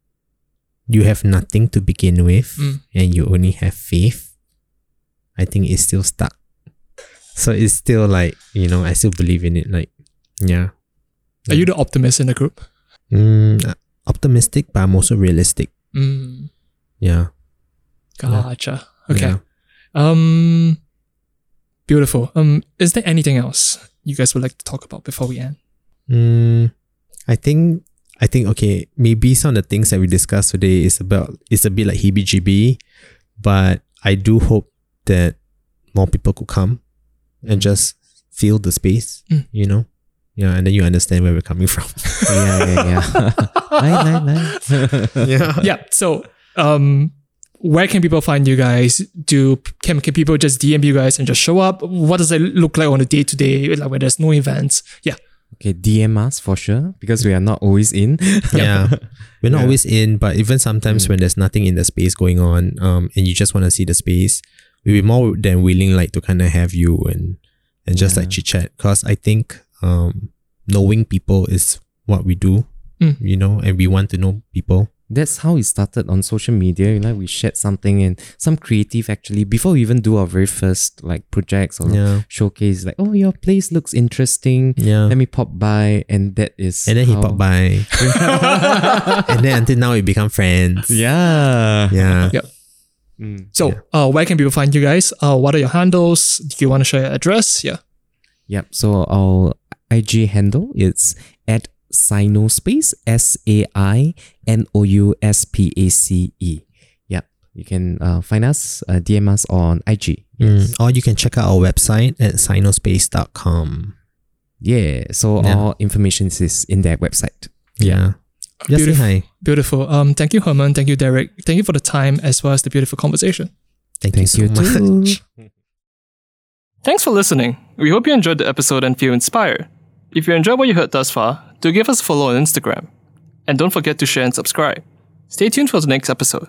you have nothing to begin with Mm. and you only have faith, I think it's still stuck. So it's still like, you know, I still believe in it. Like, yeah. Are you the optimist in the group? Mm, optimistic, but I'm also realistic. Mm, Yeah. gotcha. Okay. Yeah. Um, beautiful. Um, is there anything else you guys would like to talk about before we end? Mm, I think I think okay, maybe some of the things that we discussed today is about it's a bit like heebie jeebie, but I do hope that more people could come and just feel the space, Mm. you know? Yeah, and then you understand where we're coming from. <laughs> yeah, yeah, yeah. Nice, nice, nice. yeah. yeah. So, um, where can people find you guys? Do can can people just DM you guys and just show up? What does it look like on a day to day, like where there's no events? Yeah, Okay, DM us for sure because we are not always in. <laughs> Yeah. We're not Yeah. always in, but even sometimes Mm. when there's nothing in the space going on, um, and you just want to see the space, we'll be more than willing like to kind of have you and and just like Yeah. chit chat. Cause I think um knowing people is what we do. Mm. You know, and we want to know people. That's how it started on social media. You know, we shared something and some creative actually before we even do our very first like projects or Yeah. showcase. Like, oh, your place looks interesting. Yeah. Let me pop by, and that is. And then he how- popped by. <laughs> and then until now we become friends. Yeah. Yeah. Yep. Mm. So, uh, where can people find you guys? Uh, what are your handles? Do you want to share your address? Yeah. Yep. So our IG handle is at SainouSpace S A I N O U S P A C E. Yep. You can uh, find us, uh, DM us on IG. Mm. Or you can check out our website at sainouspace.com. Yeah. So Yeah. all information is in that website. Yeah. Just say Beautiful. hi. Beautiful. Um, thank you, Herman. Thank you, Derrick. Thank you for the time as well as the beautiful conversation. Thank, Thank you you so too. much. <laughs> Thanks for listening. We hope you enjoyed the episode and feel inspired. If you enjoyed what you heard thus far, do give us a follow on Instagram. And don't forget to share and subscribe. Stay tuned for the next episode.